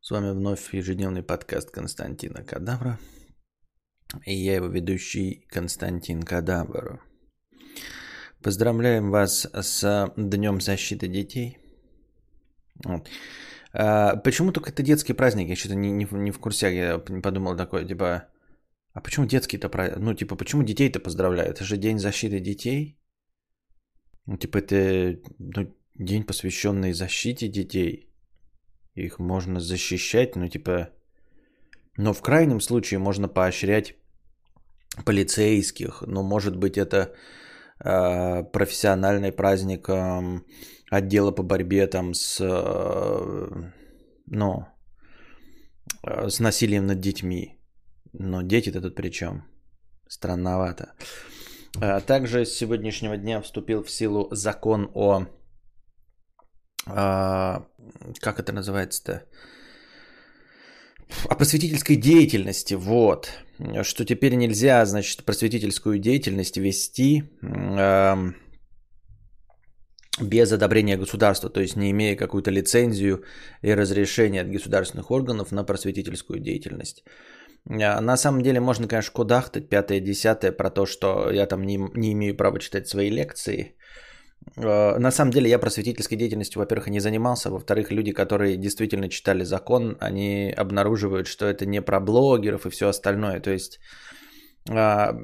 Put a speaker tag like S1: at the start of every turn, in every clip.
S1: С вами вновь ежедневный подкаст Константина Кадавра. И я его ведущий Константин Кадавр. Поздравляем вас с Днем защиты детей. Вот. А, почему только это детский праздник? Я что-то не, не, не в курсе. Я подумал такое, типа, а почему детский-то праздник? Ну, типа, почему детей-то поздравляют? Это же День защиты детей. Ну, типа, это ну, день, посвященный защите детей. Их можно защищать, ну типа... Но в крайнем случае можно поощрять полицейских. Ну, может быть, это э, профессиональный праздник э, отдела по борьбе там с... Э, ну, э, с насилием над детьми. Но дети-то тут при чем? Странновато. А также с сегодняшнего дня вступил в силу закон о а, как это называется-то? О просветительской деятельности, вот. Что теперь нельзя, значит, просветительскую деятельность вести э, без одобрения государства, то есть не имея какую-то лицензию и разрешение от государственных органов на просветительскую деятельность. А, на самом деле можно, конечно, кудахтать пятое-десятое про то, что я там не, не имею права читать свои лекции – Э, на самом деле я просветительской деятельностью, во-первых, не занимался, во-вторых, люди, которые действительно читали закон, они обнаруживают, что это не про блогеров и все остальное. То есть, а,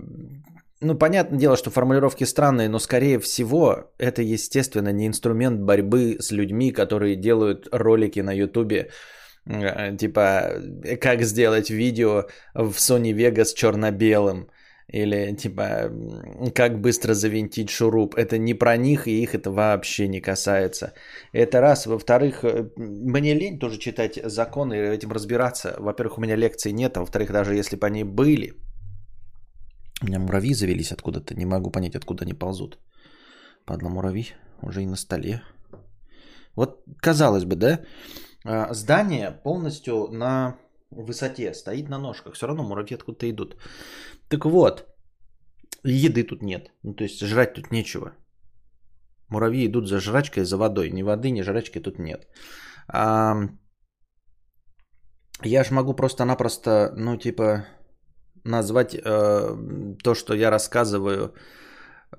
S1: ну, понятное дело, что формулировки странные, но, скорее всего, это, естественно, не инструмент борьбы с людьми, которые делают ролики на Ютубе, э, типа, как сделать видео в Sony Vegas черно-белым – или типа, как быстро завинтить шуруп. Это не про них, и их это вообще не касается. Это раз. Во-вторых, э, мне лень тоже читать законы и этим разбираться. Во-первых, у меня лекций нет, а во-вторых, даже если бы они были, у меня муравьи завелись откуда-то, не могу понять, откуда они ползут. Падла муравьи уже и на столе. Вот, казалось бы, да, а, здание полностью на высоте, стоит на ножках, все равно муравьи откуда-то идут. Так вот, еды тут нет, ну то есть жрать тут нечего. Муравьи идут за жрачкой, за водой, ни воды, ни жрачки тут нет. А, я ж могу просто-напросто, ну типа, назвать э, то, что я рассказываю,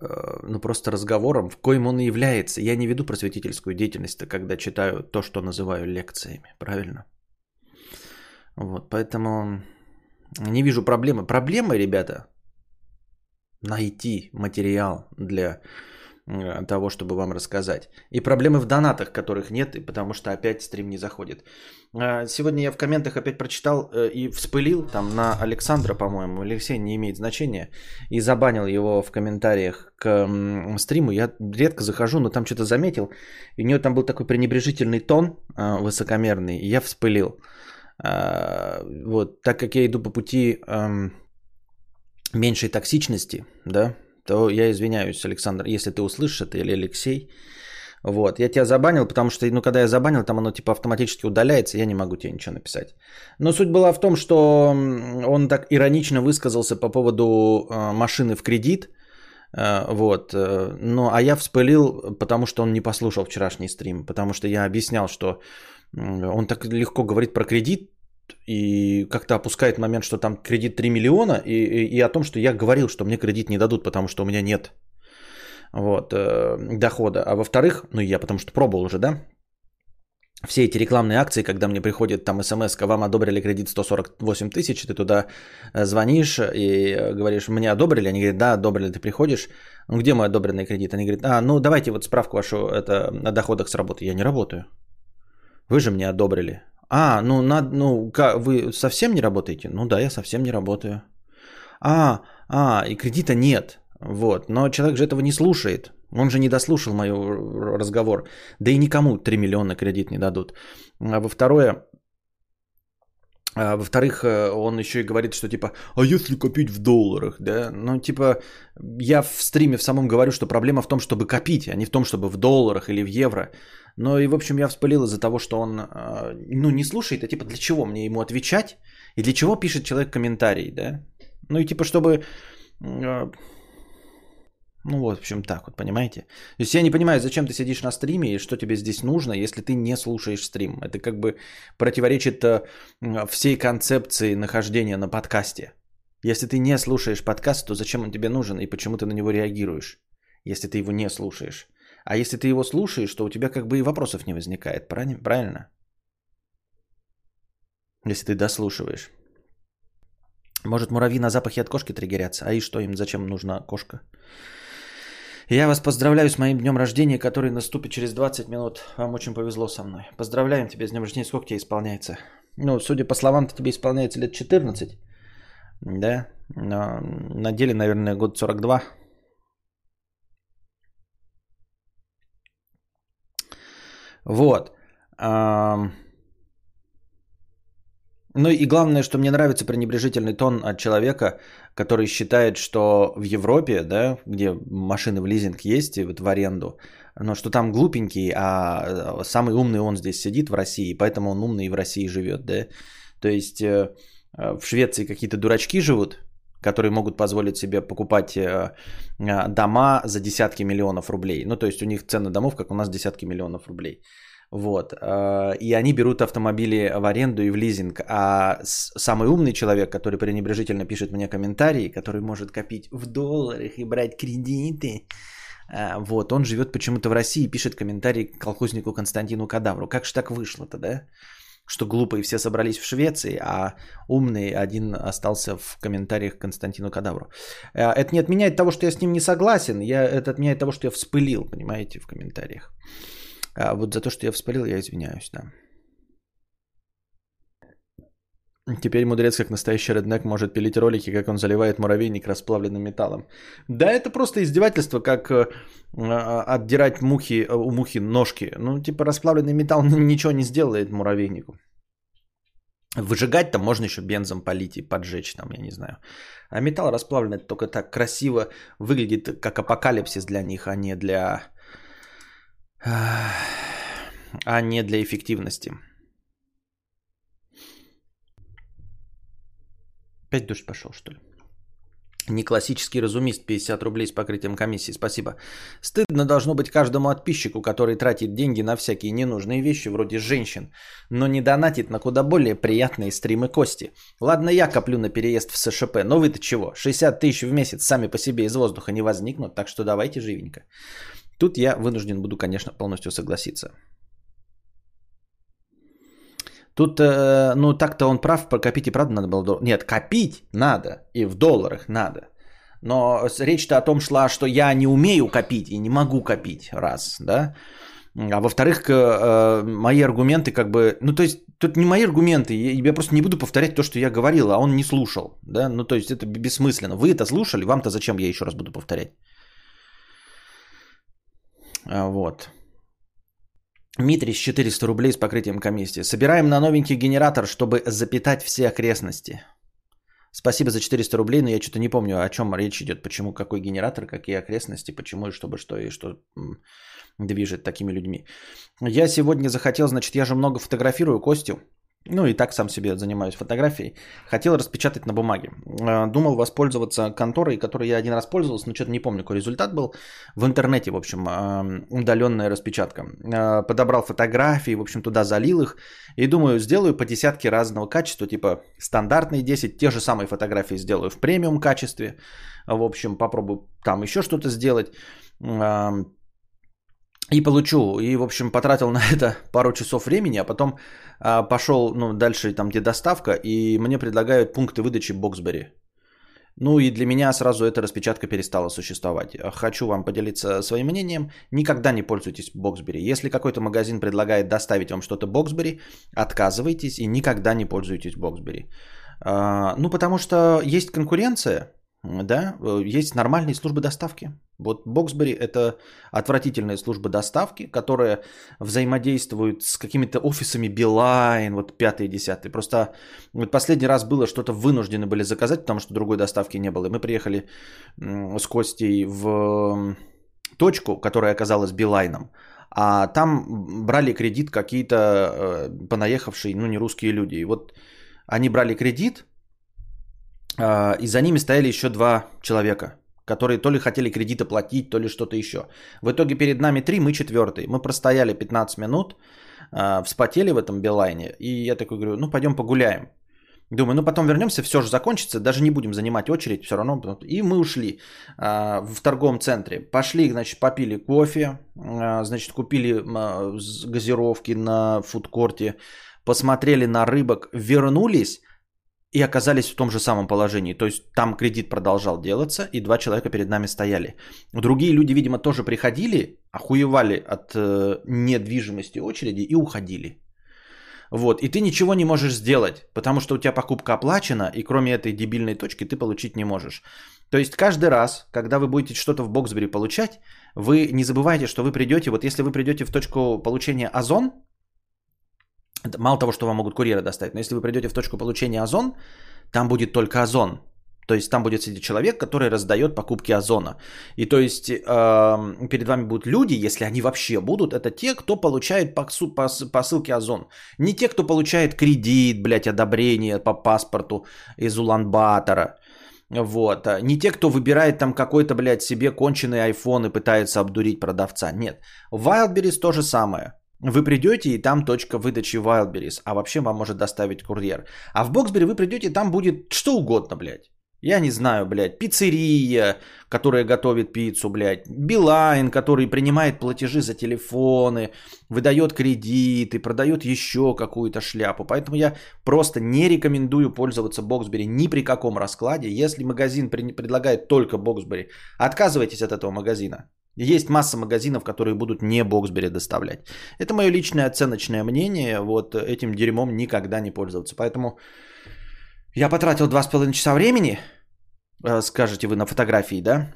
S1: э, ну просто разговором, в коем он и является. Я не веду просветительскую деятельность, когда читаю то, что называю лекциями, правильно? Вот, поэтому не вижу проблемы. Проблема, ребята, найти материал для э, того, чтобы вам рассказать. И проблемы в донатах, которых нет, потому что опять стрим не заходит. А, сегодня я в комментах опять прочитал э, и вспылил там на Александра, по-моему, Алексей не имеет значения, и забанил его в комментариях к стриму. Я редко захожу, но там что-то заметил, и у него там был такой пренебрежительный тон э, высокомерный, и я вспылил. А, вот, так как я иду по пути эм, меньшей токсичности, да, то я извиняюсь, Александр, если ты услышишь это, или Алексей. Вот, я тебя забанил, потому что, ну, когда я забанил, там оно типа автоматически удаляется, я не могу тебе ничего написать. Но суть была в том, что он так иронично высказался по поводу э, машины в кредит, э, вот, э, ну, а я вспылил, потому что он не послушал вчерашний стрим, потому что я объяснял, что он так легко говорит про кредит и как-то опускает момент, что там кредит 3 миллиона, и, и, и о том, что я говорил, что мне кредит не дадут, потому что у меня нет вот, э, дохода. А во-вторых, ну я потому что пробовал уже, да, все эти рекламные акции, когда мне приходит там смс, вам одобрили кредит 148 тысяч, ты туда э, звонишь и э, говоришь, мне одобрили, они говорят, да, одобрили, ты приходишь, ну где мой одобренный кредит? Они говорят, а, ну давайте вот справку вашу это, о доходах с работы. Я не работаю. Вы же мне одобрили. А, ну, над, ну как, вы совсем не работаете? Ну да, я совсем не работаю. А, а, и кредита нет. Вот, но человек же этого не слушает. Он же не дослушал мой разговор. Да и никому 3 миллиона кредит не дадут. А во второе, а, во-вторых, э, он еще и говорит, что типа, а если копить в долларах, да? Ну, типа, я в стриме в самом говорю, что проблема в том, чтобы копить, а не в том, чтобы в долларах или в евро. Но и, в общем, я вспылил из-за того, что он, а, ну, не слушает, а типа, для чего мне ему отвечать? И для чего пишет человек комментарий, да? Ну, и типа, чтобы... Ну вот, в общем, так вот, понимаете? То есть я не понимаю, зачем ты сидишь на стриме и что тебе здесь нужно, если ты не слушаешь стрим. Это как бы противоречит э, всей концепции нахождения на подкасте. Если ты не слушаешь подкаст, то зачем он тебе нужен и почему ты на него реагируешь, если ты его не слушаешь? А если ты его слушаешь, то у тебя как бы и вопросов не возникает, правильно? Если ты дослушиваешь. Может, муравьи на запахе от кошки триггерятся? А и что им, зачем нужна кошка? Я вас поздравляю с моим днем рождения, который наступит через 20 минут. Вам очень повезло со мной. Поздравляем тебя с днем рождения. Сколько тебе исполняется? Ну, судя по словам, тебе исполняется лет 14. Да? Но на деле, наверное, год 42. Вот. Ну и главное, что мне нравится пренебрежительный тон от человека, который считает, что в Европе, да, где машины в лизинг есть, вот в аренду, но что там глупенький, а самый умный он здесь сидит в России, поэтому он умный и в России живет, да. То есть э, в Швеции какие-то дурачки живут, которые могут позволить себе покупать э, э, дома за десятки миллионов рублей. Ну, то есть у них цены домов, как у нас, десятки миллионов рублей. Вот. Э, и они берут автомобили в аренду и в лизинг. А самый умный человек, который пренебрежительно пишет мне комментарии, который может копить в долларах и брать кредиты, э, вот, он живет почему-то в России и пишет комментарий к колхознику Константину Кадавру. Как же так вышло-то, да? Что глупые все собрались в Швеции, а умный один остался в комментариях к Константину Кадавру. Э, это не отменяет того, что я с ним не согласен, я, это отменяет того, что я вспылил, понимаете, в комментариях. А вот за то, что я вспылил, я извиняюсь, да. Теперь мудрец, как настоящий реднек, может пилить ролики, как он заливает муравейник расплавленным металлом. Да, это просто издевательство, как э, а, отдирать мухи, у мухи ножки. Ну, типа расплавленный металл ничего не сделает муравейнику. Выжигать там можно еще бензом полить и поджечь там, я не знаю. А металл расплавленный только так красиво выглядит, как апокалипсис для них, а не для а не для эффективности. Пять душ пошел, что ли? Не классический разумист, 50 рублей с покрытием комиссии, спасибо. Стыдно должно быть каждому подписчику, который тратит деньги на всякие ненужные вещи, вроде женщин, но не донатит на куда более приятные стримы Кости. Ладно, я коплю на переезд в СШП, но вы-то чего? 60 тысяч в месяц сами по себе из воздуха не возникнут, так что давайте живенько. Тут я вынужден буду, конечно, полностью согласиться. Тут, э, ну так-то он прав, копить и правда надо было. Нет, копить надо и в долларах надо. Но речь-то о том шла, что я не умею копить и не могу копить, раз, да. А во-вторых, э, мои аргументы как бы, ну то есть тут не мои аргументы, я просто не буду повторять то, что я говорил, а он не слушал, да, ну то есть это бессмысленно. Вы это слушали, вам-то зачем я еще раз буду повторять? А, вот. Митрич 400 рублей с покрытием комиссии. Собираем на новенький генератор, чтобы запитать все окрестности. Спасибо за 400 рублей, но я что-то не помню, о чем речь идет, почему, какой генератор, какие окрестности, почему и чтобы что и что движет такими людьми. Я сегодня захотел, значит, я же много фотографирую Костю, ну и так сам себе занимаюсь фотографией. Хотел распечатать на бумаге. Э, думал воспользоваться конторой, которой я один раз пользовался, но что-то не помню, какой результат был. В интернете, в общем, э, удаленная распечатка. Э, подобрал фотографии, в общем, туда залил их. И думаю, сделаю по десятке разного качества, типа стандартные 10, те же самые фотографии сделаю в премиум качестве. В общем, попробую там еще что-то сделать и получу. И, в общем, потратил на это пару часов времени, а потом а, пошел ну, дальше, там, где доставка, и мне предлагают пункты выдачи Боксбери. Ну и для меня сразу эта распечатка перестала существовать. Хочу вам поделиться своим мнением. Никогда не пользуйтесь Боксбери. Если какой-то магазин предлагает доставить вам что-то Боксбери, отказывайтесь и никогда не пользуйтесь Боксбери. А, ну потому что есть конкуренция, да, э, есть нормальные службы доставки. Вот Боксбери это отвратительная служба доставки, которая взаимодействует с какими-то офисами Билайн, вот 5 и 10. Просто вот последний раз было что-то вынуждены были заказать, потому что другой доставки не было. И мы приехали с Костей в точку, которая оказалась Билайном. А там брали кредит какие-то э, понаехавшие, ну не русские люди. И вот они брали кредит, и за ними стояли еще два человека, которые то ли хотели кредиты платить, то ли что-то еще. В итоге перед нами три, мы четвертый. Мы простояли 15 минут, э, вспотели в этом Билайне, и я такой говорю, ну пойдем погуляем. Думаю, ну потом вернемся, все же закончится, даже не будем занимать очередь, все равно. И мы ушли а, в торговом центре. Пошли, значит, попили кофе, а, значит, купили а, газировки на фудкорте, посмотрели на рыбок, вернулись и оказались в том же самом положении. То есть там кредит продолжал делаться, и два человека перед нами стояли. Другие люди, видимо, тоже приходили, охуевали от э, недвижимости очереди и уходили. Вот, и ты ничего не можешь сделать, потому что у тебя покупка оплачена, и кроме этой дебильной точки ты получить не можешь. То есть каждый раз, когда вы будете что-то в Боксбери получать, вы не забывайте, что вы придете, вот если вы придете в точку получения Озон, мало того, что вам могут курьеры доставить, но если вы придете в точку получения Озон, там будет только Озон. То есть там будет сидеть человек, который раздает покупки Озона. И то есть э, перед вами будут люди, если они вообще будут, это те, кто получает посылки Озон. Не те, кто получает кредит, блядь, одобрение по паспорту из Улан-Батора. Вот. Не те, кто выбирает там какой-то, блядь, себе конченый iPhone и пытается обдурить продавца. Нет. В Wildberries то же самое. Вы придете, и там точка выдачи Wildberries, а вообще вам может доставить курьер. А в Боксбери вы придете, там будет что угодно, блядь. Я не знаю, блядь, пиццерия, которая готовит пиццу, блядь, Билайн, который принимает платежи за телефоны, выдает кредиты, продает еще какую-то шляпу. Поэтому я просто не рекомендую пользоваться Боксбери ни при каком раскладе. Если магазин предлагает только Боксбери, отказывайтесь от этого магазина. Есть масса магазинов, которые будут не Боксбери доставлять. Это мое личное оценочное мнение. Вот этим дерьмом никогда не пользоваться. Поэтому я потратил 2,5 часа времени – Э, скажете вы на фотографии, да?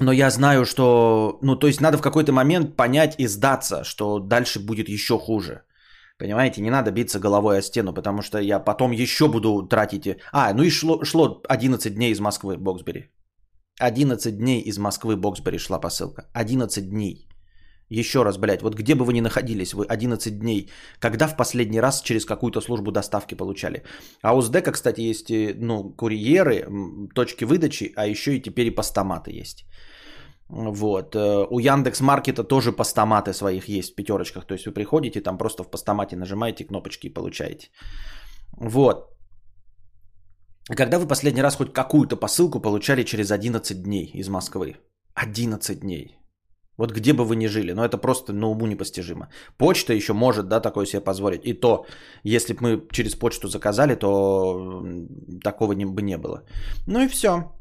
S1: Но я знаю, что, ну, то есть надо в какой-то момент понять и сдаться, что дальше будет еще хуже. Понимаете, не надо биться головой о стену, потому что я потом еще буду тратить... А, ну и шло, шло 11 дней из Москвы Боксбери. 11 дней из Москвы Боксбери шла посылка. 11 дней. Еще раз, блядь, вот где бы вы ни находились, вы 11 дней, когда в последний раз через какую-то службу доставки получали? А у СДЭКа, кстати, есть, ну, курьеры, точки выдачи, а еще и теперь и постаматы есть. Вот. Э, у Яндекс Маркета тоже постаматы своих есть в пятерочках. То есть вы приходите, там просто в постамате нажимаете кнопочки и получаете. Вот. Когда вы последний раз хоть какую-то посылку получали через 11 дней из Москвы? 11 дней. Вот где бы вы ни жили, но это просто на уму непостижимо. Почта еще может, да, такое себе позволить. И то, если бы мы через почту заказали, то такого не, бы не было. Ну и все.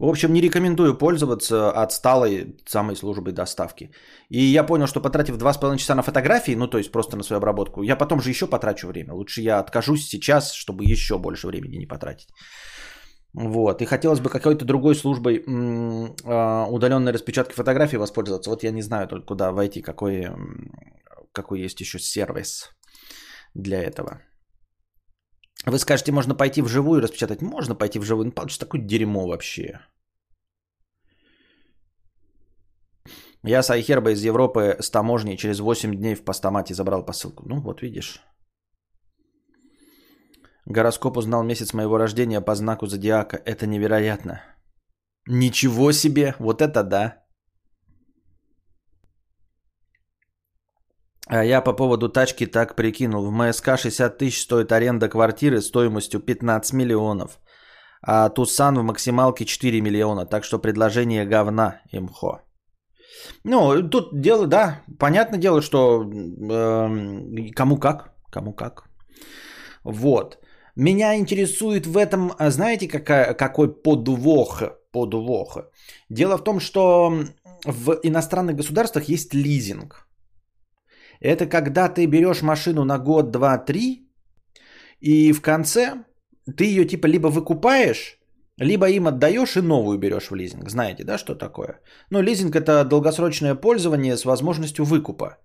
S1: В общем, не рекомендую пользоваться отсталой самой службой доставки. И я понял, что потратив 2,5 часа на фотографии, ну то есть просто на свою обработку, я потом же еще потрачу время. Лучше я откажусь сейчас, чтобы еще больше времени не потратить. Вот. И хотелось бы какой-то другой службой а, удаленной распечатки фотографий воспользоваться. Вот я не знаю только куда войти, какой, какой есть еще сервис для этого. Вы скажете, можно пойти вживую распечатать? Можно пойти вживую, но получится такое дерьмо вообще. Я с Айхерба из Европы с таможней через 8 дней в постамате забрал посылку. Ну, вот видишь. Гороскоп узнал месяц моего рождения по знаку зодиака. Это невероятно. Ничего себе! Вот это да! Я по поводу тачки так прикинул. В МСК 60 тысяч стоит аренда квартиры стоимостью 15 миллионов. А Тусан в максималке 4 миллиона. Так что предложение говна, имхо. Ну, тут дело, да, понятное дело, что э, кому как, кому как. Вот. Меня интересует в этом, а знаете, какая, какой подвох, подвох? Дело в том, что в иностранных государствах есть лизинг. Это когда ты берешь машину на год, два, три, и в конце ты ее типа либо выкупаешь, либо им отдаешь и новую берешь в лизинг. Знаете, да, что такое? Ну, лизинг это долгосрочное пользование с возможностью выкупа.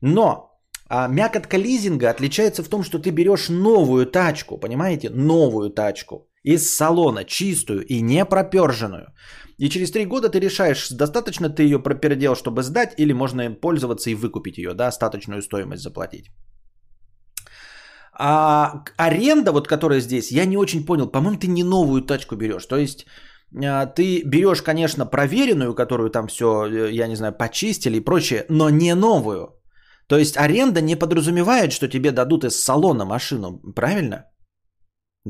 S1: Но а мякотка лизинга отличается в том, что ты берешь новую тачку, понимаете? Новую тачку из салона, чистую и не проперженную. И через три года ты решаешь, достаточно ты ее пропердел, чтобы сдать, или можно пользоваться и выкупить ее, да, остаточную стоимость заплатить. А аренда, вот которая здесь, я не очень понял. По-моему, ты не новую тачку берешь. То есть а, ты берешь, конечно, проверенную, которую там все, э, я не знаю, почистили и прочее, но не новую. То есть аренда не подразумевает, что тебе дадут из салона машину, правильно?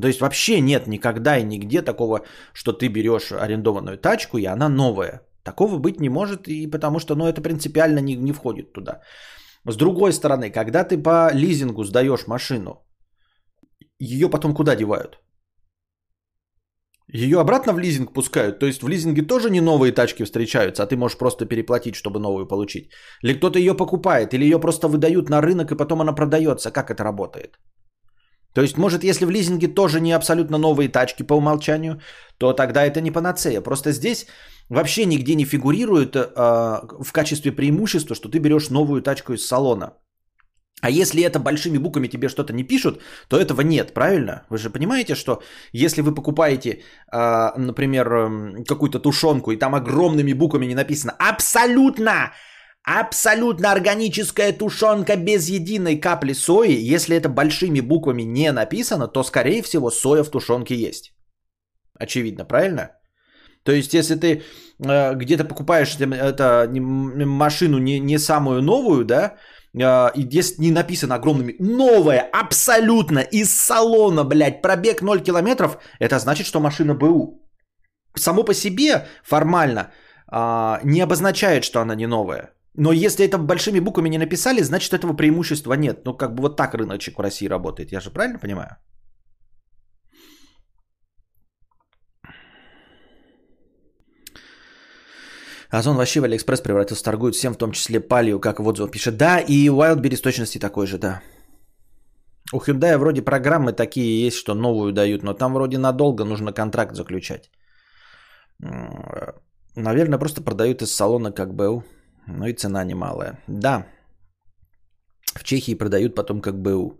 S1: То есть вообще нет никогда и нигде такого, что ты берешь арендованную тачку, и она новая. Такого быть не может, и потому что ну, это принципиально не, не входит туда. С другой стороны, когда ты по лизингу сдаешь машину, ее потом куда девают? Ее обратно в лизинг пускают, то есть в лизинге тоже не новые тачки встречаются, а ты можешь просто переплатить, чтобы новую получить. Или кто-то ее покупает, или ее просто выдают на рынок, и потом она продается. Как это работает? То есть, может, если в лизинге тоже не абсолютно новые тачки по умолчанию, то тогда это не панацея. Просто здесь вообще нигде не фигурирует э, в качестве преимущества, что ты берешь новую тачку из салона. А если это большими буквами тебе что-то не пишут, то этого нет, правильно? Вы же понимаете, что если вы покупаете, э, например, э, какую-то тушенку, и там огромными буквами не написано «Абсолютно!» Абсолютно органическая тушенка без единой капли сои. Если это большими буквами не написано, то, скорее всего, соя в тушенке есть. Очевидно, правильно? То есть, если ты э, где-то покупаешь это, машину не, не самую новую, да, э, и если не написано огромными «новая, абсолютно, из салона, блядь, пробег 0 километров», это значит, что машина БУ. Само по себе формально э, не обозначает, что она не новая. Но если это большими буквами не написали, значит этого преимущества нет. Ну, как бы вот так рыночек в России работает. Я же правильно понимаю? Озон вообще в Алиэкспресс превратился, торгуют всем, в том числе палью, как в отзывах пишет. Да, и Wildberries точности такой же, да. У Hyundai вроде программы такие есть, что новую дают, но там вроде надолго нужно контракт заключать. Наверное, просто продают из салона как БУ. Ну и цена немалая. Да, в Чехии продают потом как БУ.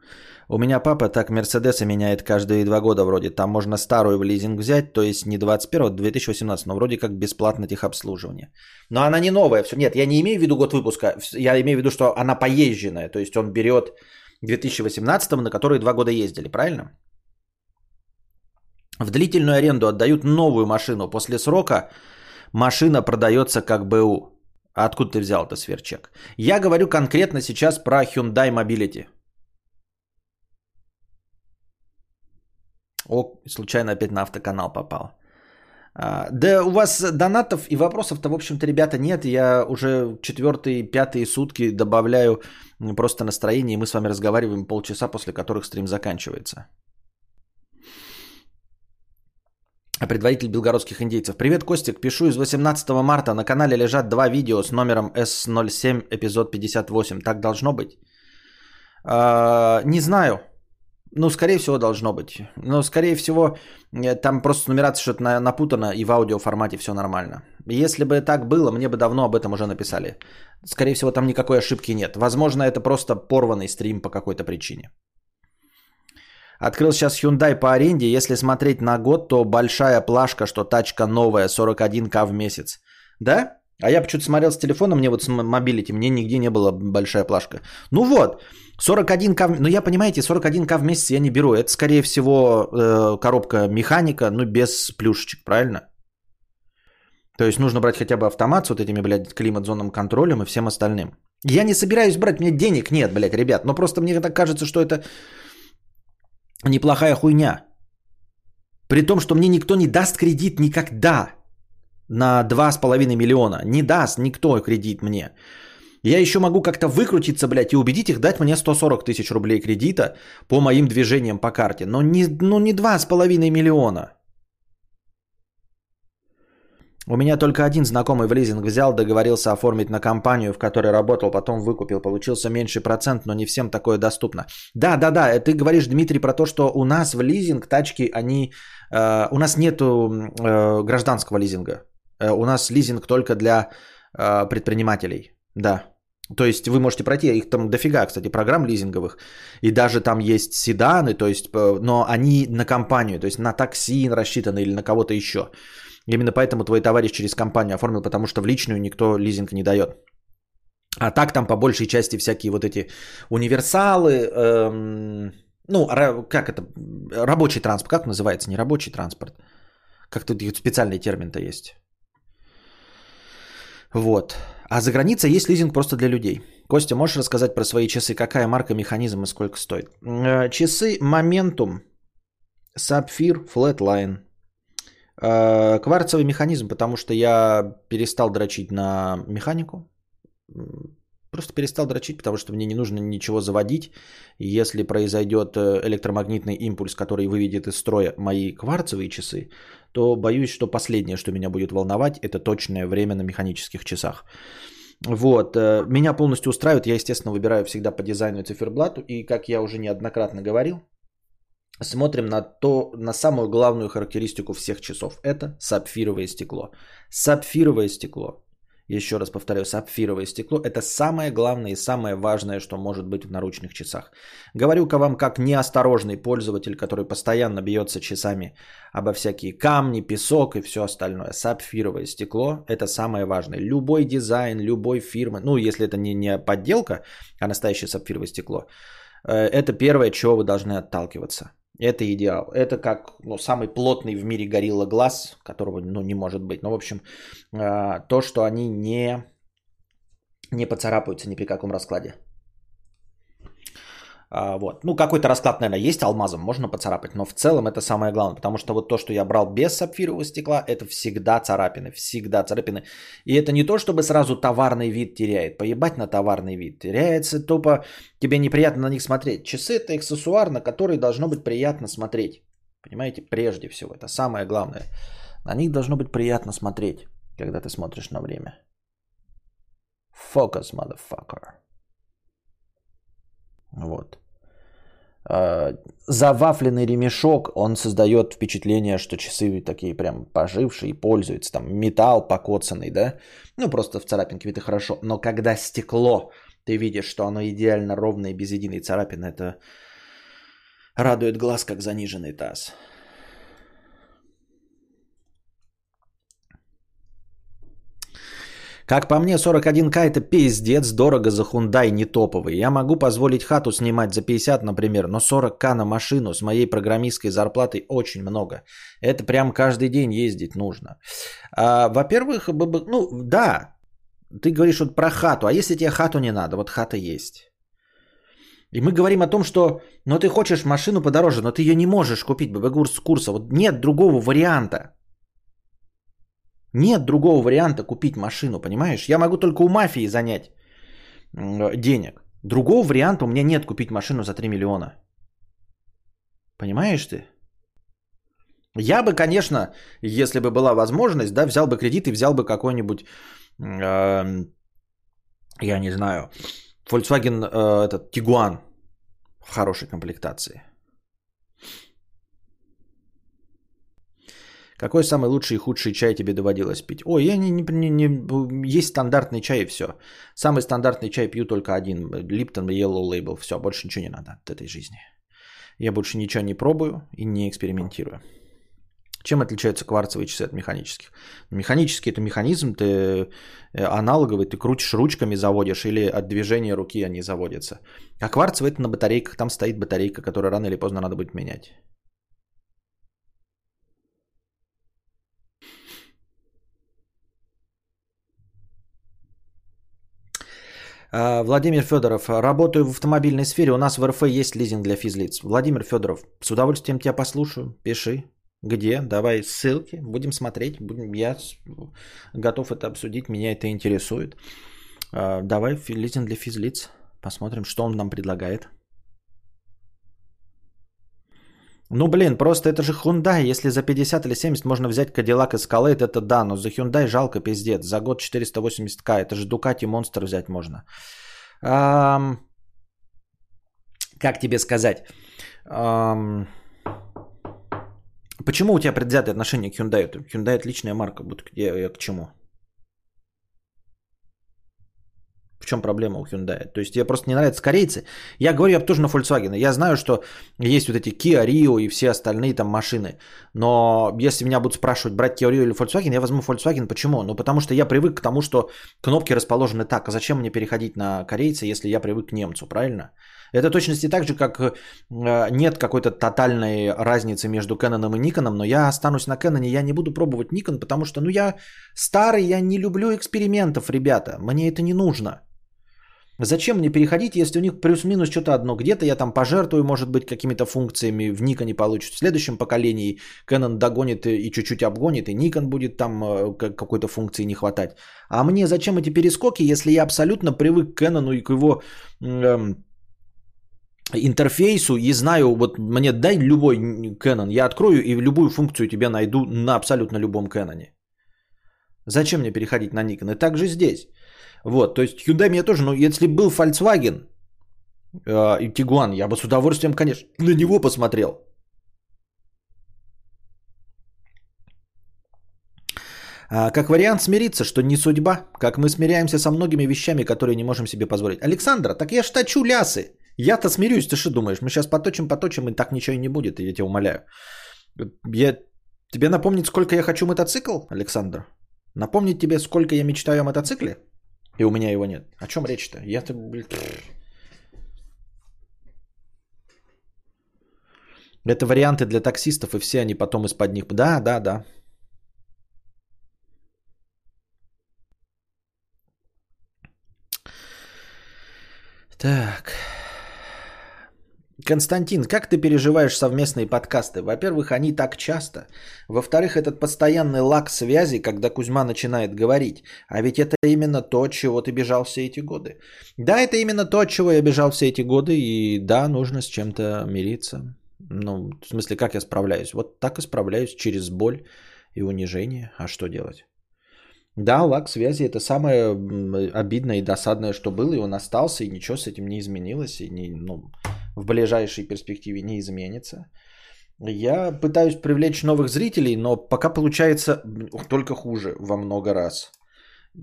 S1: У меня папа так Мерседесы меняет каждые два года вроде. Там можно старую в лизинг взять, то есть не 21, а 2018, но вроде как бесплатно техобслуживание. Но она не новая. Все. Нет, я не имею в виду год выпуска. Я имею в виду, что она поезженная. То есть он берет 2018, на который два года ездили, правильно? В длительную аренду отдают новую машину. После срока машина продается как БУ. А откуда ты взял это сверчек? Я говорю конкретно сейчас про Hyundai Mobility. О, случайно опять на автоканал попал. А, да у вас донатов и вопросов-то, в общем-то, ребята, нет. Я уже четвертые, пятые сутки добавляю просто настроение, и мы с вами разговариваем полчаса, после которых стрим заканчивается. Предводитель белгородских индейцев. Привет, Костик. Пишу из 18 марта. На канале лежат два видео с номером S07, эпизод 58. Так должно быть? А, не знаю. Ну, скорее всего, должно быть. Но, скорее всего, э, там просто нумерация что-то напутана, и в аудиоформате все нормально. Если бы так было, мне бы давно об этом уже написали. Скорее всего, там никакой ошибки нет. Возможно, это просто порванный стрим по какой-то причине. Открыл сейчас Hyundai по аренде. Если смотреть на год, то большая плашка, что тачка новая, 41к в месяц. Да? А я почему-то смотрел с телефона, мне вот с Mobility, мне нигде не была большая плашка. Ну вот, 41к, ну я понимаете, 41к в месяц я не беру. Это скорее всего э, коробка механика, ну без плюшечек, правильно? То есть нужно брать хотя бы автомат с вот этими, блядь, климат-зонным контролем и всем остальным. Я не собираюсь брать, мне денег нет, блядь, ребят. Но просто мне так кажется, что это неплохая хуйня. При том, что мне никто не даст кредит никогда на 2,5 миллиона. Не даст никто кредит мне. Я еще могу как-то выкрутиться, блядь, и убедить их дать мне 140 тысяч рублей кредита по моим движениям по карте. Но не, ну не 2,5 миллиона. У меня только один знакомый в лизинг взял, договорился оформить на компанию, в которой работал, потом выкупил. Получился меньший процент, но не всем такое доступно. Да, да, да, ты говоришь, Дмитрий, про то, что у нас в лизинг тачки, они... Э, у нас нету э, гражданского лизинга. Э, у нас лизинг только для э, предпринимателей. Да. То есть вы можете пройти, их там дофига, кстати, программ лизинговых. И даже там есть седаны, то есть, э, но они на компанию, то есть на такси рассчитаны или на кого-то еще. Именно поэтому твой товарищ через компанию оформил, потому что в личную никто лизинг не дает. А так там по большей части всякие вот эти универсалы, эм, ну, как это, рабочий транспорт, как называется, не рабочий транспорт. Как тут специальный термин-то есть. Вот. А за границей есть лизинг просто для людей. Костя, можешь рассказать про свои часы? Какая марка, механизм и сколько стоит? Э, часы Momentum, Sapphire, Flatline. Э, кварцевый механизм, потому что я перестал дрочить на механику. Просто перестал дрочить, потому что мне не нужно ничего заводить. Если произойдет э, электромагнитный импульс, который выведет из строя мои кварцевые часы, то боюсь, что последнее, что меня будет волновать, это точное время на механических часах. Вот, э, меня полностью устраивает, я, естественно, выбираю всегда по дизайну и циферблату, и, как я уже неоднократно говорил, смотрим на то, на самую главную характеристику всех часов, это сапфировое стекло. Сапфировое стекло еще раз повторю, сапфировое стекло – это самое главное и самое важное, что может быть в наручных часах. Говорю-ка вам как неосторожный пользователь, который постоянно бьется часами обо всякие камни, песок и все остальное. Сапфировое стекло – это самое важное. Любой дизайн, любой фирмы, ну если это не, не подделка, а настоящее сапфировое стекло, э, это первое, чего вы должны отталкиваться – это идеал. Это как ну, самый плотный в мире горилла глаз, которого ну, не может быть. Но, в общем, а, то, что они не, не поцарапаются ни при каком раскладе. А, вот. Ну, какой-то расклад, наверное, есть алмазом, можно поцарапать, но в целом это самое главное, потому что вот то, что я брал без сапфирового стекла, это всегда царапины, всегда царапины. И это не то, чтобы сразу товарный вид теряет, поебать на товарный вид, теряется тупо, тебе неприятно на них смотреть. Часы это аксессуар, на который должно быть приятно смотреть. Понимаете, прежде всего, это самое главное. На них должно быть приятно смотреть, когда ты смотришь на время. Focus, motherfucker. Вот. Завафленный ремешок, он создает впечатление, что часы такие прям пожившие, пользуются, там металл покоцанный, да, ну просто в царапинке это хорошо, но когда стекло, ты видишь, что оно идеально ровное, без единой царапины, это радует глаз, как заниженный таз. Как по мне, 41к это пиздец дорого за Hyundai не топовый. Я могу позволить хату снимать за 50, например, но 40к на машину с моей программистской зарплатой очень много. Это прям каждый день ездить нужно. А, во-первых, ну да, ты говоришь вот про хату, а если тебе хату не надо, вот хата есть. И мы говорим о том, что ну ты хочешь машину подороже, но ты ее не можешь купить ББ с курса. Вот нет другого варианта. Нет другого варианта купить машину, понимаешь? Я могу только у мафии занять денег. Другого варианта у меня нет купить машину за 3 миллиона. Понимаешь ты? Я бы, конечно, если бы была возможность, да, взял бы кредит и взял бы какой-нибудь, э, я не знаю, Volkswagen э, этот Tiguan в хорошей комплектации. Какой самый лучший и худший чай тебе доводилось пить? Ой, я не, не, не, не... Есть стандартный чай и все. Самый стандартный чай пью только один. Липтон Yellow Label. Все, больше ничего не надо от этой жизни. Я больше ничего не пробую и не экспериментирую. Чем отличаются кварцевые часы от механических? Механический это механизм, ты э, аналоговый, ты крутишь ручками, заводишь, или от движения руки они заводятся. А кварцевый это на батарейках, там стоит батарейка, которую рано или поздно надо будет менять. Владимир Федоров, работаю в автомобильной сфере, у нас в РФ есть лизинг для физлиц. Владимир Федоров, с удовольствием тебя послушаю, пиши. Где? Давай ссылки, будем смотреть. Я готов это обсудить, меня это интересует. А, давай лизинг для физлиц, посмотрим, что он нам предлагает. Ну, блин, просто это же Hyundai. Если за 50 или 70 можно взять Cadillac Escalade, это да, но за Hyundai жалко пиздец. За год 480к, это же Ducati Monster взять можно. Ам... Как тебе сказать? Ам... Почему у тебя предвзятое отношение к Hyundai? Hyundai отличная марка, будто я, к чему? В чем проблема у Hyundai? То есть тебе просто не нравятся корейцы. Я говорю, я тоже на Volkswagen. Я знаю, что есть вот эти Kia Rio и все остальные там машины. Но если меня будут спрашивать, брать Kia Rio или Volkswagen, я возьму Volkswagen. Почему? Ну, потому что я привык к тому, что кнопки расположены так. А зачем мне переходить на корейца, если я привык к немцу, правильно? Это точности так же, как э, нет какой-то тотальной разницы между Canon и Nikon, но я останусь на Canon, я не буду пробовать Nikon, потому что, ну, я старый, я не люблю экспериментов, ребята, мне это не нужно. Зачем мне переходить, если у них плюс-минус что-то одно? Где-то я там пожертвую, может быть, какими-то функциями, в Nikon не получится. В следующем поколении Canon догонит и чуть-чуть обгонит, и Nikon будет там э, какой-то функции не хватать. А мне зачем эти перескоки, если я абсолютно привык к Canon и к его эм, интерфейсу и знаю, вот мне дай любой Canon, я открою и любую функцию тебе найду на абсолютно любом Canon. Зачем мне переходить на Nikon? И также здесь. Вот, то есть Hyundai мне тоже, ну, если был Volkswagen э, и Tiguan, я бы с удовольствием, конечно, на него посмотрел. А, как вариант смириться, что не судьба, как мы смиряемся со многими вещами, которые не можем себе позволить. Александра, так я ж лясы. Я-то смирюсь, ты что думаешь? Мы сейчас поточим, поточим, и так ничего и не будет, я тебя умоляю. Я... Тебе напомнить, сколько я хочу мотоцикл, Александр? Напомнить тебе, сколько я мечтаю о мотоцикле? И у меня его нет. О чем речь-то? Я-то, блин... Это варианты для таксистов, и все они потом из-под них... Да, да, да. Так. Константин, как ты переживаешь совместные подкасты? Во-первых, они так часто. Во-вторых, этот постоянный лак связи, когда Кузьма начинает говорить. А ведь это именно то, от чего ты бежал все эти годы. Да, это именно то, от чего я бежал все эти годы. И да, нужно с чем-то мириться. Ну, в смысле, как я справляюсь? Вот так и справляюсь через боль и унижение. А что делать? Да, лак связи это самое обидное и досадное, что было, и он остался, и ничего с этим не изменилось, и не, ну, в ближайшей перспективе не изменится. Я пытаюсь привлечь новых зрителей, но пока получается только хуже во много раз.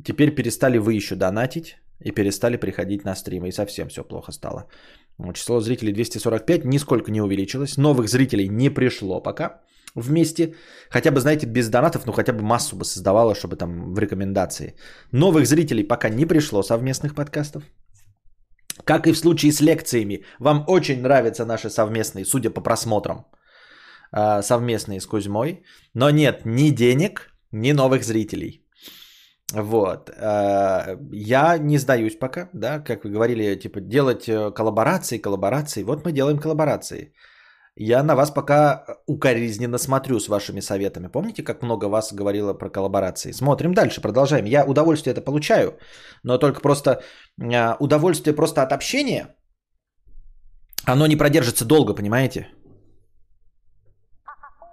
S1: Теперь перестали вы еще донатить и перестали приходить на стримы, и совсем все плохо стало. Число зрителей 245 нисколько не увеличилось, новых зрителей не пришло пока вместе. Хотя бы, знаете, без донатов, ну хотя бы массу бы создавало, чтобы там в рекомендации. Новых зрителей пока не пришло совместных подкастов. Как и в случае с лекциями, вам очень нравятся наши совместные, судя по просмотрам, а, совместные с Кузьмой. Но нет ни денег, ни новых зрителей. Вот. А, я не сдаюсь пока, да, как вы говорили, типа делать э, коллаборации, коллаборации. Вот мы делаем коллаборации. Я на вас пока укоризненно смотрю с вашими советами. Помните, как много вас говорило про коллаборации? Смотрим дальше, продолжаем. Я удовольствие это получаю, но только просто а, удовольствие просто от общения, оно не продержится долго, понимаете?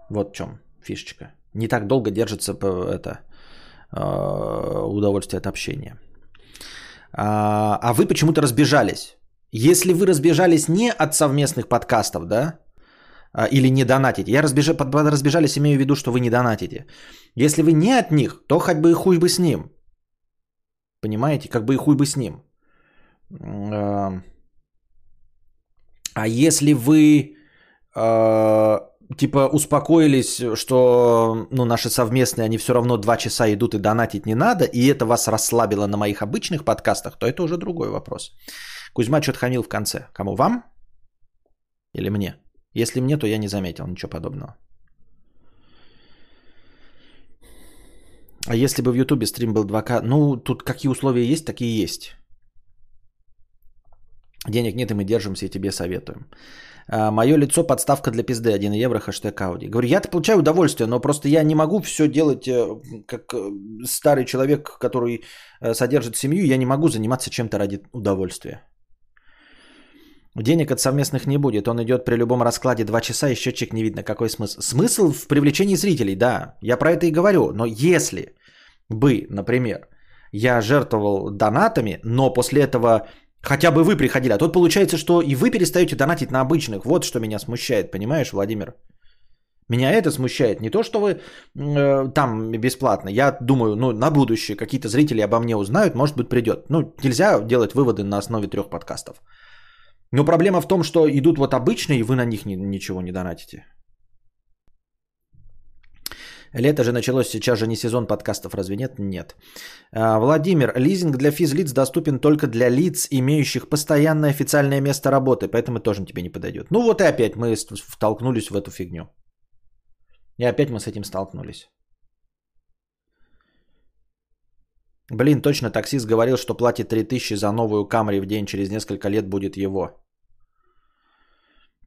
S1: Вот в чем фишечка. Не так долго держится это а, удовольствие от общения. А, а вы почему-то разбежались. Если вы разбежались не от совместных подкастов, да, или не донатите. Я разбеж... под разбежались, имею в виду, что вы не донатите. Если вы не от них, то хоть бы и хуй бы с ним. Понимаете? Как бы и хуй бы с ним. А, а если вы э, типа успокоились, что ну, наши совместные, они все равно два часа идут и донатить не надо, и это вас расслабило на моих обычных подкастах, то это уже другой вопрос. Кузьма что-то хамил в конце. Кому? Вам? Или мне? Если мне, то я не заметил ничего подобного. А если бы в Ютубе стрим был 2К, ну, тут какие условия есть, такие есть. Денег нет, и мы держимся, и тебе советуем. А, мое лицо подставка для пизды, 1 евро, хэштег Ауди. Говорю, я-то получаю удовольствие, но просто я не могу все делать э, как э, старый человек, который э, содержит семью, я не могу заниматься чем-то ради удовольствия. Денег от совместных не будет. Он идет при любом раскладе 2 часа, и счетчик не видно. Какой смысл? Смысл в привлечении зрителей, да. Я про это и говорю. Но если бы, например, я жертвовал донатами, но после этого хотя бы вы приходили, а тут получается, что и вы перестаете донатить на обычных. Вот что меня смущает, понимаешь, Владимир? Меня это смущает. Не то, что вы э, там бесплатно. Я думаю, ну, на будущее какие-то зрители обо мне узнают, может быть, придет. Ну, нельзя делать выводы на основе трех подкастов. Но проблема в том, что идут вот обычные, и вы на них ни, ничего не донатите. Лето же началось, сейчас же не сезон подкастов, разве нет? Нет. А, Владимир, лизинг для физлиц доступен только для лиц, имеющих постоянное официальное место работы, поэтому тоже тебе не подойдет. Ну вот и опять мы втолкнулись в эту фигню. И опять мы с этим столкнулись. Блин, точно таксист говорил, что платит 3000 за новую Камри в день, через несколько лет будет его.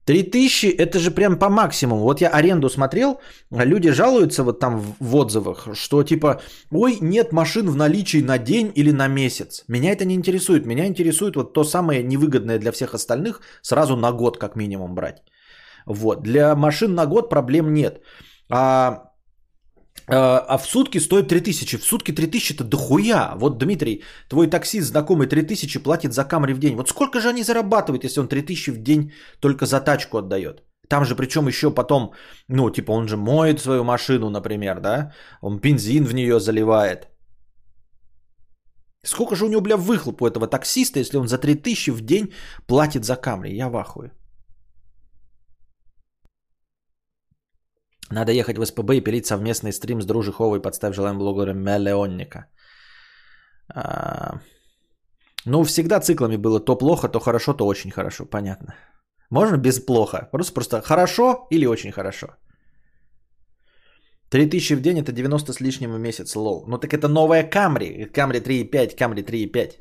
S1: 3000 это же прям по максимуму. Вот я аренду смотрел, люди жалуются вот там в отзывах, что типа, ой, нет машин в наличии на день или на месяц. Меня это не интересует. Меня интересует вот то самое невыгодное для всех остальных сразу на год как минимум брать. Вот. Для машин на год проблем нет. А а, а в сутки стоит 3000. В сутки 3000 это дохуя. Вот, Дмитрий, твой таксист знакомый 3000 платит за камри в день. Вот сколько же они зарабатывают, если он 3000 в день только за тачку отдает? Там же причем еще потом, ну, типа он же моет свою машину, например, да? Он бензин в нее заливает. Сколько же у него, бля, выхлоп у этого таксиста, если он за 3000 в день платит за камри? Я в ахуе. Надо ехать в СПБ и пилить совместный стрим с Дружиховой. Подставь желаем блогера Мелеонника. А... Ну, всегда циклами было то плохо, то хорошо, то очень хорошо. Понятно. Можно без плохо. Просто просто хорошо или очень хорошо. 3000 в день это 90 с лишним в месяц, лол. Ну так это новая Камри. Камри 3.5, Камри 3.5.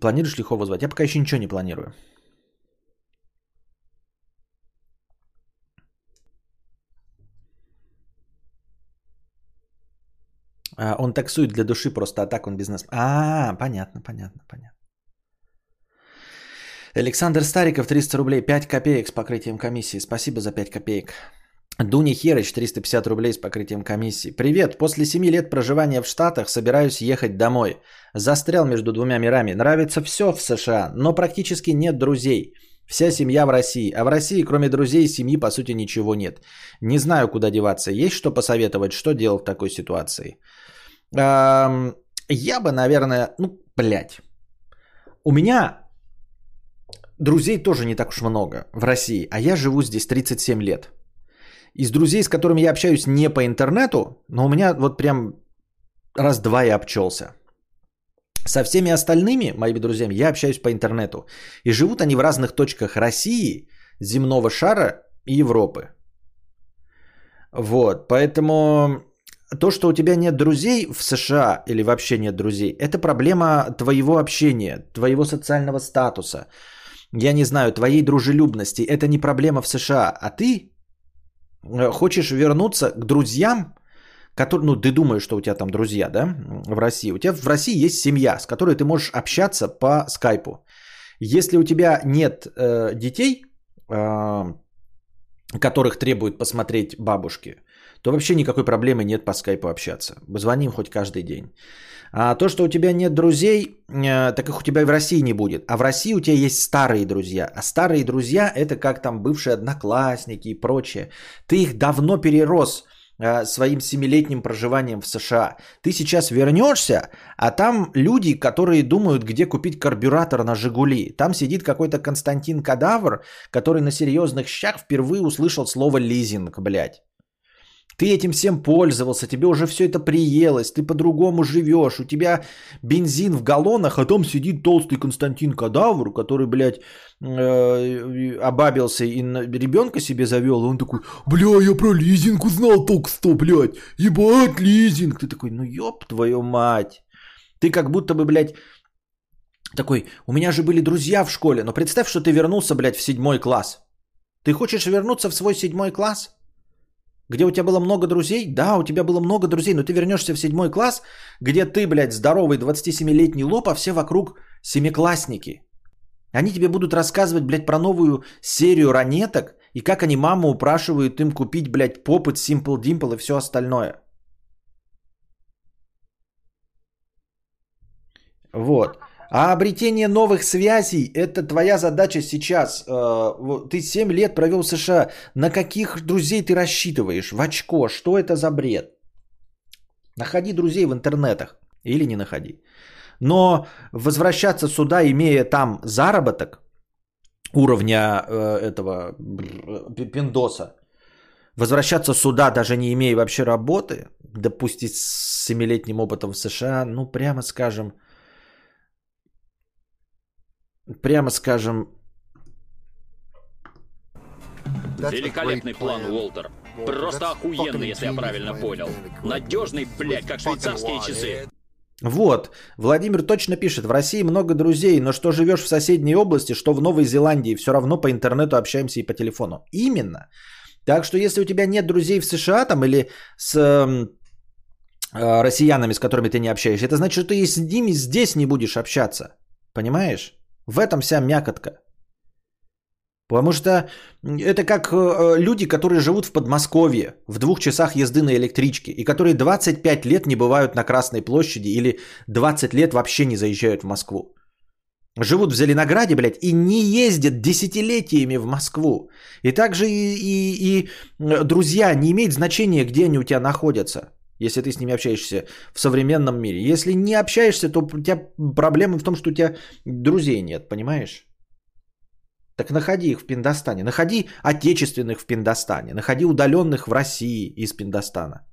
S1: Планируешь ли Хову звать? Я пока еще ничего не планирую. А, он таксует для души просто, а так он бизнес. А, понятно, понятно, понятно. Александр Стариков, 300 рублей, 5 копеек с покрытием комиссии. Спасибо за 5 копеек. Дуни Херыч, 350 рублей с покрытием комиссии. Привет, после 7 лет проживания в Штатах собираюсь ехать домой. Застрял между двумя мирами. Нравится все в США, но практически нет друзей. Вся семья в России. А в России, кроме друзей и семьи, по сути, ничего нет. Не знаю, куда деваться. Есть что посоветовать, что делать в такой ситуации? Я бы, наверное, ну, блядь. У меня друзей тоже не так уж много в России, а я живу здесь 37 лет. Из друзей, с которыми я общаюсь не по интернету, но у меня вот прям раз-два я обчелся. Со всеми остальными моими друзьями я общаюсь по интернету. И живут они в разных точках России, земного шара и Европы. Вот, поэтому то, что у тебя нет друзей в США или вообще нет друзей, это проблема твоего общения, твоего социального статуса. Я не знаю, твоей дружелюбности. Это не проблема в США. А ты э, хочешь вернуться к друзьям, которые, ну, ты думаешь, что у тебя там друзья, да, в России. У тебя в России есть семья, с которой ты можешь общаться по скайпу. Если у тебя нет э, детей, э, которых требует посмотреть бабушки, то вообще никакой проблемы нет по скайпу общаться. Звоним хоть каждый день. А то, что у тебя нет друзей, э, так их у тебя и в России не будет. А в России у тебя есть старые друзья. А старые друзья это как там бывшие одноклассники и прочее. Ты их давно перерос своим семилетним проживанием в США. Ты сейчас вернешься, а там люди, которые думают, где купить карбюратор на Жигули. Там сидит какой-то Константин Кадавр, который на серьезных щах впервые услышал слово лизинг, блядь. Ты этим всем пользовался, тебе уже все это приелось, ты по-другому живешь, у тебя бензин в галлонах, а там сидит толстый Константин Кадавр, который, блядь, э, обабился и ребенка себе завел, и он такой, бля, я про лизинг узнал только что, блядь, ебать лизинг. Ты такой, ну ёб твою мать. Ты как будто бы, блядь, такой, у меня же были друзья в школе, но представь, что ты вернулся, блядь, в седьмой класс. Ты хочешь вернуться в свой седьмой класс? Где у тебя было много друзей? Да, у тебя было много друзей, но ты вернешься в седьмой класс, где ты, блядь, здоровый 27-летний лоб, а все вокруг семиклассники. Они тебе будут рассказывать, блядь, про новую серию ранеток и как они маму упрашивают им купить, блядь, попыт, Simple Dimple и все остальное. Вот. А обретение новых связей – это твоя задача сейчас. Э, ты 7 лет провел в США. На каких друзей ты рассчитываешь? В очко. Что это за бред? Находи друзей в интернетах. Или не находи. Но возвращаться сюда, имея там заработок уровня э, этого пиндоса, Возвращаться сюда, даже не имея вообще работы, допустить с семилетним опытом в США, ну, прямо скажем, прямо скажем...
S2: Великолепный план, Уолтер. Просто охуенный, если я правильно понял. Надежный, блядь, как швейцарские часы.
S1: Вот, Владимир точно пишет, в России много друзей, но что живешь в соседней области, что в Новой Зеландии, все равно по интернету общаемся и по телефону. Именно. Так что если у тебя нет друзей в США там или с э, россиянами, с которыми ты не общаешься, это значит, что ты и с ними здесь не будешь общаться. Понимаешь? В этом вся мякотка. Потому что это как э, люди, которые живут в Подмосковье, в двух часах езды на электричке, и которые 25 лет не бывают на Красной площади или 20 лет вообще не заезжают в Москву. Живут в Зеленограде, блядь, и не ездят десятилетиями в Москву. И также и, и, и друзья, не имеет значения, где они у тебя находятся, если ты с ними общаешься в современном мире. Если не общаешься, то у тебя проблема в том, что у тебя друзей нет, понимаешь? Так находи их в Пиндостане. Находи отечественных в Пиндостане. Находи удаленных в России из Пиндостана.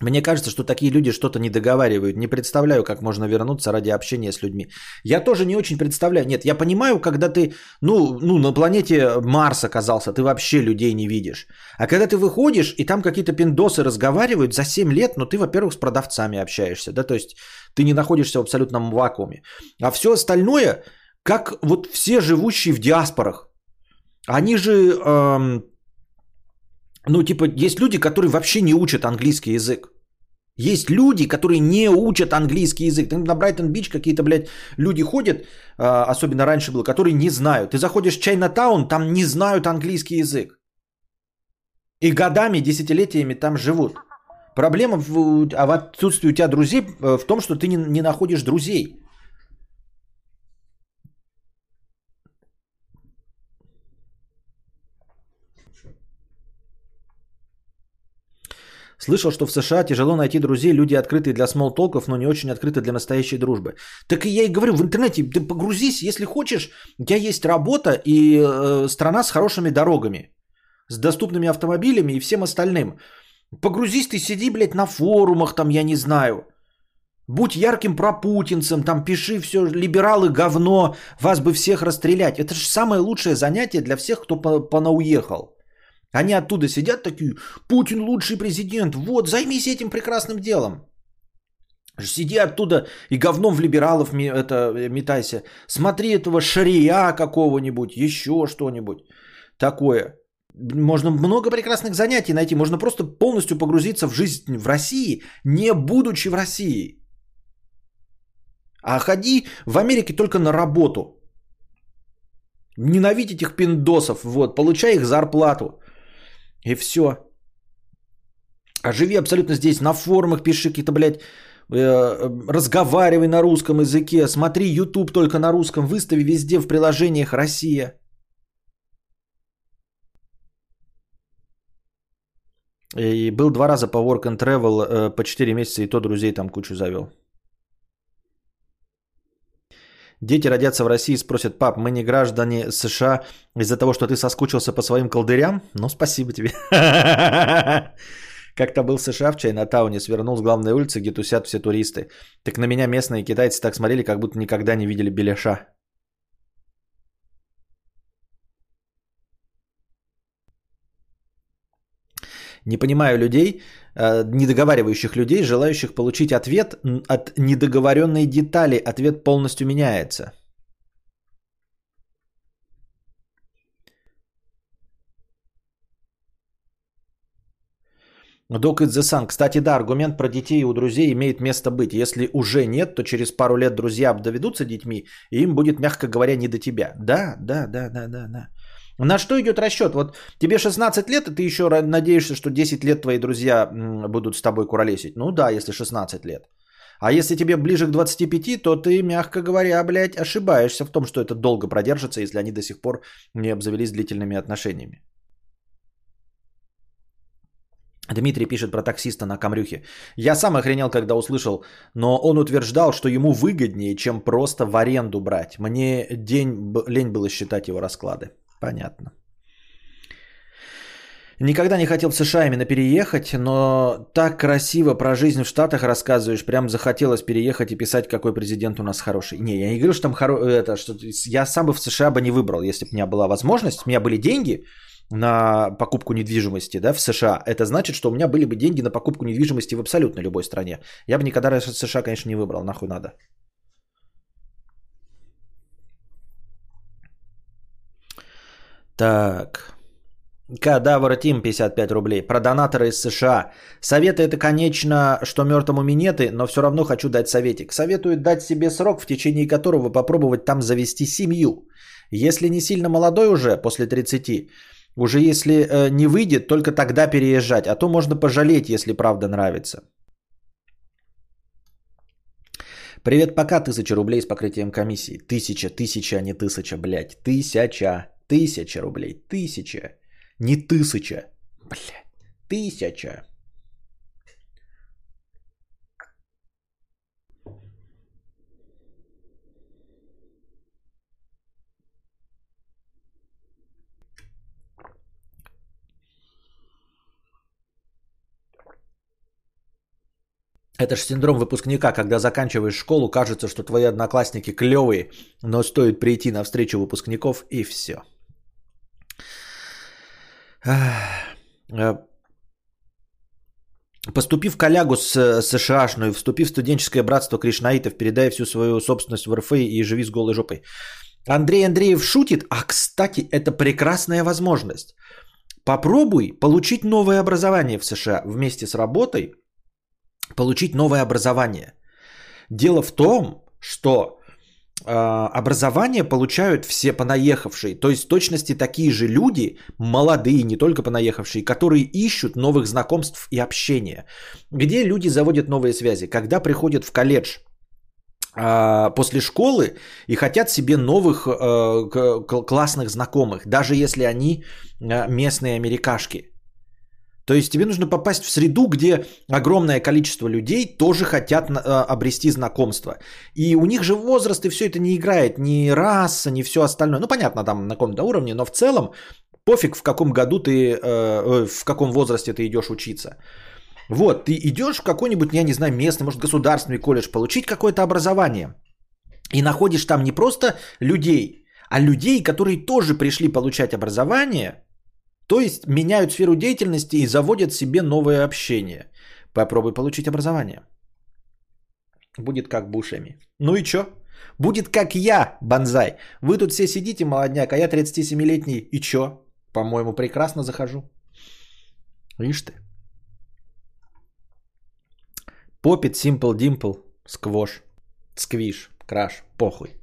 S1: Мне кажется, что такие люди что-то не договаривают. Не представляю, как можно вернуться ради общения с людьми. Я тоже не очень представляю. Нет, я понимаю, когда ты, ну, ну, на планете Марс оказался, ты вообще людей не видишь. А когда ты выходишь, и там какие-то пиндосы разговаривают за 7 лет, ну, ты, во-первых, с продавцами общаешься, да, то есть ты не находишься в абсолютном вакууме. А все остальное, как вот все живущие в диаспорах, они же, эм, ну, типа, есть люди, которые вообще не учат английский язык. Есть люди, которые не учат английский язык. На Брайтон-Бич какие-то, блядь, люди ходят, а, особенно раньше было, которые не знают. Ты заходишь в Чайнатаун, там не знают английский язык. И годами, десятилетиями там живут. Проблема в, а в отсутствии у тебя друзей э, в том, что ты не, не находишь друзей. Слышал, что в США тяжело найти друзей, люди открытые для смолтолков, но не очень открыты для настоящей дружбы. Так и я и говорю, в интернете ты погрузись, если хочешь, у тебя есть работа и э, страна с хорошими дорогами, с доступными автомобилями и всем остальным. Погрузись ты, сиди, блядь, на форумах там, я не знаю. Будь ярким пропутинцем, там пиши все, либералы говно, вас бы всех расстрелять. Это же самое лучшее занятие для всех, кто понауехал. Они оттуда сидят такие, Путин лучший президент, вот, займись этим прекрасным делом. Сиди оттуда и говном в либералов это, метайся. Смотри этого шария какого-нибудь, еще что-нибудь такое. Можно много прекрасных занятий найти. Можно просто полностью погрузиться в жизнь в России, не будучи в России. А ходи в Америке только на работу. Ненавидь этих пиндосов, вот, получай их зарплату. И все. А живи абсолютно здесь, на форумах пиши какие-то, блядь, э, разговаривай на русском языке, смотри YouTube только на русском, выстави везде в приложениях Россия. И был два раза по Work and Travel э, по 4 месяца, и то друзей там кучу завел. Дети родятся в России и спросят, пап, мы не граждане США из-за того, что ты соскучился по своим колдырям? Ну, спасибо тебе. Как-то был в США в Чайнатауне, свернул с главной улицы, где тусят все туристы. Так на меня местные китайцы так смотрели, как будто никогда не видели беляша. Не понимаю людей, недоговаривающих людей, желающих получить ответ от недоговоренной детали. Ответ полностью меняется. Dog is the. Кстати, да, аргумент про детей у друзей имеет место быть. Если уже нет, то через пару лет друзья обдоведутся детьми, и им будет, мягко говоря, не до тебя. Да, да, да, да, да, да. На что идет расчет? Вот тебе 16 лет, и ты еще надеешься, что 10 лет твои друзья будут с тобой куролесить. Ну да, если 16 лет. А если тебе ближе к 25, то ты, мягко говоря, блядь, ошибаешься в том, что это долго продержится, если они до сих пор не обзавелись длительными отношениями. Дмитрий пишет про таксиста на Камрюхе. Я сам охренел, когда услышал, но он утверждал, что ему выгоднее, чем просто в аренду брать. Мне день лень было считать его расклады. Понятно. Никогда не хотел в США именно переехать, но так красиво про жизнь в Штатах рассказываешь, прям захотелось переехать и писать, какой президент у нас хороший. Не, я не говорю, что там хоро... это, что я сам бы в США бы не выбрал, если бы у меня была возможность, у меня были деньги на покупку недвижимости да, в США. Это значит, что у меня были бы деньги на покупку недвижимости в абсолютно любой стране. Я бы никогда США, конечно, не выбрал, нахуй надо. Так. Кадавр Тим 55 рублей. Про донаторы из США. Советы это, конечно, что мертвому минеты, но все равно хочу дать советик. Советую дать себе срок, в течение которого попробовать там завести семью. Если не сильно молодой уже, после 30, уже если э, не выйдет, только тогда переезжать. А то можно пожалеть, если правда нравится. Привет, пока, тысяча рублей с покрытием комиссии. Тысяча, тысяча, а не тысяча, блядь. Тысяча, тысяча рублей, тысяча. Не тысяча. Блядь. Тысяча. Это же синдром выпускника, когда заканчиваешь школу, кажется, что твои одноклассники клевые, но стоит прийти на встречу выпускников и все. Э, поступив в коллягу с СШАшную, вступив в студенческое братство кришнаитов, передая всю свою собственность в РФ и живи с голой жопой. Андрей Андреев шутит, а кстати, это прекрасная возможность. Попробуй получить новое образование в США вместе с работой, получить новое образование. Дело в том, что а, образование получают все понаехавшие. То есть в точности такие же люди, молодые, не только понаехавшие, которые ищут новых знакомств и общения. Где люди заводят новые связи? Когда приходят в колледж а, после школы и хотят себе новых а, классных знакомых, даже если они местные америкашки. То есть тебе нужно попасть в среду, где огромное количество людей тоже хотят э, обрести знакомство. И у них же возраст и все это не играет, ни раса, ни все остальное. Ну, понятно, там на каком-то уровне, но в целом пофиг, в каком году ты, э, э, в каком возрасте ты идешь учиться. Вот, ты идешь в какой-нибудь, я не знаю, местный, может, государственный колледж, получить какое-то образование. И находишь там не просто людей, а людей, которые тоже пришли получать образование – то есть меняют сферу деятельности и заводят себе новое общение. Попробуй получить образование. Будет как Бушеми. Ну и чё? Будет как я, Банзай. Вы тут все сидите, молодняк, а я 37-летний. И чё? По-моему, прекрасно захожу. Видишь ты. Попит, Simple Dimple, Сквош, Сквиш, Краш, похуй.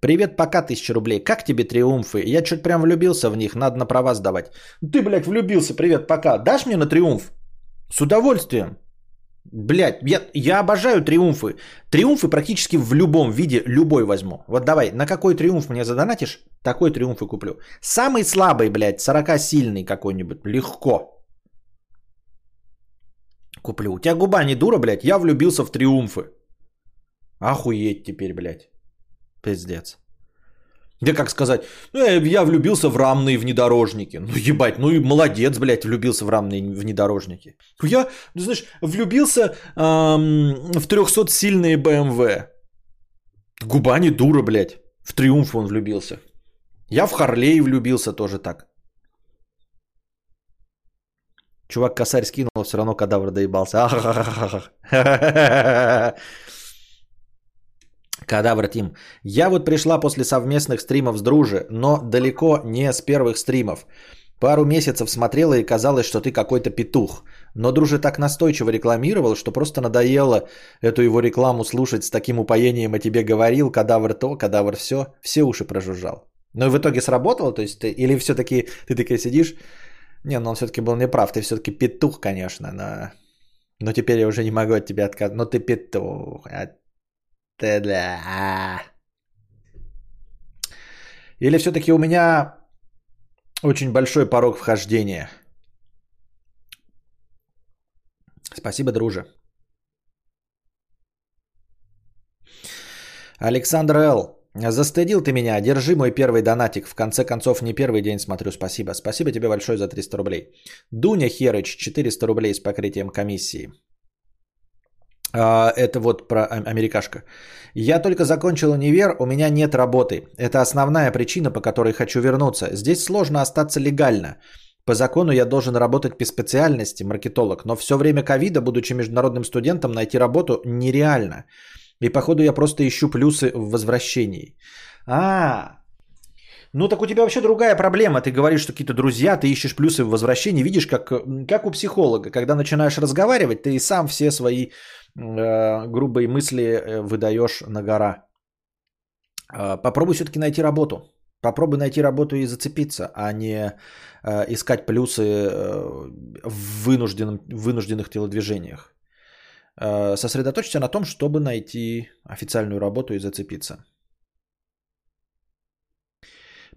S1: Привет, пока, тысяча рублей. Как тебе триумфы? Я чуть прям влюбился в них, надо на права сдавать. Ты, блядь, влюбился, привет, пока. Дашь мне на триумф? С удовольствием. Блядь, я, я обожаю триумфы. Триумфы практически в любом виде, любой возьму. Вот давай, на какой триумф мне задонатишь, такой триумф и куплю. Самый слабый, блядь, 40-сильный какой-нибудь, легко. Куплю. У тебя губа не дура, блядь, я влюбился в триумфы. Охуеть теперь, блядь. Пиздец. Да как сказать, ну, я влюбился в рамные внедорожники. Ну ебать, ну и молодец, блядь, влюбился в рамные внедорожники. Я, ну, знаешь, влюбился эм, в 300-сильные BMW. Губа не дура, блядь. В Триумф он влюбился. Я в Харлей влюбился тоже так. Чувак косарь скинул, все равно кадавр доебался. Кадавр Тим. Я вот пришла после совместных стримов с Друже, но далеко не с первых стримов. Пару месяцев смотрела и казалось, что ты какой-то петух. Но Друже так настойчиво рекламировал, что просто надоело эту его рекламу слушать с таким упоением о тебе говорил, кадавр то, кадавр все, все уши прожужжал. Но и в итоге сработало, то есть ты, или все-таки ты такая сидишь, не, ну он все-таки был неправ, ты все-таки петух, конечно, но, но теперь я уже не могу от тебя отказаться, но ты петух, а да. Или все-таки у меня очень большой порог вхождения. Спасибо, друже. Александр Л. Застыдил ты меня. Держи мой первый донатик. В конце концов, не первый день смотрю. Спасибо. Спасибо тебе большое за 300 рублей. Дуня Херыч, 400 рублей с покрытием комиссии. А, это вот про америкашка. Я только закончил универ, у меня нет работы. Это основная причина, по которой хочу вернуться. Здесь сложно остаться легально. По закону я должен работать по специальности, маркетолог, но все время ковида, будучи международным студентом, найти работу нереально. И походу я просто ищу плюсы в возвращении. А, ну так у тебя вообще другая проблема. Ты говоришь, что какие-то друзья, ты ищешь плюсы в возвращении. Видишь, как, как у психолога, когда начинаешь разговаривать, ты сам все свои грубые мысли э, выдаешь на гора. Э, попробуй все-таки найти работу. Попробуй найти работу и зацепиться, а не э, искать плюсы э, в вынужденном, вынужденных телодвижениях. Э, сосредоточься на том, чтобы найти официальную работу и зацепиться.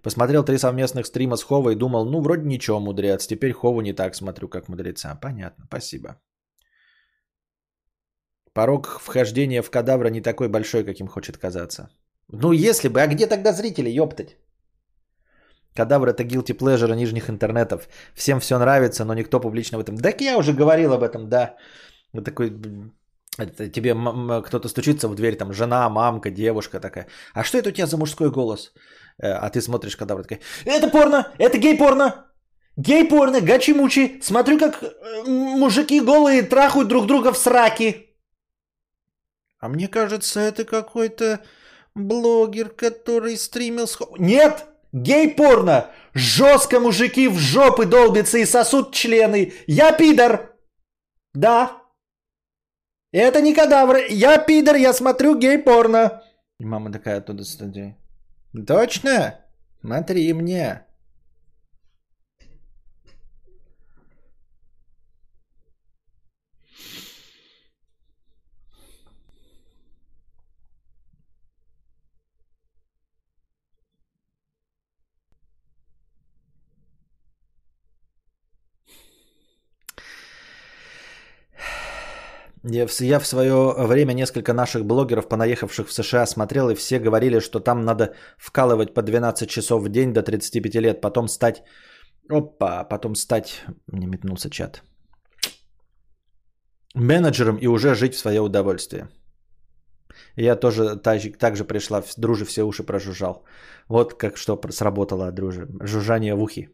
S1: Посмотрел три совместных стрима с Хова и думал, ну, вроде ничего, мудрец. Теперь Хову не так смотрю, как мудреца. Понятно, спасибо. Порог вхождения в кадавра не такой большой, каким хочет казаться. Ну, если бы, а где тогда зрители, ёптать? Кадавр это guilty pleasure нижних интернетов. Всем все нравится, но никто публично в этом... Так я уже говорил об этом, да. Вот такой... Это тебе кто-то стучится в дверь, там жена, мамка, девушка такая. А что это у тебя за мужской голос? Э, а ты смотришь кадавр такой. Это порно! Это гей-порно! Гей-порно! Гачи-мучи! Смотрю, как э, мужики голые трахают друг друга в сраки. А мне кажется, это какой-то блогер, который стримил... С... Нет! Гей-порно! Жестко мужики в жопы долбятся и сосут члены. Я пидор! Да. Это не кадавр. Я пидор, я смотрю гей-порно. И мама такая оттуда студия. Точно? Смотри мне. Я в, я в свое время несколько наших блогеров, понаехавших в США, смотрел, и все говорили, что там надо вкалывать по 12 часов в день до 35 лет, потом стать... Опа, потом стать... Не метнулся чат. Менеджером и уже жить в свое удовольствие. Я тоже так, так же пришла, дружи все уши прожужжал. Вот как что сработало, дружи. Жужжание в ухе.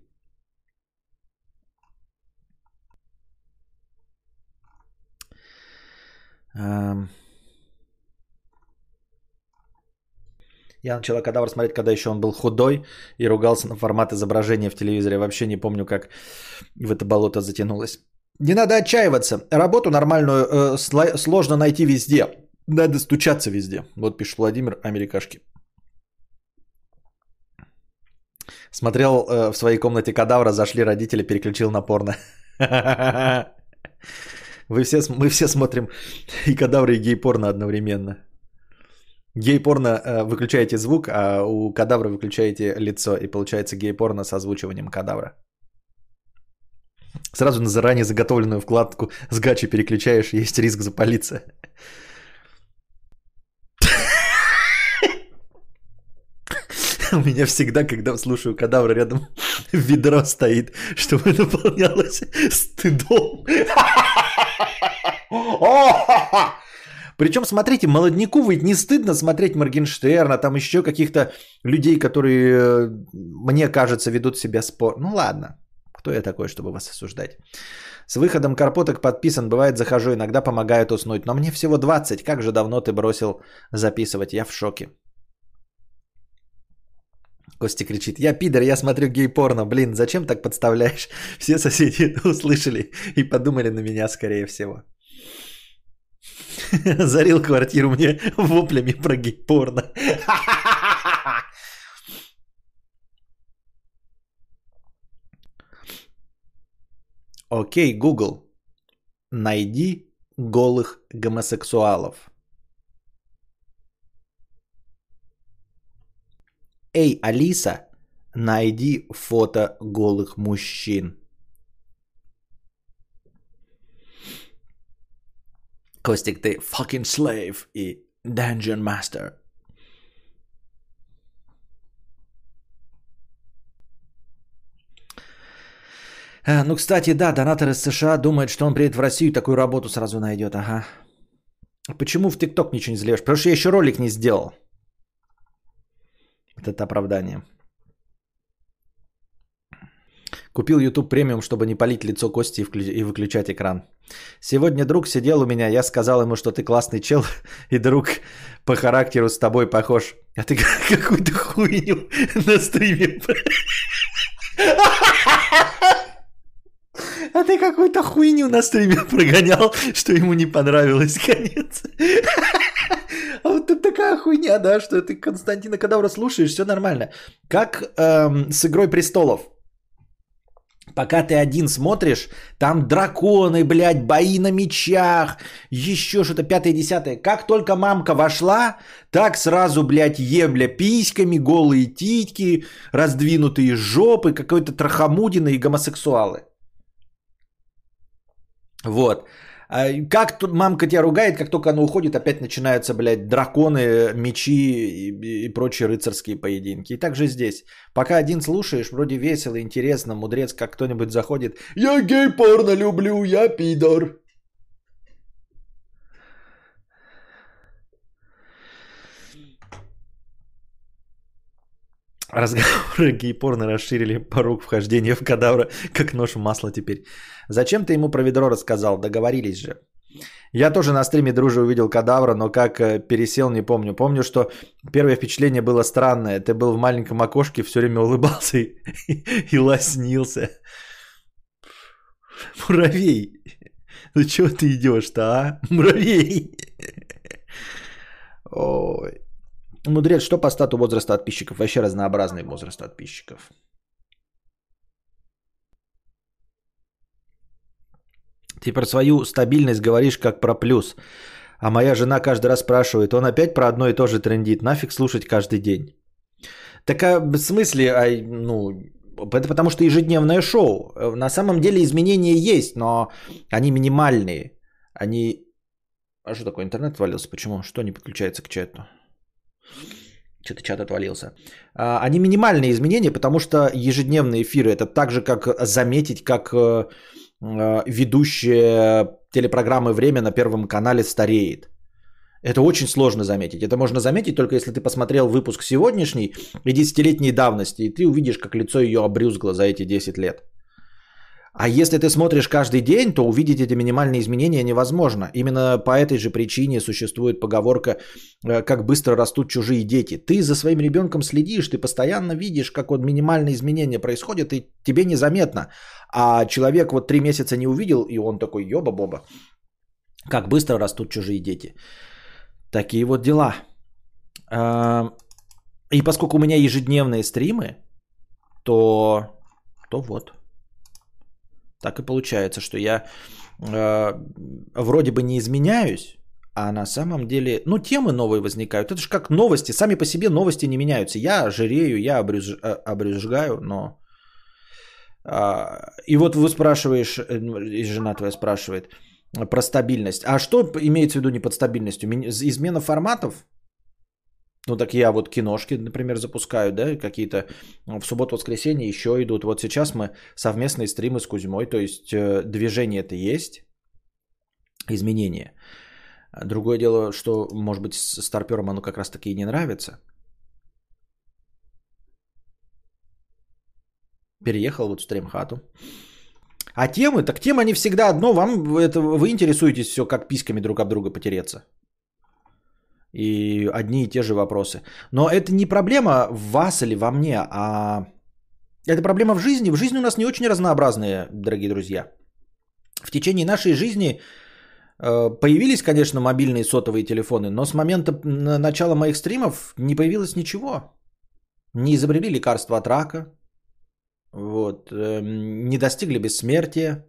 S1: Я начала кадавр смотреть, когда еще он был худой и ругался на формат изображения в телевизоре. Вообще не помню, как в это болото затянулось. Не надо отчаиваться. Работу нормальную э, сложно найти везде. Надо стучаться везде. Вот пишет Владимир Америкашки. Смотрел э, в своей комнате кадавра, зашли родители, переключил на порно. Вы все, мы все смотрим и кадавры, и гей-порно одновременно. Гей-порно э, выключаете звук, а у кадавра выключаете лицо, и получается гей-порно с озвучиванием кадавра. Сразу на заранее заготовленную вкладку с гачи переключаешь, есть риск запалиться. У меня всегда, когда слушаю кадавра, рядом ведро стоит, чтобы наполнялось стыдом. Причем, смотрите, молодняку ведь не стыдно смотреть Моргенштерна, там еще каких-то людей, которые, э, мне кажется, ведут себя спор. Ну ладно, кто я такой, чтобы вас осуждать? С выходом Карпоток подписан, бывает захожу, иногда помогает уснуть. Но мне всего 20, как же давно ты бросил записывать, я в шоке. Костя кричит, я пидор, я смотрю гей-порно. Блин, зачем так подставляешь? Все соседи услышали и подумали на меня, скорее всего. Зарил квартиру мне воплями про гей-порно. Окей, Google, найди голых гомосексуалов. Эй, Алиса, найди фото голых мужчин. Костик, ты fucking slave и dungeon master. Э, ну, кстати, да, донатор из США думает, что он приедет в Россию и такую работу сразу найдет. Ага. Почему в ТикТок ничего не залезешь? Потому что я еще ролик не сделал. Это оправдание. Купил YouTube премиум, чтобы не палить лицо Кости и выключать экран. Сегодня друг сидел у меня, я сказал ему, что ты классный чел, и друг по характеру с тобой похож. А ты какую-то хуйню на стриме. А ты какую-то хуйню на стриме прогонял, что ему не понравилось, конец. Тут такая хуйня, да, что ты Константина Кадавра слушаешь, все нормально. Как эм, с «Игрой престолов». Пока ты один смотришь, там драконы, блядь, бои на мечах, еще что-то пятое-десятое. Как только мамка вошла, так сразу, блядь, ебля письками, голые титьки, раздвинутые жопы, какой-то трахамудины и гомосексуалы. Вот. А как тут мамка тебя ругает, как только она уходит, опять начинаются, блядь, драконы, мечи и, и прочие рыцарские поединки. И также здесь. Пока один слушаешь, вроде весело, интересно, мудрец, как кто-нибудь заходит. Я гей-порно люблю, я пидор. Разговоры гей-порно расширили порог вхождения в кадавра, как нож в масло теперь. Зачем ты ему про ведро рассказал? Договорились же. Я тоже на стриме дружи увидел кадавра, но как э, пересел, не помню. Помню, что первое впечатление было странное. Ты был в маленьком окошке, все время улыбался и, и, и лоснился. Муравей. Ну чего ты идешь-то, а? Муравей. Ой. Мудрец, что по стату возраста подписчиков? Вообще разнообразный возраст подписчиков. Ты про свою стабильность говоришь как про плюс. А моя жена каждый раз спрашивает, он опять про одно и то же трендит. Нафиг слушать каждый день. Так а в смысле, а, ну, это потому что ежедневное шоу. На самом деле изменения есть, но они минимальные. Они... А что такое, интернет отвалился? Почему? Что не подключается к чату? Что-то чат отвалился. А, они минимальные изменения, потому что ежедневные эфиры это так же, как заметить, как э, э, ведущая телепрограммы «Время» на Первом канале стареет. Это очень сложно заметить. Это можно заметить только если ты посмотрел выпуск сегодняшний и десятилетней давности, и ты увидишь, как лицо ее обрюзгло за эти 10 лет. А если ты смотришь каждый день, то увидеть эти минимальные изменения невозможно. Именно по этой же причине существует поговорка, э, как быстро растут чужие дети. Ты за своим ребенком следишь, ты постоянно видишь, как вот минимальные изменения происходят, и тебе незаметно. А человек вот три месяца не увидел, и он такой, ёба-боба, как быстро растут чужие дети. Такие вот дела. А, и поскольку у меня ежедневные стримы, то, то вот. Так и получается, что я э, вроде бы не изменяюсь, а на самом деле, ну, темы новые возникают. Это же как новости. Сами по себе новости не меняются. Я жирею, я обрюз, э, обрюзгаю, но... А, и вот вы спрашиваешь, э, и жена твоя спрашивает про стабильность. А что имеется в виду не под стабильностью? Измена форматов? Ну так я вот киношки, например, запускаю, да, какие-то в субботу-воскресенье еще идут. Вот сейчас мы совместные стримы с Кузьмой, то есть э, движение-то есть, изменения. Другое дело, что, может быть, с старпером оно как раз таки и не нравится. Переехал вот в стримхату. А темы, так темы они всегда одно, вам это, вы интересуетесь все, как письками друг об друга потереться и одни и те же вопросы. Но это не проблема в вас или во мне, а это проблема в жизни. В жизни у нас не очень разнообразные, дорогие друзья. В течение нашей жизни э, появились, конечно, мобильные сотовые телефоны, но с момента начала моих стримов не появилось ничего. Не изобрели лекарства от рака, вот, эм, не достигли бессмертия,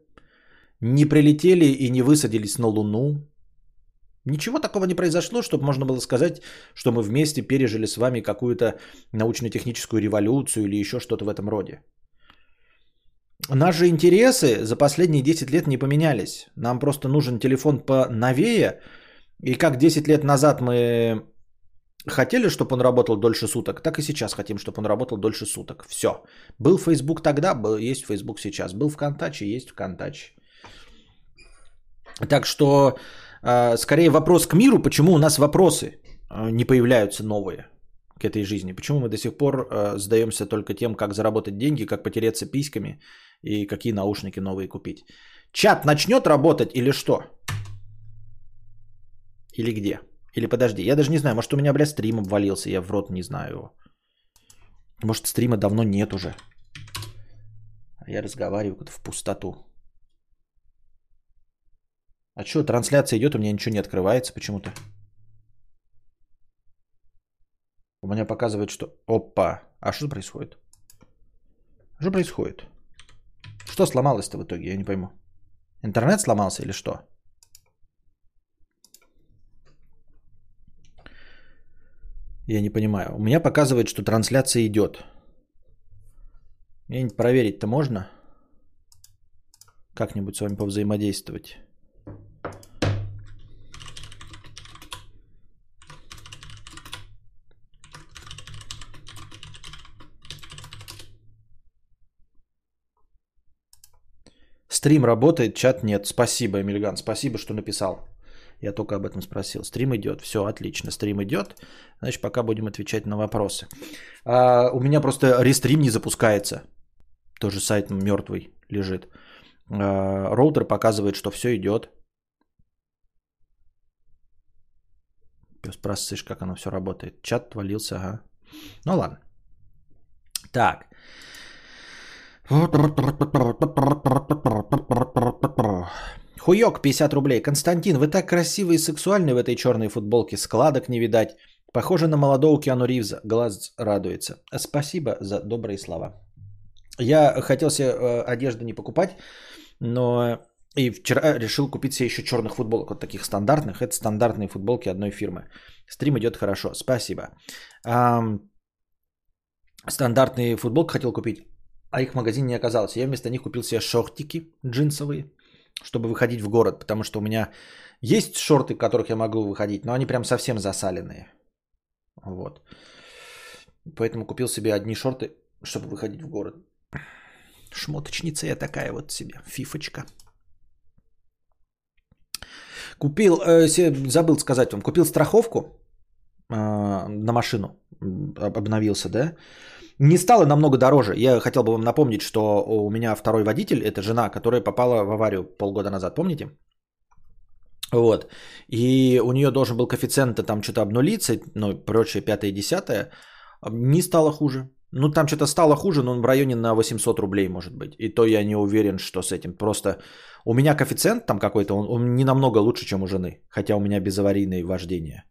S1: не прилетели и не высадились на Луну, Ничего такого не произошло, чтобы можно было сказать, что мы вместе пережили с вами какую-то научно-техническую революцию или еще что-то в этом роде. Наши интересы за последние 10 лет не поменялись. Нам просто нужен телефон поновее. И как 10 лет назад мы хотели, чтобы он работал дольше суток, так и сейчас хотим, чтобы он работал дольше суток. Все. Был Facebook тогда, был, есть Facebook сейчас. Был ВКонтаче, есть ВКонтаче. Так что, скорее вопрос к миру, почему у нас вопросы э, не появляются новые к этой жизни. Почему мы до сих пор э, задаемся только тем, как заработать деньги, как потереться письками и какие наушники новые купить. Чат начнет работать или что? Или где? Или подожди, я даже не знаю, может у меня, блядь, стрим обвалился, я в рот не знаю его. Может стрима давно нет уже. А я разговариваю как-то в пустоту. А что, трансляция идет, у меня ничего не открывается почему-то. У меня показывает, что... Опа! А что происходит? Что происходит? Что сломалось-то в итоге? Я не пойму. Интернет сломался или что? Я не понимаю. У меня показывает, что трансляция идет. Мне проверить-то можно? Как-нибудь с вами повзаимодействовать. Стрим работает, чат нет. Спасибо, Эмильган, спасибо, что написал. Я только об этом спросил. Стрим идет, все отлично, стрим идет. Значит, пока будем отвечать на вопросы. А, у меня просто рестрим не запускается. Тоже сайт мертвый лежит. А, роутер показывает, что все идет. Пес просышь, как оно все работает. Чат отвалился, ага. Ну ладно. Так. Хуёк 50 рублей. Константин, вы так красивый и сексуальный в этой черной футболке. Складок не видать. Похоже на молодого Киану Ривза. Глаз радуется. Спасибо за добрые слова. Я хотел себе э, одежды не покупать, но и вчера решил купить себе еще черных футболок, вот таких стандартных. Это стандартные футболки одной фирмы. Стрим идет хорошо. Спасибо. А, стандартные футболки хотел купить, а их в магазине не оказалось. Я вместо них купил себе шортики джинсовые чтобы выходить в город, потому что у меня есть шорты, в которых я могу выходить, но они прям совсем засаленные. Вот. Поэтому купил себе одни шорты, чтобы выходить в город. Шмоточница я такая вот себе, фифочка. Купил, э, забыл сказать вам, купил страховку э, на машину, обновился, да, не стало намного дороже. Я хотел бы вам напомнить, что у меня второй водитель, это жена, которая попала в аварию полгода назад, помните? Вот. И у нее должен был коэффициент там что-то обнулиться, ну, прочее, пятое десятое. Не стало хуже. Ну, там что-то стало хуже, но в районе на 800 рублей, может быть. И то я не уверен, что с этим. Просто у меня коэффициент там какой-то, он, он не намного лучше, чем у жены. Хотя у меня безаварийное вождение.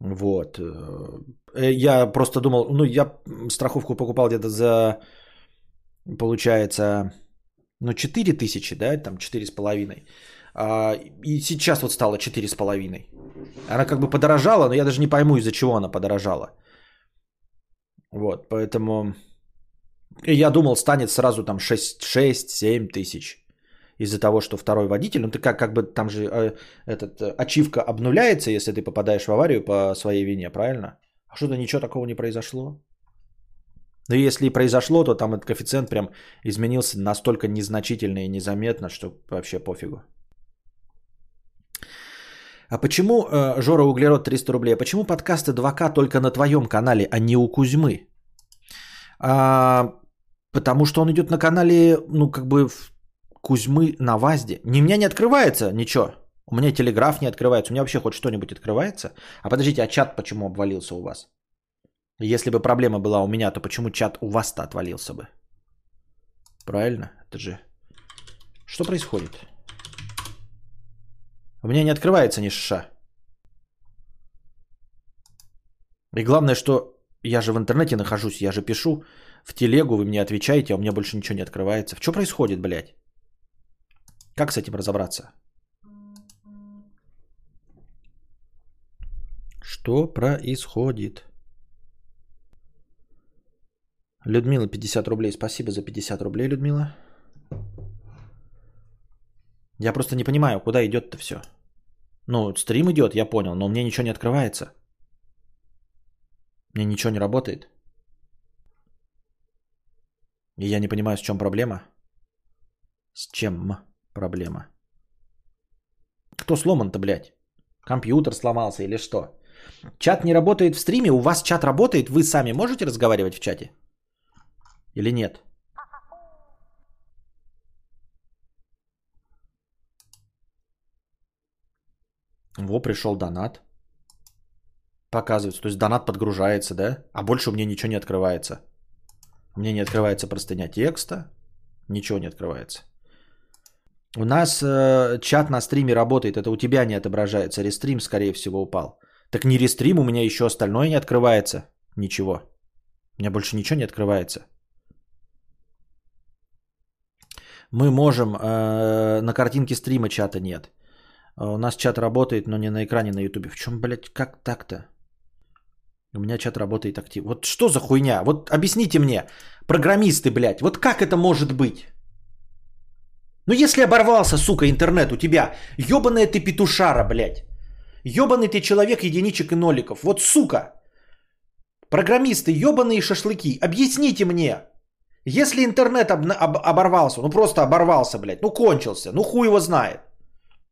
S1: Вот. Э, я просто думал, ну, я страховку покупал где-то за, получается, ну, 4 тысячи, да, там 4,5. А, и сейчас вот стало 4,5. Она как бы подорожала, но я даже не пойму, из-за чего она подорожала. Вот, поэтому я думал, станет сразу там 6-7 тысяч из-за того, что второй водитель, ну ты как, как бы там же э, этот, э, ачивка обнуляется, если ты попадаешь в аварию по своей вине, правильно? А что-то ничего такого не произошло. Но если и произошло, то там этот коэффициент прям изменился настолько незначительно и незаметно, что вообще пофигу. А почему, э, Жора Углерод 300 рублей, а почему подкасты 2К только на твоем канале, а не у Кузьмы? А, потому что он идет на канале, ну, как бы Кузьмы на ВАЗде. Не, у меня не открывается ничего. У меня телеграф не открывается. У меня вообще хоть что-нибудь открывается. А подождите, а чат почему обвалился у вас? Если бы проблема была у меня, то почему чат у вас-то отвалился бы? Правильно? Это же... Что происходит? У меня не открывается ни шиша. И главное, что я же в интернете нахожусь, я же пишу в телегу, вы мне отвечаете, а у меня больше ничего не открывается. Что происходит, блядь? Как с этим разобраться? Что происходит? Людмила, 50 рублей. Спасибо за 50 рублей, Людмила. Я просто не понимаю, куда идет-то все. Ну, стрим идет, я понял, но мне ничего не открывается. Мне ничего не работает. И я не понимаю, с чем проблема. С чем проблема? Кто сломан-то, блядь? Компьютер сломался или что? Чат не работает в стриме? У вас чат работает? Вы сами можете разговаривать в чате? Или нет? Во, пришел донат. Показывается. То есть донат подгружается, да? А больше у меня ничего не открывается. У меня не открывается простыня текста. Ничего не открывается. У нас э, чат на стриме работает. Это у тебя не отображается. Рестрим, скорее всего, упал. Так не рестрим, у меня еще остальное не открывается. Ничего. У меня больше ничего не открывается. Мы можем... Э, на картинке стрима чата нет. А у нас чат работает, но не на экране на ютубе. В чем, блядь, как так-то? У меня чат работает активно. Вот что за хуйня? Вот объясните мне, программисты, блядь, вот как это может быть? Ну если оборвался, сука, интернет у тебя, ебаная ты петушара, блядь. Ебаный ты человек единичек и ноликов. Вот сука. Программисты, ебаные шашлыки, объясните мне. Если интернет об- об- оборвался, ну просто оборвался, блядь, ну кончился, ну хуй его знает.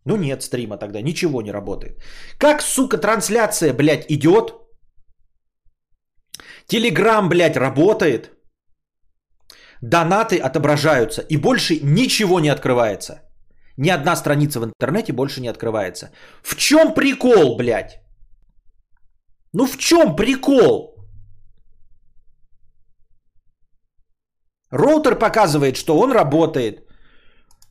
S1: Ну нет стрима тогда, ничего не работает. Как, сука, трансляция, блядь, идет? Телеграм, блядь, работает. Донаты отображаются. И больше ничего не открывается. Ни одна страница в интернете больше не открывается. В чем прикол, блядь? Ну в чем прикол? Роутер показывает, что он работает.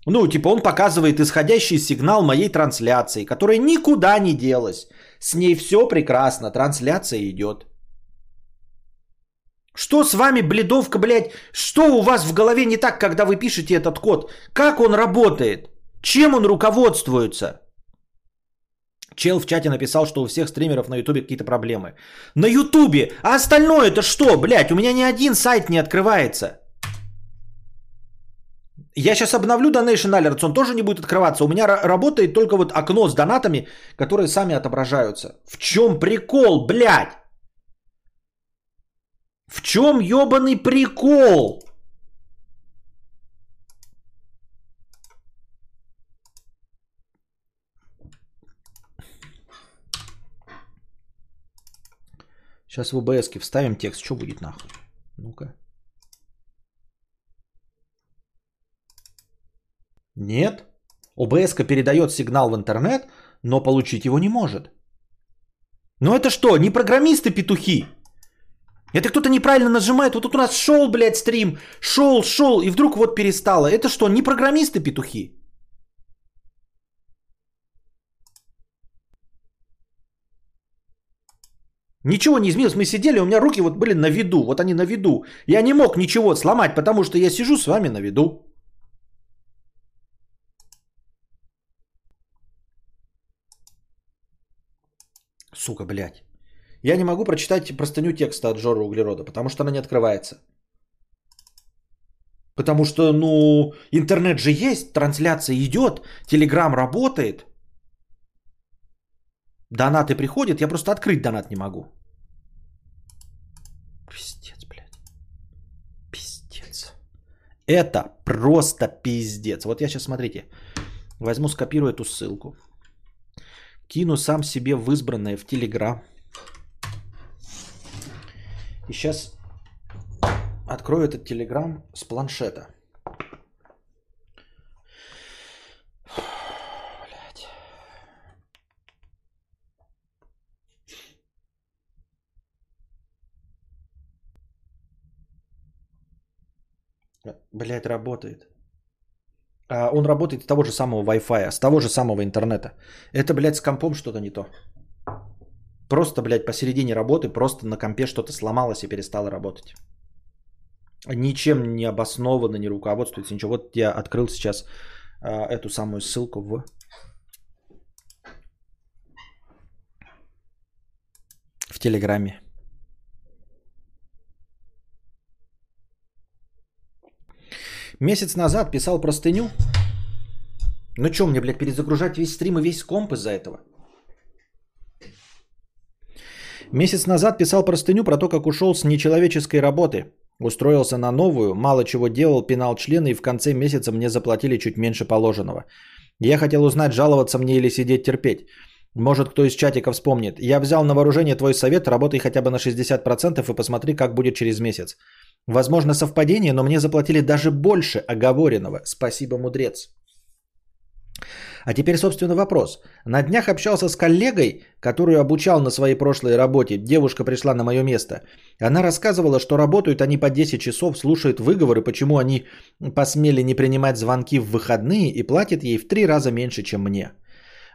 S1: Ну, типа он показывает исходящий сигнал моей трансляции, которая никуда не делась. С ней все прекрасно, трансляция идет. Что с вами, бледовка, блядь? Что у вас в голове не так, когда вы пишете этот код? Как он работает? Чем он руководствуется? Чел в чате написал, что у всех стримеров на ютубе какие-то проблемы. На ютубе? А остальное это что, блядь? У меня ни один сайт не открывается. Я сейчас обновлю Donation Alerts, он тоже не будет открываться. У меня работает только вот окно с донатами, которые сами отображаются. В чем прикол, блядь? В чем ебаный прикол? Сейчас в ОБС вставим текст. Что будет нахуй? Ну-ка. Нет. ОБС передает сигнал в интернет, но получить его не может. Ну это что, не программисты петухи? Это кто-то неправильно нажимает. Вот тут у нас шел, блядь, стрим. Шел, шел, и вдруг вот перестало. Это что, не программисты петухи? Ничего не изменилось. Мы сидели, у меня руки вот были на виду. Вот они на виду. Я не мог ничего сломать, потому что я сижу с вами на виду. Сука, блядь. Я не могу прочитать простыню текста от Жора Углерода, потому что она не открывается. Потому что, ну, интернет же есть, трансляция идет, телеграм работает. Донаты приходят, я просто открыть донат не могу. Пиздец, блядь. Пиздец. Это просто пиздец. Вот я сейчас, смотрите, возьму, скопирую эту ссылку. Кину сам себе в избранное в Телеграм. И сейчас открою этот Телеграм с планшета. Блять. Работает. А он работает с того же самого Wi-Fi, с того же самого интернета. Это, блядь, с компом что-то не то. Просто, блядь, посередине работы, просто на компе что-то сломалось и перестало работать. Ничем не обоснованно, не руководствуется, ничего. Вот я открыл сейчас а, эту самую ссылку в... В Телеграме. Месяц назад писал простыню. Ну что мне, блядь, перезагружать весь стрим и весь комп из-за этого? Месяц назад писал простыню про то, как ушел с нечеловеческой работы. Устроился на новую, мало чего делал, пинал члены и в конце месяца мне заплатили чуть меньше положенного. Я хотел узнать, жаловаться мне или сидеть терпеть. Может, кто из чатика вспомнит. Я взял на вооружение твой совет, работай хотя бы на 60% и посмотри, как будет через месяц. Возможно, совпадение, но мне заплатили даже больше оговоренного. Спасибо, мудрец. А теперь, собственно, вопрос. На днях общался с коллегой, которую обучал на своей прошлой работе. Девушка пришла на мое место. Она рассказывала, что работают они по 10 часов, слушают выговоры, почему они посмели не принимать звонки в выходные и платят ей в три раза меньше, чем мне.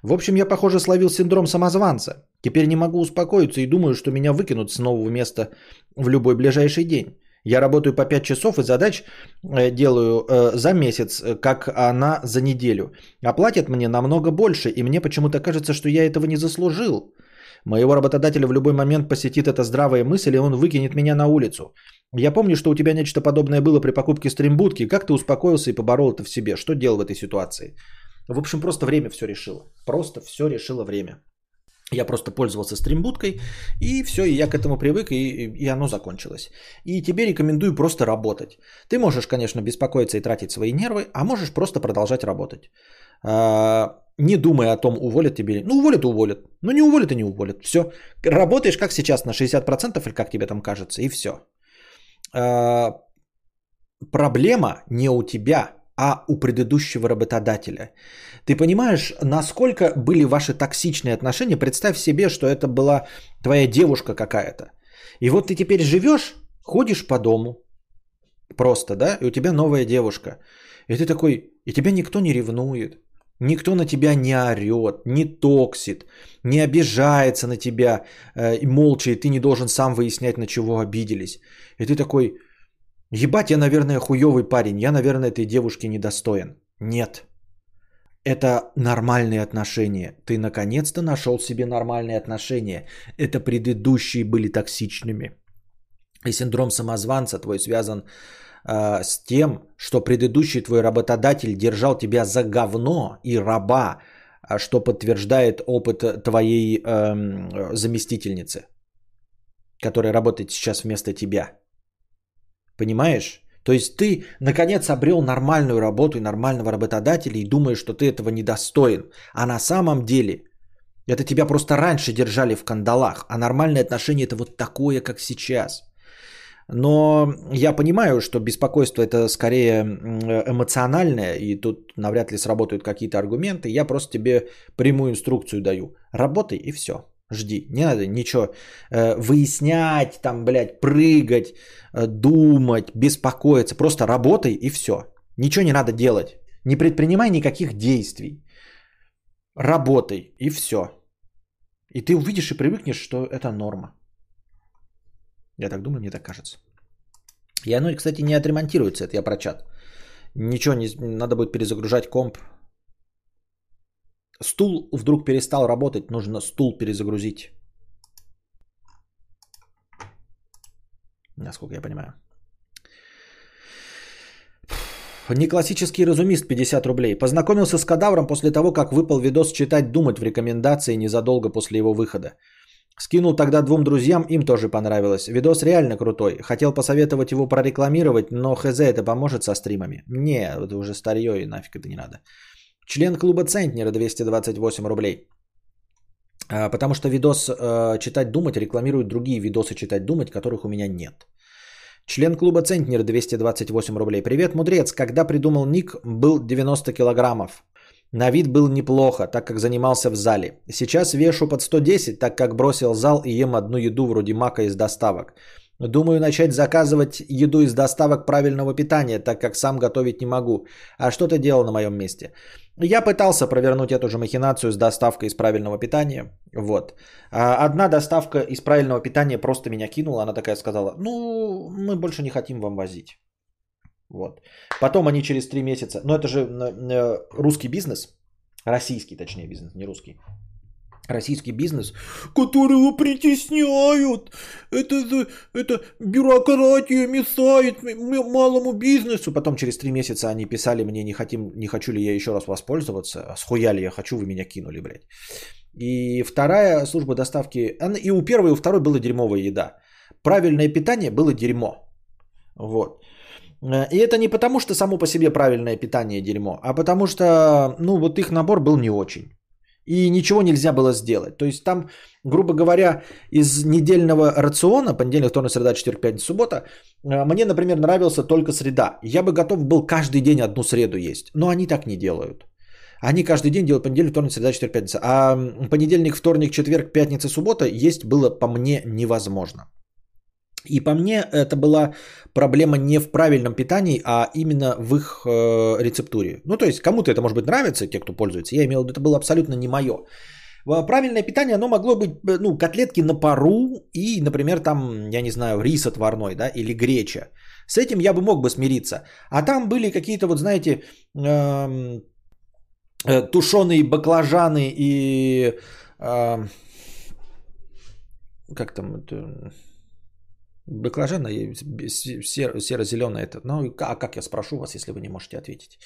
S1: В общем, я, похоже, словил синдром самозванца. Теперь не могу успокоиться и думаю, что меня выкинут с нового места в любой ближайший день. Я работаю по 5 часов и задач э, делаю э, за месяц, э, как она за неделю. А платят мне намного больше, и мне почему-то кажется, что я этого не заслужил. Моего работодателя в любой момент посетит эта здравая мысль, и он выкинет меня на улицу. Я помню, что у тебя нечто подобное было при покупке стримбудки. Как ты успокоился и поборол это в себе? Что делал в этой ситуации? В общем, просто время все решило. Просто все решило время. Я просто пользовался стримбуткой, и все, и я к этому привык, и, и оно закончилось. И тебе рекомендую просто работать. Ты можешь, конечно, беспокоиться и тратить свои нервы, а можешь просто продолжать работать. А, не думая о том, уволят тебе. Ну, уволят, уволят. Ну, не уволят и не уволят. Все. Работаешь как сейчас на 60% или как тебе там кажется, и все. А, проблема не у тебя, а у предыдущего работодателя. Ты понимаешь, насколько были ваши токсичные отношения? Представь себе, что это была твоя девушка какая-то. И вот ты теперь живешь, ходишь по дому, просто, да, и у тебя новая девушка. И ты такой, и тебя никто не ревнует, никто на тебя не орет, не токсит, не обижается на тебя э, молча, и ты не должен сам выяснять, на чего обиделись. И ты такой, Ебать, я, наверное, хуёвый парень, я, наверное, этой девушки недостоин. Нет. Это нормальные отношения. Ты наконец-то нашел себе нормальные отношения. Это предыдущие были токсичными. И синдром самозванца твой связан э, с тем, что предыдущий твой работодатель держал тебя за говно и раба, что подтверждает опыт твоей э, заместительницы, которая работает сейчас вместо тебя. Понимаешь? То есть ты, наконец, обрел нормальную работу и нормального работодателя и думаешь, что ты этого недостоин. А на самом деле это тебя просто раньше держали в кандалах. А нормальное отношение это вот такое, как сейчас. Но я понимаю, что беспокойство это скорее эмоциональное, и тут навряд ли сработают какие-то аргументы. Я просто тебе прямую инструкцию даю. Работай и все. Жди. Не надо ничего э, выяснять, там, блядь, прыгать, э, думать, беспокоиться. Просто работай и все. Ничего не надо делать. Не предпринимай никаких действий. Работай и все. И ты увидишь и привыкнешь, что это норма. Я так думаю, мне так кажется. И оно, кстати, не отремонтируется, это я про чат. Ничего не... Надо будет перезагружать комп, Стул вдруг перестал работать, нужно стул перезагрузить. Насколько я понимаю. Неклассический разумист 50 рублей. Познакомился с кадавром после того, как выпал видос «Читать, думать» в рекомендации незадолго после его выхода. Скинул тогда двум друзьям, им тоже понравилось. Видос реально крутой. Хотел посоветовать его прорекламировать, но хз это поможет со стримами. Не, это уже старье и нафиг это не надо. Член клуба Центнера 228 рублей. А, потому что видос э, «Читать, думать» рекламирует другие видосы «Читать, думать», которых у меня нет. Член клуба Центнер 228 рублей. Привет, мудрец. Когда придумал ник, был 90 килограммов. На вид был неплохо, так как занимался в зале. Сейчас вешу под 110, так как бросил зал и ем одну еду вроде мака из доставок. Думаю начать заказывать еду из доставок правильного питания, так как сам готовить не могу. А что ты делал на моем месте? Я пытался провернуть эту же махинацию с доставкой из правильного питания. Вот. А одна доставка из правильного питания просто меня кинула. Она такая сказала, ну, мы больше не хотим вам возить. Вот. Потом они через три месяца, ну это же русский бизнес, российский точнее бизнес, не русский российский бизнес, которого притесняют. Это, это бюрократия мешает малому бизнесу. Потом через три месяца они писали мне, не, хотим, не хочу ли я еще раз воспользоваться. Схуя ли я хочу, вы меня кинули, блядь. И вторая служба доставки, и у первой, и у второй была дерьмовая еда. Правильное питание было дерьмо. Вот. И это не потому, что само по себе правильное питание дерьмо, а потому что, ну, вот их набор был не очень. И ничего нельзя было сделать. То есть там, грубо говоря, из недельного рациона, понедельник, вторник, среда, четверг, пятница, суббота, э, мне, например, нравился только среда. Я бы готов был каждый день одну среду есть. Но они так не делают. Они каждый день делают понедельник, вторник, среда, четверг, пятница. А понедельник, вторник, четверг, пятница, суббота есть было по мне невозможно. И по мне это была проблема не в правильном питании, а именно в их э, рецептуре. Ну, то есть кому-то это может быть нравится, те, кто пользуется. Я имел в виду, это было абсолютно не мое. Правильное питание, оно могло быть, э, ну, котлетки на пару и, например, там, я не знаю, рис отварной, да, или греча. С этим я бы мог бы смириться. А там были какие-то, вот знаете, эм, э, тушеные баклажаны и... Э, как там это Баклажан серо-зеленый этот. Ну, а как я спрошу вас, если вы не можете ответить?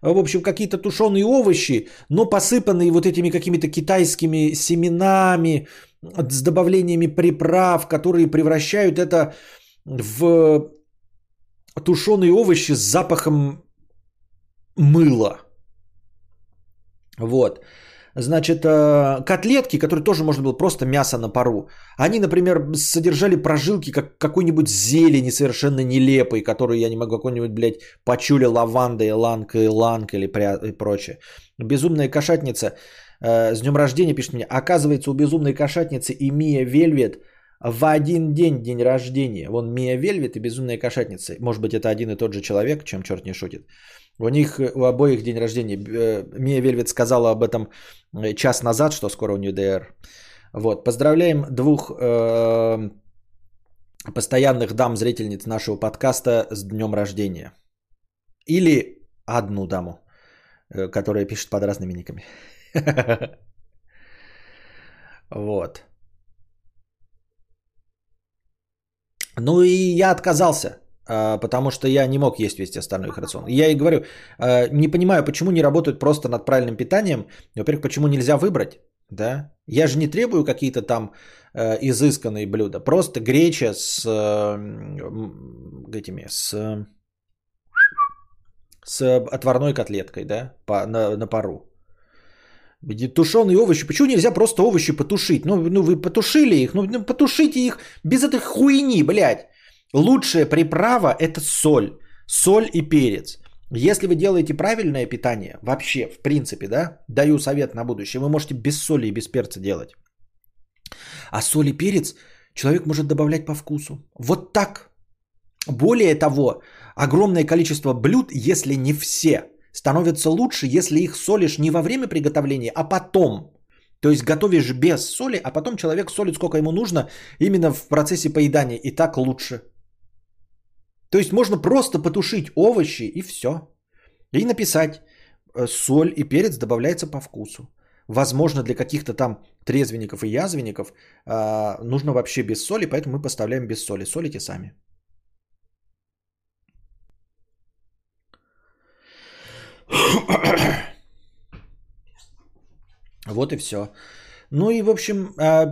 S1: В общем, какие-то тушеные овощи, но посыпанные вот этими какими-то китайскими семенами с добавлениями приправ, которые превращают это в тушеные овощи с запахом мыла. Вот. Значит, э, котлетки, которые тоже можно было просто мясо на пару, они, например, содержали прожилки как какой-нибудь зелени совершенно нелепой, которую я не могу, какой-нибудь, блядь, пачуля, лаванда, иланг, иланг или и прочее. Безумная кошатница э, с днем рождения пишет мне, оказывается, у безумной кошатницы и Мия Вельвет в один день день рождения. Вон Мия Вельвет и безумная кошатница. Может быть, это один и тот же человек, чем черт не шутит. У них у обоих день рождения. Э, Мия Вельвет сказала об этом э, час назад, что скоро у нее ДР. Вот. Поздравляем двух э, постоянных дам-зрительниц нашего подкаста с днем рождения. Или одну даму, э, которая пишет под разными никами. Вот. Ну и я отказался потому что я не мог есть весь остальной их рацион. Я и говорю, а, не понимаю, почему не работают просто над правильным питанием. Во-первых, почему нельзя выбрать, да? Я же не требую какие-то там э, изысканные блюда. Просто греча с э, этими, с, с отварной котлеткой, да, по, на, на пару. Тушеные овощи. Почему нельзя просто овощи потушить? Ну, ну вы потушили их, ну, ну потушите их без этой хуйни, блядь. Лучшая приправа – это соль. Соль и перец. Если вы делаете правильное питание, вообще, в принципе, да, даю совет на будущее, вы можете без соли и без перца делать. А соль и перец человек может добавлять по вкусу. Вот так. Более того, огромное количество блюд, если не все, становятся лучше, если их солишь не во время приготовления, а потом. То есть готовишь без соли, а потом человек солит сколько ему нужно именно в процессе поедания. И так лучше. То есть можно просто потушить овощи и все. И написать э, соль и перец добавляется по вкусу. Возможно, для каких-то там трезвенников и язвенников э, нужно вообще без соли, поэтому мы поставляем без соли. Солите сами. Вот и все. Ну и, в общем, а,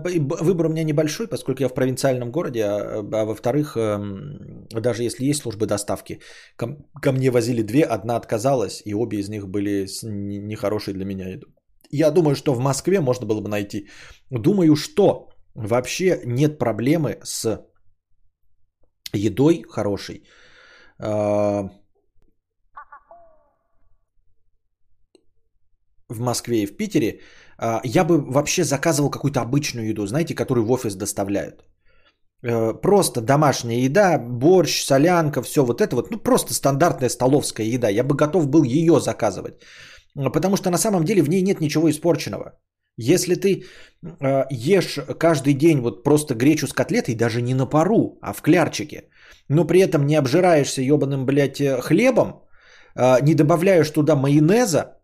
S1: выбор у меня небольшой, поскольку я в провинциальном городе, а, а во-вторых, эм, даже если есть службы доставки, ко, ко мне возили две, одна отказалась, и обе из них были нехорошие для меня. Я думаю, что в Москве можно было бы найти. Думаю, что вообще нет проблемы с едой хорошей. В Москве и в Питере а, я бы вообще заказывал какую-то обычную еду, знаете, которую в офис доставляют. Э, просто домашняя еда, борщ, солянка, все вот это вот, ну просто стандартная столовская еда. Я бы готов был ее заказывать. Потому что на самом деле в ней нет ничего испорченного. Если ты э, ешь каждый день вот просто гречу с котлетой, даже не на пару, а в клярчике, но при этом не обжираешься ебаным, блядь, э, хлебом, не добавляешь туда майонеза,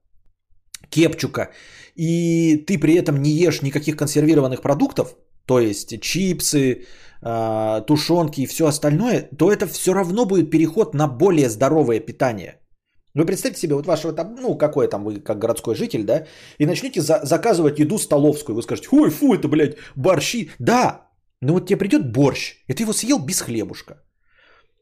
S1: кепчука и ты при этом не ешь никаких консервированных продуктов, то есть чипсы, а, тушенки и все остальное, то это все равно будет переход на более здоровое питание. Вы представьте себе, вот вашего там, ну, какой там вы, как городской житель, да, и начнете за- заказывать еду столовскую. Вы скажете, ой, фу, это, блядь, борщи. Да, но вот тебе придет борщ, и ты его съел без хлебушка.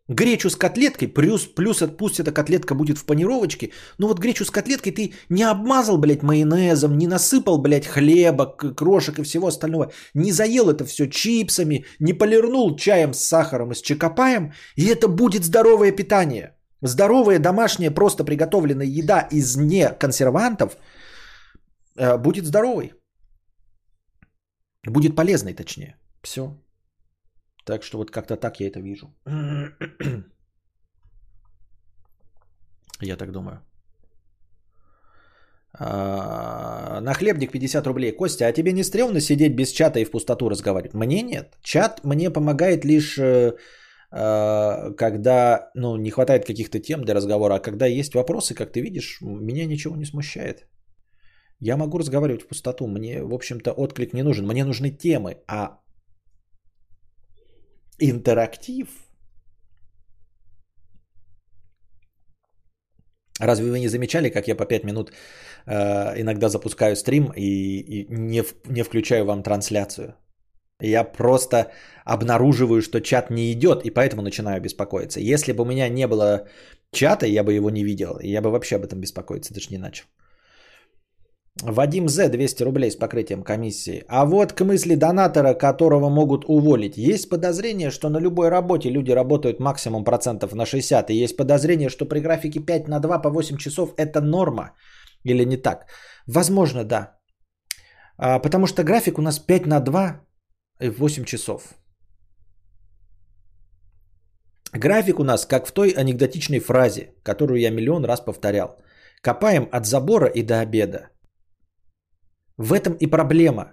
S1: Гречу с котлеткой, плюс, плюс пусть эта котлетка будет в панировочке, но вот гречу с котлеткой ты не обмазал, блядь, майонезом, не насыпал, блядь, хлеба, крошек и всего остального, не заел это все чипсами, не полирнул чаем с сахаром и с чекопаем, и это будет здоровое питание. Здоровая домашняя просто приготовленная еда из не консервантов э, будет здоровой. Будет полезной, точнее. Все. Так что вот как-то так я это вижу. Я так думаю. А, на хлебник 50 рублей. Костя, а тебе не стрёмно сидеть без чата и в пустоту разговаривать? Мне нет. Чат мне помогает лишь э, э, когда ну, не хватает каких-то тем для разговора, а когда есть вопросы, как ты видишь, меня ничего не смущает. Я могу разговаривать в пустоту, мне, в общем-то, отклик не нужен. Мне нужны темы, а интерактив. Разве вы не замечали, как я по 5 минут э, иногда запускаю стрим и, и не, в, не включаю вам трансляцию? Я просто обнаруживаю, что чат не идет, и поэтому начинаю беспокоиться. Если бы у меня не было чата, я бы его не видел, я бы вообще об этом беспокоиться даже не начал. Вадим З. 200 рублей с покрытием комиссии. А вот к мысли донатора, которого могут уволить. Есть подозрение, что на любой работе люди работают максимум процентов на 60. И есть подозрение, что при графике 5 на 2 по 8 часов это норма. Или не так? Возможно, да. А, потому что график у нас 5 на 2 и 8 часов. График у нас как в той анекдотичной фразе, которую я миллион раз повторял. Копаем от забора и до обеда. В этом и проблема.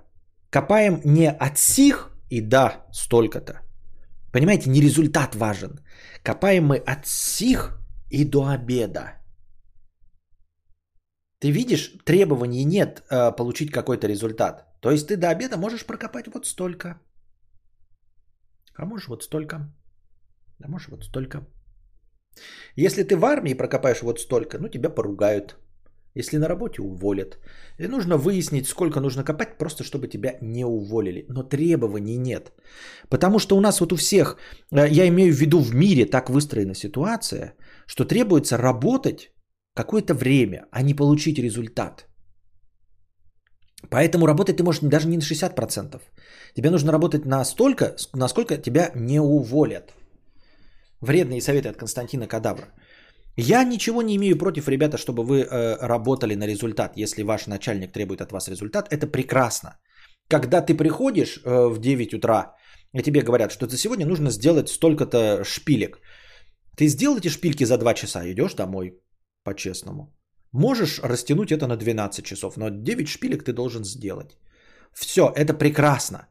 S1: Копаем не от сих и да, столько-то. Понимаете, не результат важен. Копаем мы от сих и до обеда. Ты видишь, требований нет э, получить какой-то результат. То есть ты до обеда можешь прокопать вот столько. А можешь вот столько. А можешь вот столько. Если ты в армии прокопаешь вот столько, ну тебя поругают. Если на работе уволят. И нужно выяснить, сколько нужно копать, просто чтобы тебя не уволили. Но требований нет. Потому что у нас вот у всех, э, я имею в виду в мире так выстроена ситуация, что требуется работать какое-то время, а не получить результат. Поэтому работать ты можешь даже не на 60%. Тебе нужно работать настолько, насколько тебя не уволят. Вредные советы от Константина Кадавра. Я ничего не имею против, ребята, чтобы вы э, работали на результат. Если ваш начальник требует от вас результат, это прекрасно. Когда ты приходишь э, в 9 утра, и тебе говорят, что за сегодня нужно сделать столько-то шпилек. Ты сделал эти шпильки за 2 часа, идешь домой, по-честному. Можешь растянуть это на 12 часов, но 9 шпилек ты должен сделать. Все, это прекрасно.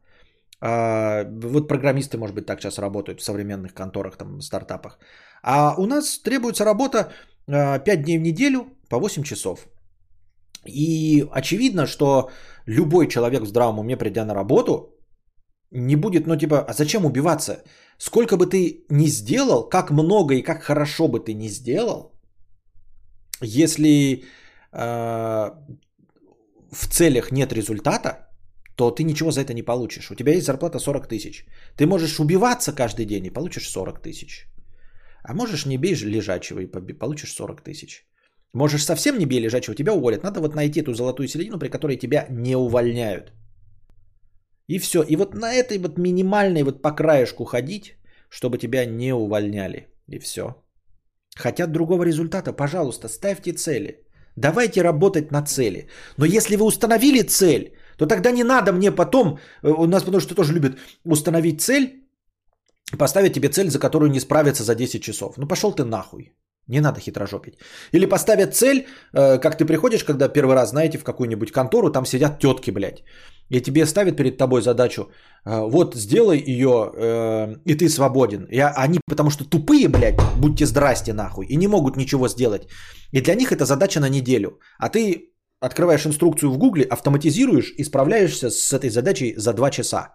S1: А, вот программисты, может быть, так сейчас работают в современных конторах, там, стартапах. А у нас требуется работа 5 а, дней в неделю по 8 часов. И очевидно, что любой человек в здравом уме, придя на работу, не будет, ну типа, а зачем убиваться? Сколько бы ты ни сделал, как много и как хорошо бы ты ни сделал, если э, в целях нет результата, то ты ничего за это не получишь. У тебя есть зарплата 40 тысяч. Ты можешь убиваться каждый день и получишь 40 тысяч. А можешь не бей лежачего и получишь 40 тысяч. Можешь совсем не бей лежачего, тебя уволят. Надо вот найти эту золотую середину, при которой тебя не увольняют. И все. И вот на этой вот минимальной вот по краешку ходить, чтобы тебя не увольняли. И все. Хотят другого результата, пожалуйста, ставьте цели. Давайте работать на цели. Но если вы установили цель, то тогда не надо мне потом, э, у нас потому что тоже любят установить цель, поставить тебе цель, за которую не справиться за 10 часов. Ну пошел ты нахуй. Не надо хитрожопить. Или поставят цель, э, как ты приходишь, когда первый раз, знаете, в какую-нибудь контору, там сидят тетки, блядь. И тебе ставят перед тобой задачу, э, вот сделай ее, э, и ты свободен. И они, потому что тупые, блядь, будьте здрасте нахуй, и не могут ничего сделать. И для них это задача на неделю. А ты открываешь инструкцию в гугле, автоматизируешь и справляешься с этой задачей за 2 часа.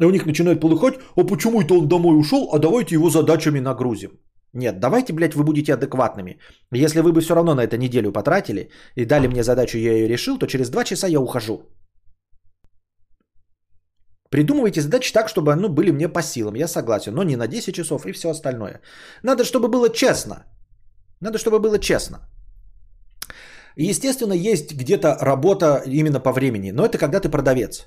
S1: И у них начинает полыхать, а почему это он домой ушел, а давайте его задачами нагрузим. Нет, давайте, блядь, вы будете адекватными. Если вы бы все равно на это неделю потратили и дали мне задачу, я ее решил, то через два часа я ухожу. Придумывайте задачи так, чтобы ну, были мне по силам, я согласен, но не на 10 часов и все остальное. Надо, чтобы было честно. Надо, чтобы было честно. Естественно, есть где-то работа именно по времени, но это когда ты продавец.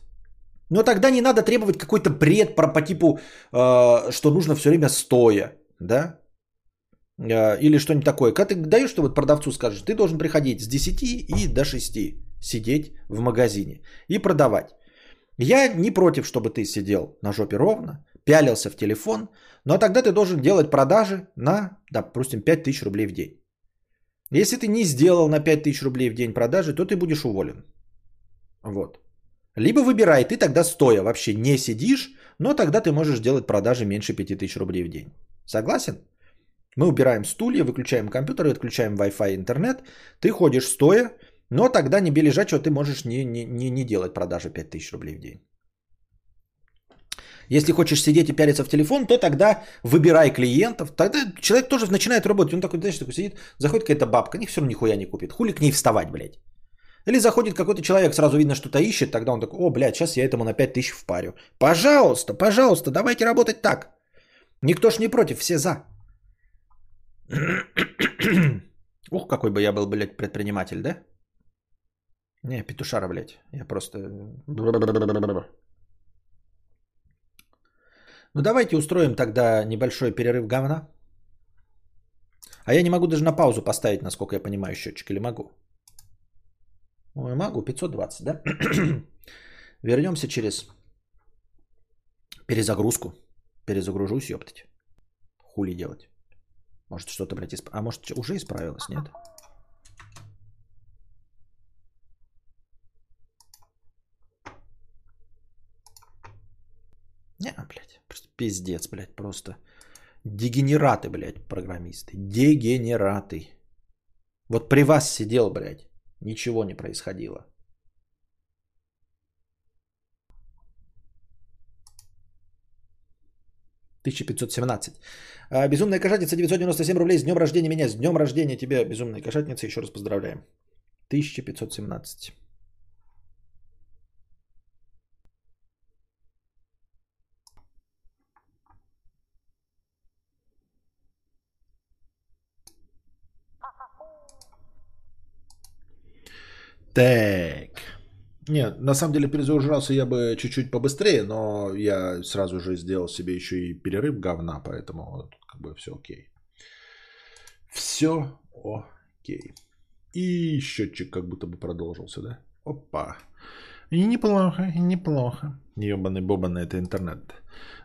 S1: Но тогда не надо требовать какой-то бред про, по типу, э, что нужно все время стоя, да? Э, или что-нибудь такое. Когда ты даешь, что вот продавцу скажешь, ты должен приходить с 10 и до 6 сидеть в магазине и продавать. Я не против, чтобы ты сидел на жопе ровно, пялился в телефон, но тогда ты должен делать продажи на, допустим, 5000 рублей в день. Если ты не сделал на 5000 рублей в день продажи, то ты будешь уволен. Вот. Либо выбирай, ты тогда стоя вообще не сидишь, но тогда ты можешь делать продажи меньше 5000 рублей в день. Согласен? Мы убираем стулья, выключаем компьютер, отключаем Wi-Fi интернет. Ты ходишь стоя, но тогда не что ты можешь не, не, не, не делать продажи 5000 рублей в день. Если хочешь сидеть и пялиться в телефон, то тогда выбирай клиентов. Тогда человек тоже начинает работать. Он такой, знаешь, такой сидит, заходит какая-то бабка, них все равно нихуя не купит. Хули к ней вставать, блядь. Или заходит какой-то человек, сразу видно, что-то ищет, тогда он такой, о, блядь, сейчас я этому на 5000 впарю. Пожалуйста, пожалуйста, давайте работать так. Никто ж не против, все за. Ух, какой бы я был, блядь, предприниматель, да? Не, петушара, блядь. Я просто... Ну давайте устроим тогда небольшой перерыв говна. А я не могу даже на паузу поставить, насколько я понимаю, счетчик. Или могу? Ой, могу, 520, да? Вернемся через перезагрузку. Перезагружусь, ёптать. Хули делать. Может что-то, блядь, исп... А может уже исправилось, нет? Не, блядь, просто пиздец, блядь, просто. Дегенераты, блядь, программисты. Дегенераты. Вот при вас сидел, блядь, ничего не происходило. «1517». А, безумная кошатница, 997 рублей. С днем рождения меня. С днем рождения тебя, безумная кошатница. Еще раз поздравляем. 1517. Так. Нет, на самом деле перезагружался я бы чуть-чуть побыстрее, но я сразу же сделал себе еще и перерыв говна, поэтому как бы все окей. Все окей. И счетчик как будто бы продолжился, да? Опа. И неплохо, и неплохо. Ебаный бобаный это интернет.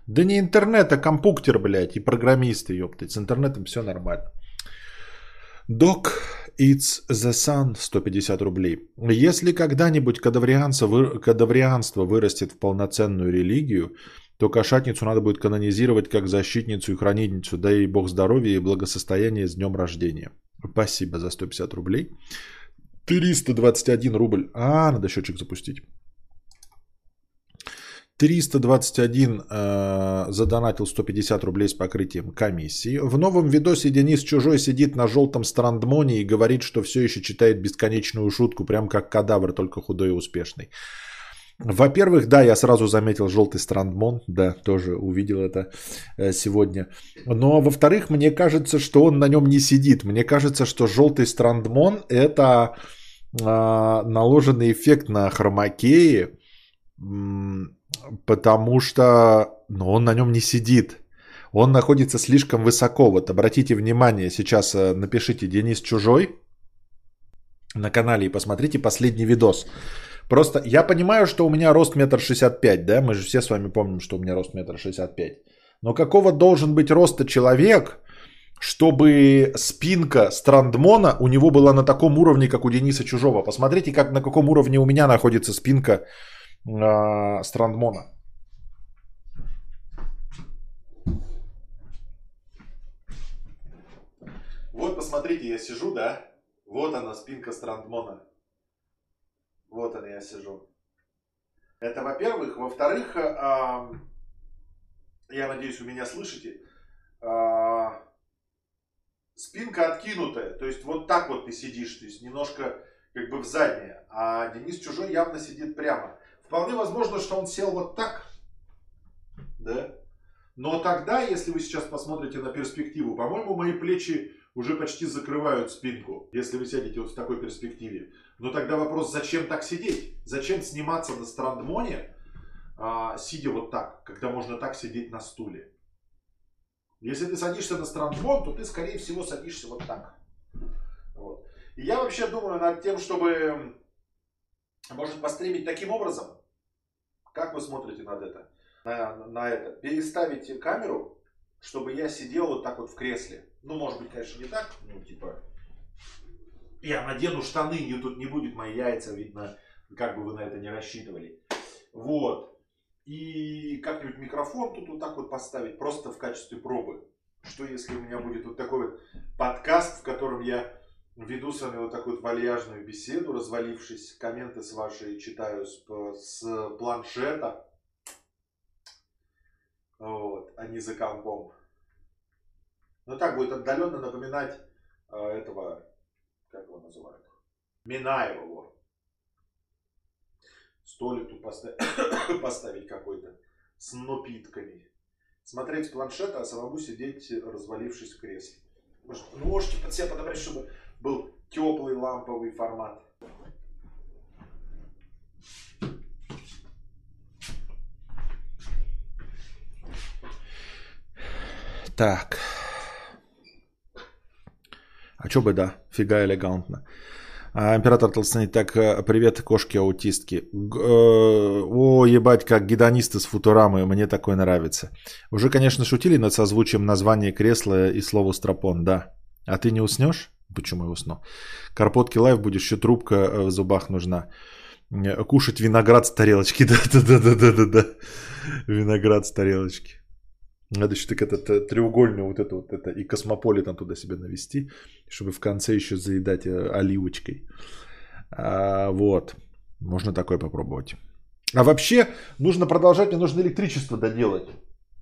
S1: Да не интернет, а компьютер, блядь, и программисты, ёптать. С интернетом все нормально. Док It's the Sun 150 рублей. Если когда-нибудь кадаврианство вырастет в полноценную религию, то кошатницу надо будет канонизировать как защитницу и хранительницу. Да и бог здоровья и благосостояния с днем рождения. Спасибо за 150 рублей. 321 рубль. А, надо счетчик запустить. 321 э, задонатил 150 рублей с покрытием комиссии. В новом видосе Денис Чужой сидит на желтом страндмоне и говорит, что все еще читает бесконечную шутку, прям как кадавр, только худой и успешный. Во-первых, да, я сразу заметил желтый страндмон, да, тоже увидел это э, сегодня. Но во-вторых, мне кажется, что он на нем не сидит. Мне кажется, что желтый страндмон это э, наложенный эффект на хромакеи потому что ну, он на нем не сидит. Он находится слишком высоко. Вот обратите внимание, сейчас э, напишите Денис Чужой на канале и посмотрите последний видос. Просто я понимаю, что у меня рост метр шестьдесят пять, да, мы же все с вами помним, что у меня рост метр шестьдесят пять. Но какого должен быть роста человек, чтобы спинка Страндмона у него была на таком уровне, как у Дениса Чужого. Посмотрите, как на каком уровне у меня находится спинка э, Страндмона. Вот посмотрите, я сижу, да? Вот она, спинка Страндмона. Вот она, я сижу. Это во-первых. Во-вторых, э, я надеюсь, вы меня слышите. Э,
S3: спинка откинутая. То есть вот так вот ты сидишь, то есть немножко как бы в заднее. А Денис Чужой явно сидит прямо. Вполне возможно, что он сел вот так. Да? Но тогда, если вы сейчас посмотрите на перспективу, по-моему, мои плечи уже почти закрывают спинку, если вы сядете вот в такой перспективе. Но тогда вопрос, зачем так сидеть? Зачем сниматься на страндмоне, а, сидя вот так, когда можно так сидеть на стуле? Если ты садишься на страндмон, то ты, скорее всего, садишься вот так. Вот. И я вообще думаю над тем, чтобы, может, постримить таким образом. Как вы смотрите над это? На, на это. Переставить камеру, чтобы я сидел вот так вот в кресле. Ну, может быть, конечно, не так. Ну, типа, я надену штаны, не, тут не будет мои яйца, видно, как бы вы на это не рассчитывали. Вот. И как-нибудь микрофон тут вот так вот поставить, просто в качестве пробы. Что если у меня будет вот такой вот подкаст, в котором я веду с вами вот такую вот вальяжную беседу, развалившись, комменты с вашей читаю с, с планшета, вот, а не за компом. Но так будет отдаленно напоминать э, этого, как его называют, Минаева. Вот. Столик тут поставить, поставить какой-то с напитками. Смотреть с планшета, а самому сидеть, развалившись в кресле. Может, ну, можете под себя подобрать, чтобы был теплый ламповый формат.
S1: Так. А чё бы да, фига элегантно. А, император Толстый, так, э, привет, кошки-аутистки. Э, о, ебать, как гедонисты с Футурамы, мне такое нравится. Уже, конечно, шутили над созвучием названия кресла и слова стропон, да. А ты не уснешь? Почему я усну? Карпотки лайв будешь, еще трубка э, в зубах нужна. Кушать виноград с тарелочки, да-да-да-да-да-да. Виноград с тарелочки. Надо еще так этот треугольный вот это вот это и космополитен туда себе навести, чтобы в конце еще заедать э, оливочкой. А, вот. Можно такое попробовать. А вообще нужно продолжать, мне нужно электричество доделать.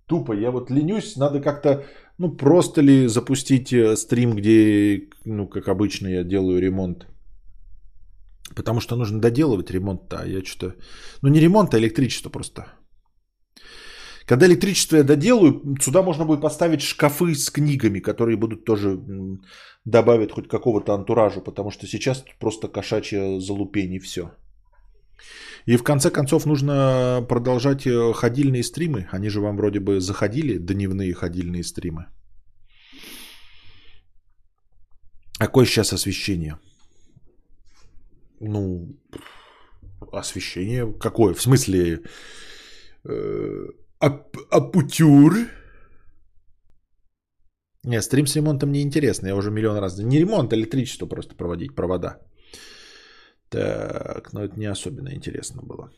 S1: Тупо, я вот ленюсь, надо как-то, ну просто ли запустить э, стрим, где, ну как обычно я делаю ремонт. Потому что нужно доделывать ремонт-то, а я что-то... Ну не ремонт, а электричество просто. Когда электричество я доделаю, сюда можно будет поставить шкафы с книгами, которые будут тоже добавить хоть какого-то антуража, потому что сейчас просто кошачья залупень и все. И в конце концов нужно продолжать э, ходильные стримы. Они же вам вроде бы заходили, дневные ходильные стримы. Какое сейчас освещение? Ну, освещение какое? В смысле, э, Ап апутюр. Не, стрим с ремонтом не интересно. Я уже миллион раз... Не ремонт, а электричество просто проводить, провода. Так, но это не особенно интересно было.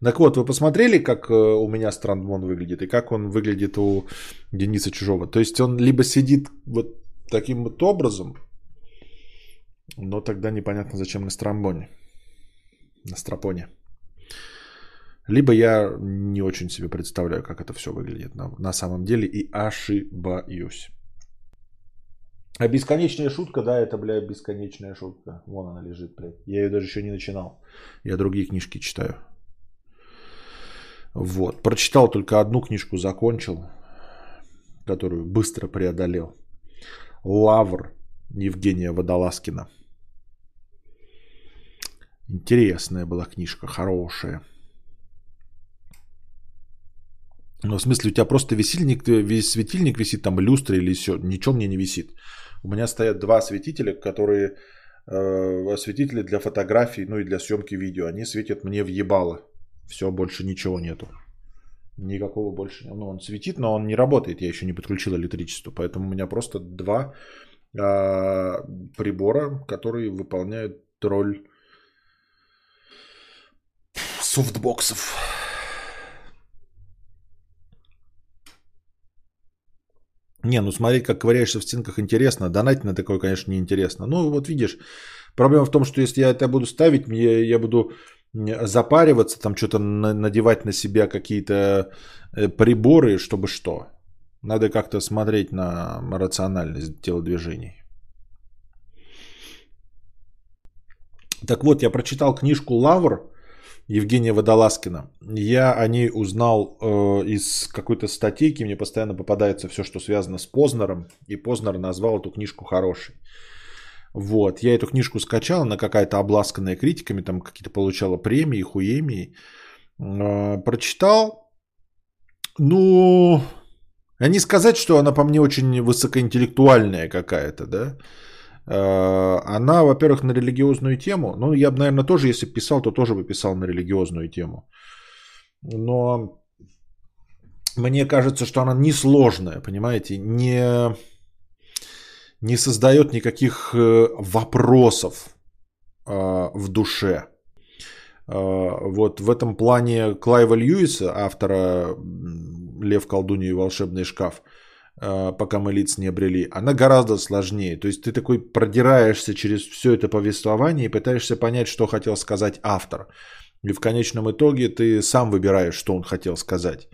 S1: Так вот, вы посмотрели, как э, у меня Страндмон выглядит и как он выглядит у Дениса Чужого? То есть он либо сидит вот таким вот образом, но тогда непонятно, зачем на Страмбоне, на Страпоне. Либо я не очень себе представляю, как это все выглядит на, на самом деле и ошибаюсь. А бесконечная шутка, да, это, бля, бесконечная шутка. Вон она лежит, блядь. Я ее даже еще не начинал. Я другие книжки читаю. Вот. Прочитал только одну книжку, закончил, которую быстро преодолел. Лавр Евгения Водолазкина. Интересная была книжка, хорошая. Но в смысле, у тебя просто висельник, светильник висит, там люстра или все, ничего мне не висит. У меня стоят два светителя, которые э, осветители для фотографий, ну и для съемки видео. Они светят мне в ебало. Все, больше ничего нету. Никакого больше. Ну, он светит, но он не работает. Я еще не подключил электричество. Поэтому у меня просто два э, прибора, которые выполняют роль софтбоксов. Не, ну смотреть, как ковыряешься в стенках, интересно. Донать на такое, конечно, не интересно. Ну, вот видишь, проблема в том, что если я это буду ставить, мне, я буду запариваться, там что-то надевать на себя какие-то э, приборы, чтобы что? Надо как-то смотреть на рациональность телодвижений. Так вот, я прочитал книжку «Лавр» Евгения Водолазкина. Я о ней узнал э, из какой-то статейки. Мне постоянно попадается все, что связано с Познером. И Познер назвал эту книжку хорошей. Вот. Я эту книжку скачал, она какая-то обласканная критиками, там какие-то получала премии, хуемии. Э, прочитал. Ну, а не сказать, что она по мне очень высокоинтеллектуальная какая-то, да. Э, она, во-первых, на религиозную тему. Ну, я бы, наверное, тоже, если писал, то тоже бы писал на религиозную тему. Но мне кажется, что она несложная, понимаете, не, не создает никаких э, вопросов э, в душе. Вот в этом плане Клайва Льюиса, автора «Лев, колдунья и волшебный шкаф», пока мы лиц не обрели, она гораздо сложнее. То есть ты такой продираешься через все это повествование и пытаешься понять, что хотел сказать автор. И в конечном итоге ты сам выбираешь, что он хотел сказать.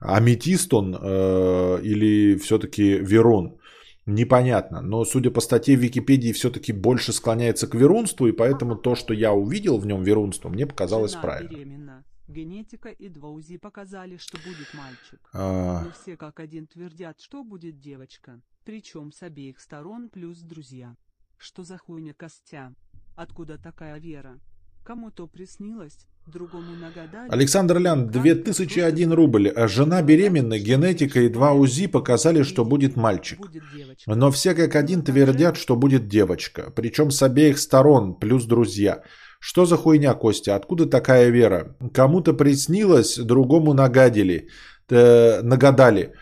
S1: Аметист он э, или все-таки Верун? Непонятно. Но судя по статье в Википедии, все-таки больше склоняется к верунству, и поэтому то, что я увидел в нем верунство, мне показалось
S4: Жена
S1: правильно.
S4: беременна. Генетика и два УЗИ показали, что будет мальчик.
S1: А,
S4: Но все как один твердят, что будет девочка. Причем с обеих сторон плюс друзья. Что за хуйня Костя? Откуда такая вера? Кому-то приснилось, другому нагадали.
S1: Александр Лян,
S4: Как
S1: 2001 рубль. А Жена беременна, генетика и два УЗИ показали, что будет мальчик. Но все как один твердят, что будет девочка. Причем с обеих сторон, плюс друзья. Что за хуйня, Костя? Откуда такая вера? Кому-то приснилось, другому нагадили. Э, нагадали.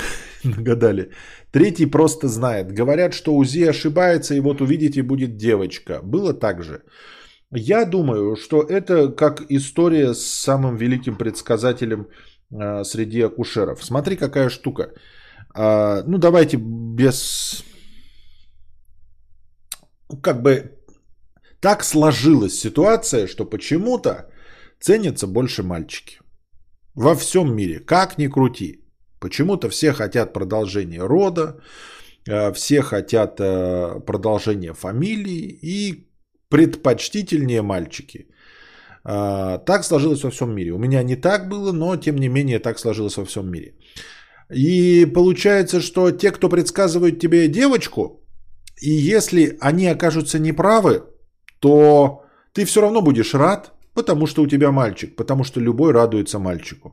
S1: нагадали. Третий просто знает. Говорят, что УЗИ ошибается, и вот увидите, будет девочка. Было так же. Я думаю, что это как история с самым великим предсказателем э, среди акушеров. Смотри, какая штука. А, ну, давайте без... Как бы так сложилась ситуация, что почему-то ценятся больше мальчики. Во всем мире. Как ни крути. Почему-то все хотят продолжения рода, э, все хотят э, продолжения фамилии и предпочтительнее мальчики. Э, Так сложилось во всем мире. У меня не так было, но тем не менее так сложилось во всем мире. И получается, что те, кто предсказывают тебе девочку, и если они окажутся неправы, то ты все равно будешь рад, потому что у тебя мальчик, потому что любой радуется мальчику.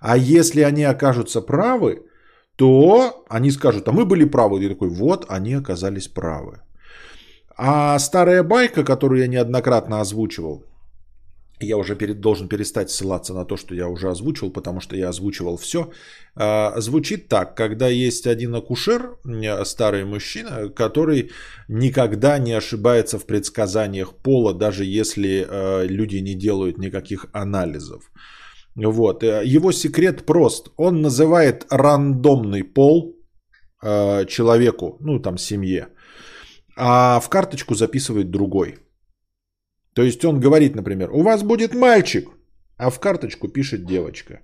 S1: А если они окажутся правы, то они скажут, а мы были правы. И такой, вот, они оказались правы. А старая байка, которую я неоднократно озвучивал, я уже перед, должен перестать ссылаться на то, что я уже озвучивал, потому что я озвучивал все. А, звучит так, когда есть один акушер, старый мужчина, который никогда не ошибается в предсказаниях пола, даже если э, люди не делают никаких анализов. Вот. э, Его секрет прост. Он называет рандомный пол э, человеку, ну там семье, а в карточку записывает другой. То есть он говорит, например, у вас будет мальчик, а в карточку пишет девочка.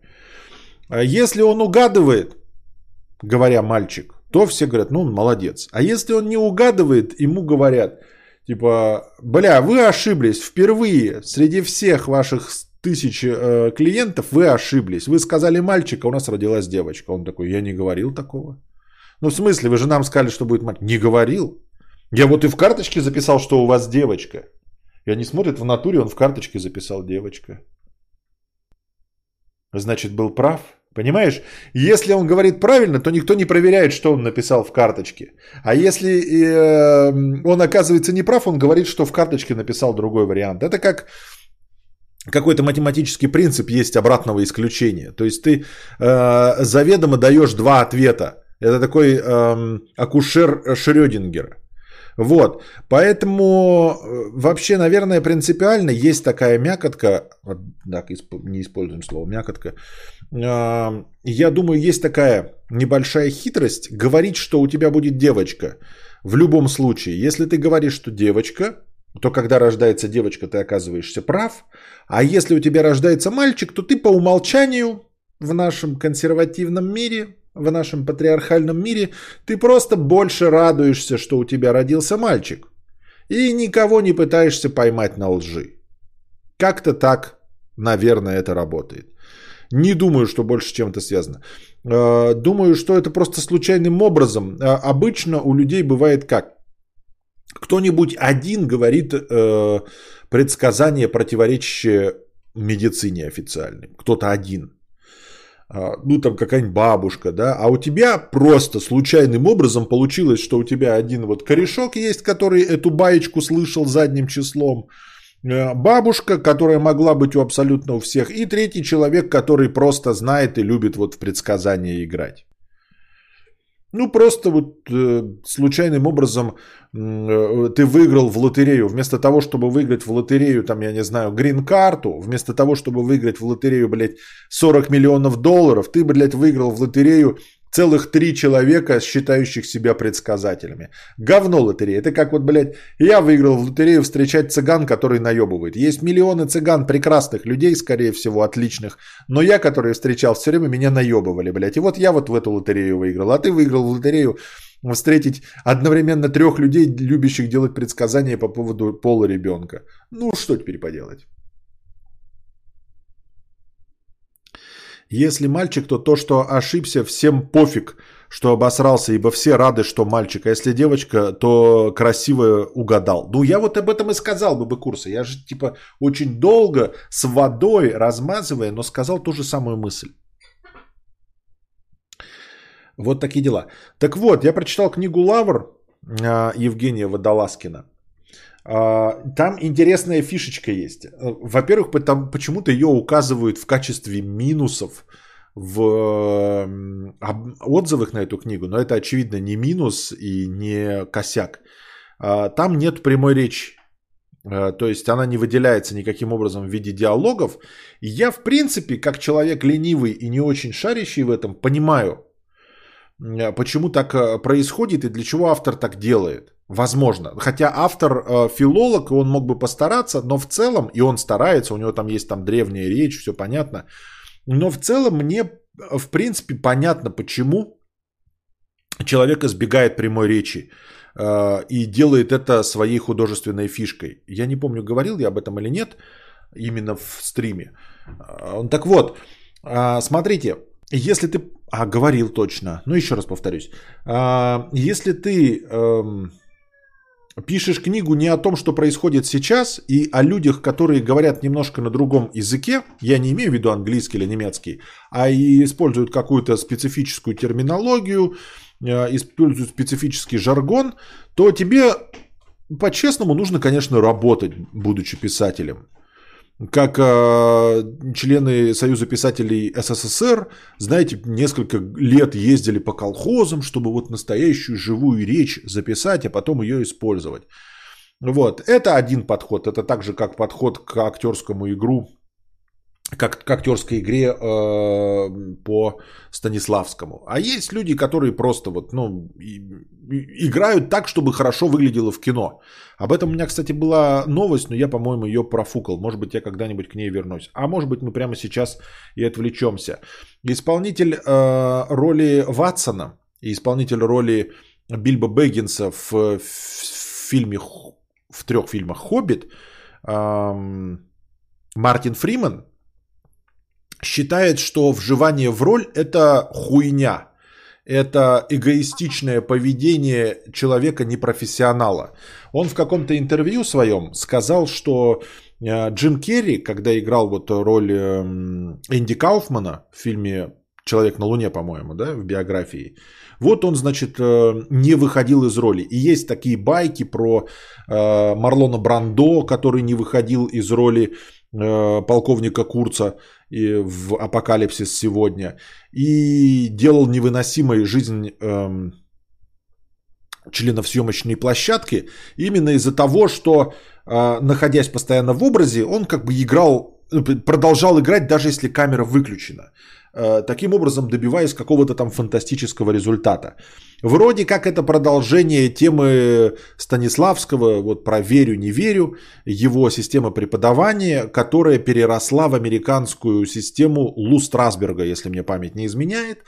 S1: А Если он угадывает, говоря мальчик, то все говорят, ну он молодец. А если он не угадывает, ему говорят, типа, бля, вы ошиблись впервые среди всех ваших тысяч э, клиентов, вы ошиблись. Вы сказали мальчик, а у нас родилась девочка. Он такой, я не говорил такого. Ну в смысле, вы же нам сказали, что будет мальчик. Не говорил. Я вот и в карточке записал, что у вас девочка. И они смотрят в натуре, он в карточке записал девочка. Значит, был прав. Понимаешь? Если он говорит правильно, то никто не проверяет, что он написал в карточке. А если э, он оказывается неправ, он говорит, что в карточке написал другой вариант. Это как какой-то математический принцип есть обратного исключения. То есть ты э, заведомо даешь два ответа. Это такой эм, акушер Шрёдингера. Вот, поэтому э, вообще, наверное, принципиально есть такая мякотка, так, не используем слово мякотка, я думаю, есть такая небольшая хитрость говорить, что у тебя будет девочка. В любом случае, если ты говоришь, что девочка, то когда рождается девочка, ты оказываешься прав, а если у тебя рождается мальчик, то ты по умолчанию в нашем консервативном мире в нашем патриархальном мире, ты просто больше радуешься, что у тебя родился мальчик. И никого не пытаешься поймать на лжи. Как-то так, наверное, это работает. Не думаю, что больше чем-то связано. Э, думаю, что это просто случайным образом. Э, обычно у людей бывает как? Кто-нибудь один говорит э, предсказание, противоречащее медицине официальной. Кто-то один. А, ну, там какая-нибудь бабушка, да, а у тебя просто случайным образом получилось, что у тебя один вот корешок есть, который эту баечку слышал задним числом, э, бабушка, которая могла быть у абсолютно у всех, и третий человек, который просто знает и любит вот в предсказания играть. Ну, просто вот э, случайным образом э, ты выиграл в лотерею. Вместо того, чтобы выиграть в лотерею, там, я не знаю, грин-карту, вместо того, чтобы выиграть в лотерею, блядь, 40 миллионов долларов, ты, блядь, выиграл в лотерею Целых три человека, считающих себя предсказателями. Говно лотерея. Это как вот, блядь, я выиграл в лотерею встречать цыган, который наебывает. Есть миллионы цыган, прекрасных людей, скорее всего, отличных. Но я, который встречал, все время меня наебывали, блядь. И вот я вот в эту лотерею выиграл. А ты выиграл в лотерею встретить одновременно трех людей, любящих делать предсказания по поводу пола ребенка. Ну, что теперь поделать? Если мальчик, то то, что ошибся, всем пофиг, что обосрался, ибо все рады, что мальчик. А если девочка, то красиво угадал. Ну, я вот об этом и сказал бы, бы курса. Я же, типа, очень долго с водой размазывая, но сказал ту же самую мысль. Вот такие дела. Так вот, я прочитал книгу «Лавр» а, Евгения Водолазкина. А, там интересная фишечка есть. Во-первых, потому, почему-то ее указывают в качестве минусов в отзывах на эту книгу, но это очевидно не минус и не косяк. А, там нет прямой речи. А, то есть она не выделяется никаким образом в виде диалогов. И я, в принципе, как человек ленивый и не очень шарящий в этом, понимаю, почему так происходит и для чего автор так делает. Возможно. Хотя автор э, филолог, он мог бы постараться, но в целом, и он старается, у него там есть там древняя речь, все понятно. Но в целом мне, э, в принципе, понятно, почему человек избегает прямой речи э, и делает это своей художественной фишкой. Я не помню, говорил я об этом или нет, именно в стриме. Э, так вот, э, смотрите, если ты... А, говорил точно. Ну, еще раз повторюсь. Э, если ты... Э, пишешь книгу не о том, что происходит сейчас, и о людях, которые говорят немножко на другом языке, я не имею в виду английский или немецкий, а и используют какую-то специфическую терминологию, э, используют специфический жаргон, то тебе по-честному нужно, конечно, работать, будучи писателем как э, члены Союза писателей СССР, знаете, несколько лет ездили по колхозам, чтобы вот настоящую живую речь записать, а потом ее использовать. Вот, это один подход. Это так же, как подход к актерскому игру как к актерской игре э, по Станиславскому. А есть люди, которые просто вот, ну, играют так, чтобы хорошо выглядело в кино. Об этом у меня, кстати, была новость, но я, по-моему, ее профукал. Может быть, я когда-нибудь к ней вернусь. А может быть, мы прямо сейчас и отвлечемся. Исполнитель э, роли Ватсона и исполнитель роли Бильбо Бэггинса в, в фильме, в трех фильмах «Хоббит», э, Мартин Фриман, считает, что вживание в роль – это хуйня. Это эгоистичное поведение человека непрофессионала. Он в каком-то интервью своем сказал, что э, Джим Керри, когда играл вот роль эм, Энди Кауфмана в фильме «Человек на Луне», по-моему, да, в биографии, вот он, значит, э, не выходил из роли. И есть такие байки про э, Марлона Брандо, который не выходил из роли полковника Курца в «Апокалипсис сегодня» и делал невыносимой жизнь эм, членов съемочной площадки именно из-за того, что, э, находясь постоянно в образе, он как бы играл, продолжал играть, даже если камера выключена. Э, таким образом добиваясь какого-то там фантастического результата. Вроде как это продолжение темы Станиславского, вот про верю, не верю, его система преподавания, которая переросла в американскую систему Лу Страсберга, если мне память не изменяет.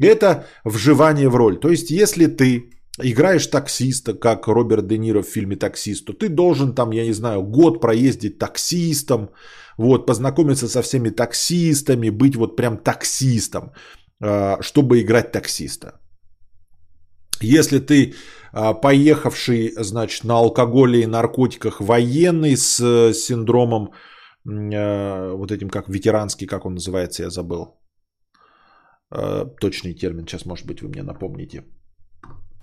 S1: Это вживание в роль. То есть, если ты играешь таксиста, как Роберт Де Ниро в фильме «Таксист», то ты должен там, я не знаю, год проездить таксистом, вот, познакомиться со всеми таксистами, быть вот прям таксистом, а, чтобы играть таксиста. Если ты а, поехавший, значит, на алкоголе и наркотиках военный с э, синдромом, э, вот этим как ветеранский, как он называется, я забыл. Э, точный термин, сейчас, может быть, вы мне напомните.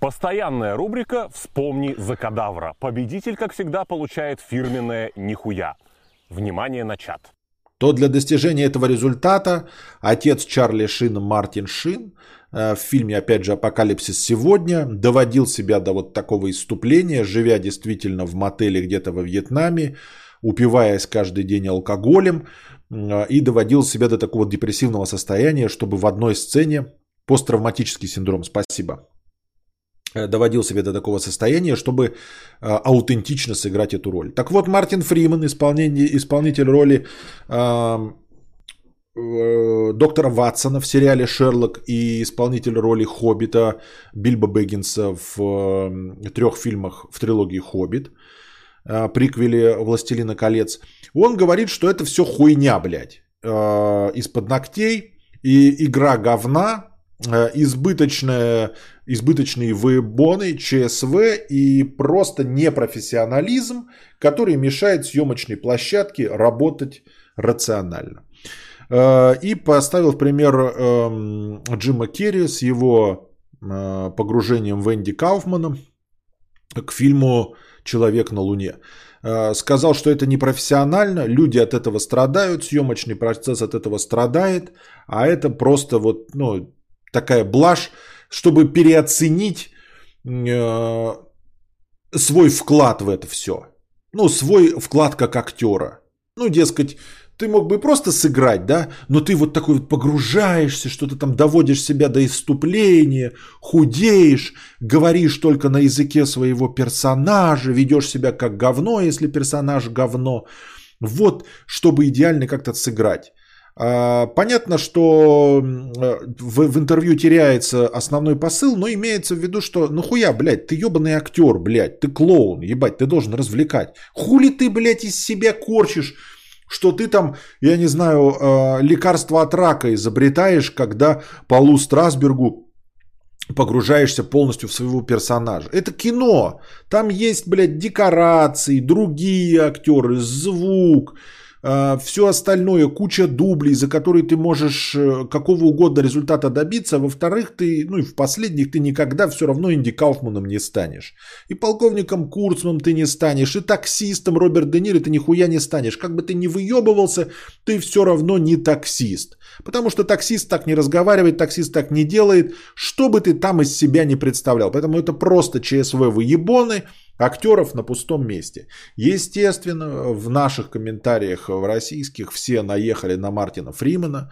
S5: Постоянная рубрика «Вспомни за кадавра». Победитель, как всегда, получает фирменное «Нихуя». Внимание на чат.
S1: То для достижения этого результата отец Чарли Шина Мартин Шин э, в фильме, опять же, «Апокалипсис сегодня» доводил себя до вот такого иступления, живя действительно в мотеле где-то во Вьетнаме, упиваясь каждый день алкоголем э, и доводил себя до такого депрессивного состояния, чтобы в одной сцене посттравматический синдром, спасибо, доводил себя до такого состояния, чтобы э, аутентично сыграть эту роль. Так вот, Мартин Фриман, исполнитель роли э, доктора Ватсона в сериале «Шерлок» и исполнитель роли Хоббита Бильбо Бэггинса в трех фильмах в трилогии «Хоббит», приквеле «Властелина колец», он говорит, что это все хуйня, блядь, из-под ногтей и игра говна, избыточная избыточные выебоны, ЧСВ и просто непрофессионализм, который мешает съемочной площадке работать рационально. Э, и поставил в пример эм, Джима Керри с его э, погружением в Энди Кауфмана к фильму «Человек на Луне». Э, сказал, что это непрофессионально, люди от этого страдают, съемочный процесс от этого страдает, а это просто вот ну, такая блажь, чтобы переоценить э, свой вклад в это все. Ну, свой вклад как актера. Ну, дескать, ты мог бы просто сыграть, да, но ты вот такой вот погружаешься, что-то там доводишь себя до иступления, худеешь, говоришь только на языке своего персонажа, ведешь себя как говно, если персонаж говно. Вот, чтобы идеально как-то сыграть. А, понятно, что в, в интервью теряется основной посыл, но имеется в виду, что ну хуя, блядь, ты ебаный актер, блядь, ты клоун, ебать, ты должен развлекать. Хули ты, блядь, из себя корчишь, что ты там, я не знаю, а, лекарство от рака изобретаешь, когда Полу Страсбергу погружаешься полностью в своего персонажа. Это кино. Там есть, блядь, декорации, другие актеры, звук, все остальное, куча дублей, за которые ты можешь э, какого угодно результата добиться. Во-вторых, ты, ну и в последних, ты никогда все равно Инди Кауфманом не станешь. И полковником Курцманом ты не станешь, и таксистом Роберт Де Ниро ты нихуя не станешь. Как бы ты ни выебывался, ты все равно не таксист. Потому что таксист так не разговаривает, таксист так не делает, что бы ты там из себя не представлял. Поэтому это просто ЧСВ выебоны, актеров на пустом месте. Естественно, в наших комментариях в российских все наехали на Мартина Фримена.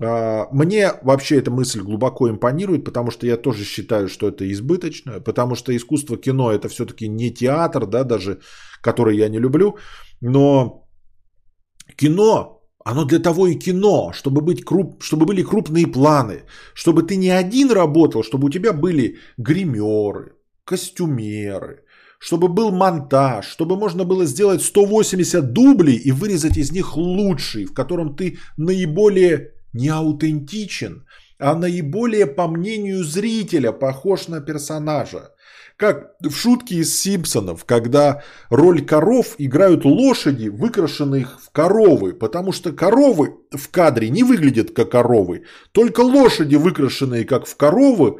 S1: А, мне вообще эта мысль глубоко импонирует, потому что я тоже считаю, что это избыточно, потому что искусство кино это все-таки не театр, да, даже который я не люблю, но кино оно для того и кино, чтобы, быть круп, чтобы были крупные планы, чтобы ты не один работал, чтобы у тебя были гримеры, костюмеры, чтобы был монтаж, чтобы можно было сделать 180 дублей и вырезать из них лучший, в котором ты наиболее не аутентичен, а наиболее, по мнению зрителя, похож на персонажа. Как в шутке из Симпсонов, когда роль коров играют лошади, выкрашенные в коровы, потому что коровы в кадре не выглядят как коровы, только лошади, выкрашенные как в коровы,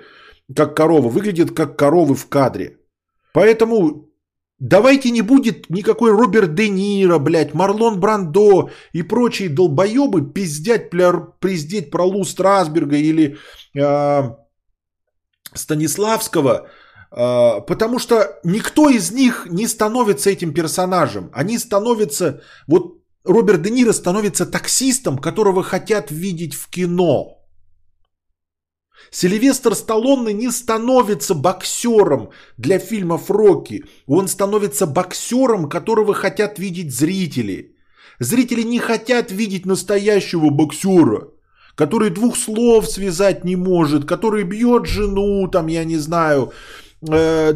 S1: как коровы, выглядят как коровы в кадре. Поэтому давайте не будет никакой Роберт Де Ниро, блядь, Марлон Брандо и прочие долбоебы пиздять, пиздеть про Лу Страсберга или э, Станиславского, э, потому что никто из них не становится этим персонажем. Они становятся, вот Роберт Де Ниро становится таксистом, которого хотят видеть в кино. Сильвестр Сталлоне не становится боксером для фильмов Рокки. Он становится боксером, которого хотят видеть зрители. Зрители не хотят видеть настоящего боксера, который двух слов связать не может, который бьет жену, там, я не знаю, э,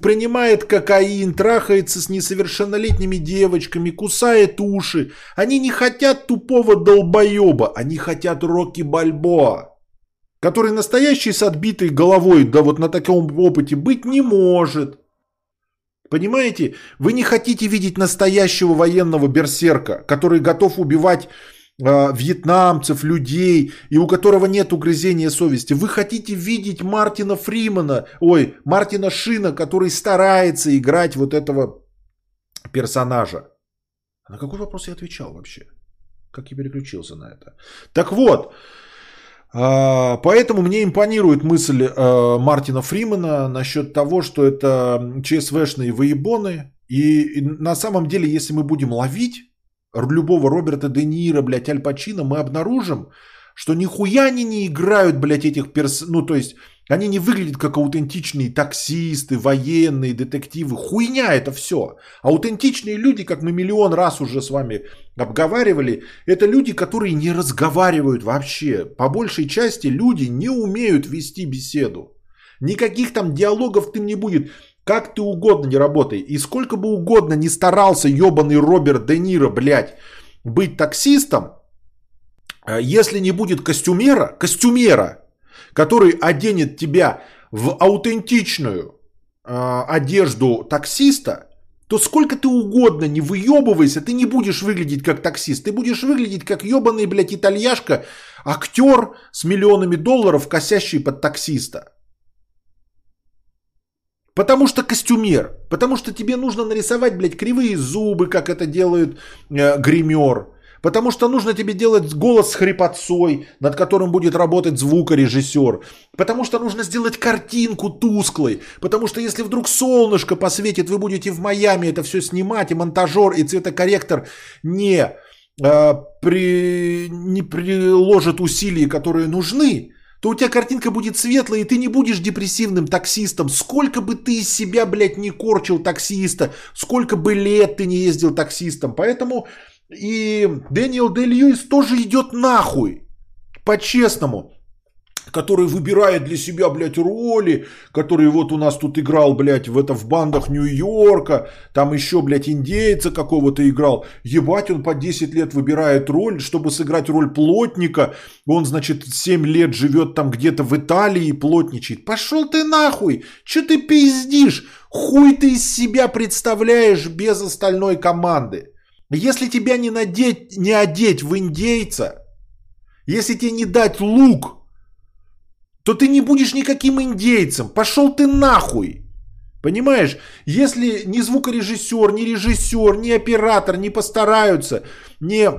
S1: принимает кокаин, трахается с несовершеннолетними девочками, кусает уши. Они не хотят тупого долбоеба, они хотят Рокки Бальбоа, который настоящий с отбитой головой, да вот на таком опыте быть не может. Понимаете? Вы не хотите видеть настоящего военного берсерка, который готов убивать э, вьетнамцев, людей, и у которого нет угрызения совести. Вы хотите видеть Мартина Фримана, ой, Мартина Шина, который старается играть вот этого персонажа. А на какой вопрос я отвечал вообще? Как я переключился на это? Так вот, а, поэтому мне импонирует мысль э, Мартина Фримена насчет того, что это ЧСВшные выебоны. И на самом деле, если мы будем ловить любого Роберта Де Ниро, блядь, Аль Пачино, мы обнаружим, что нихуя они не играют, блядь, этих перс... Ну, то есть, они не выглядят как аутентичные таксисты, военные, детективы. Хуйня это все. Аутентичные люди, как мы миллион раз уже с вами обговаривали, это люди, которые не разговаривают вообще. По большей части люди не умеют вести беседу. Никаких там диалогов ты не будет. Как ты угодно не работай. И сколько бы угодно не старался ебаный Роберт Де Ниро, блядь, быть таксистом, если не будет костюмера, костюмера, который оденет тебя в аутентичную э, одежду таксиста, то сколько ты угодно не выебывайся, ты не будешь выглядеть как таксист. Ты будешь выглядеть как ебаный, блядь, итальяшка, актер с миллионами долларов, косящий под таксиста. Потому что костюмер. Потому что тебе нужно нарисовать, блядь, кривые зубы, как это делает э, гример. Потому что нужно тебе делать голос с хрипотцой, над которым будет работать звукорежиссер. Потому что нужно сделать картинку тусклой. Потому что если вдруг солнышко посветит, вы будете в Майами это все снимать, и монтажер, и цветокорректор не, э, при, не приложат усилий, которые нужны, то у тебя картинка будет светлая, и ты не будешь депрессивным таксистом. Сколько бы ты из себя, блядь, не корчил таксиста, сколько бы лет ты не ездил таксистом. Поэтому и Дэниел Дэ Льюис тоже идет нахуй. По-честному. Который выбирает для себя, блядь, роли. Который вот у нас тут играл, блядь, в это в бандах Нью-Йорка. Там еще, блядь, индейца какого-то играл. Ебать, он по 10 лет выбирает роль, чтобы сыграть роль плотника. Он, значит, 7 лет живет там где-то в Италии и плотничает. Пошел ты нахуй. Че ты пиздишь? Хуй ты из себя представляешь без остальной команды. Если тебя не, надеть, не одеть в индейца, если тебе не дать лук, то ты не будешь никаким индейцем. Пошел ты нахуй. Понимаешь, если ни звукорежиссер, ни режиссер, ни оператор не постараются, не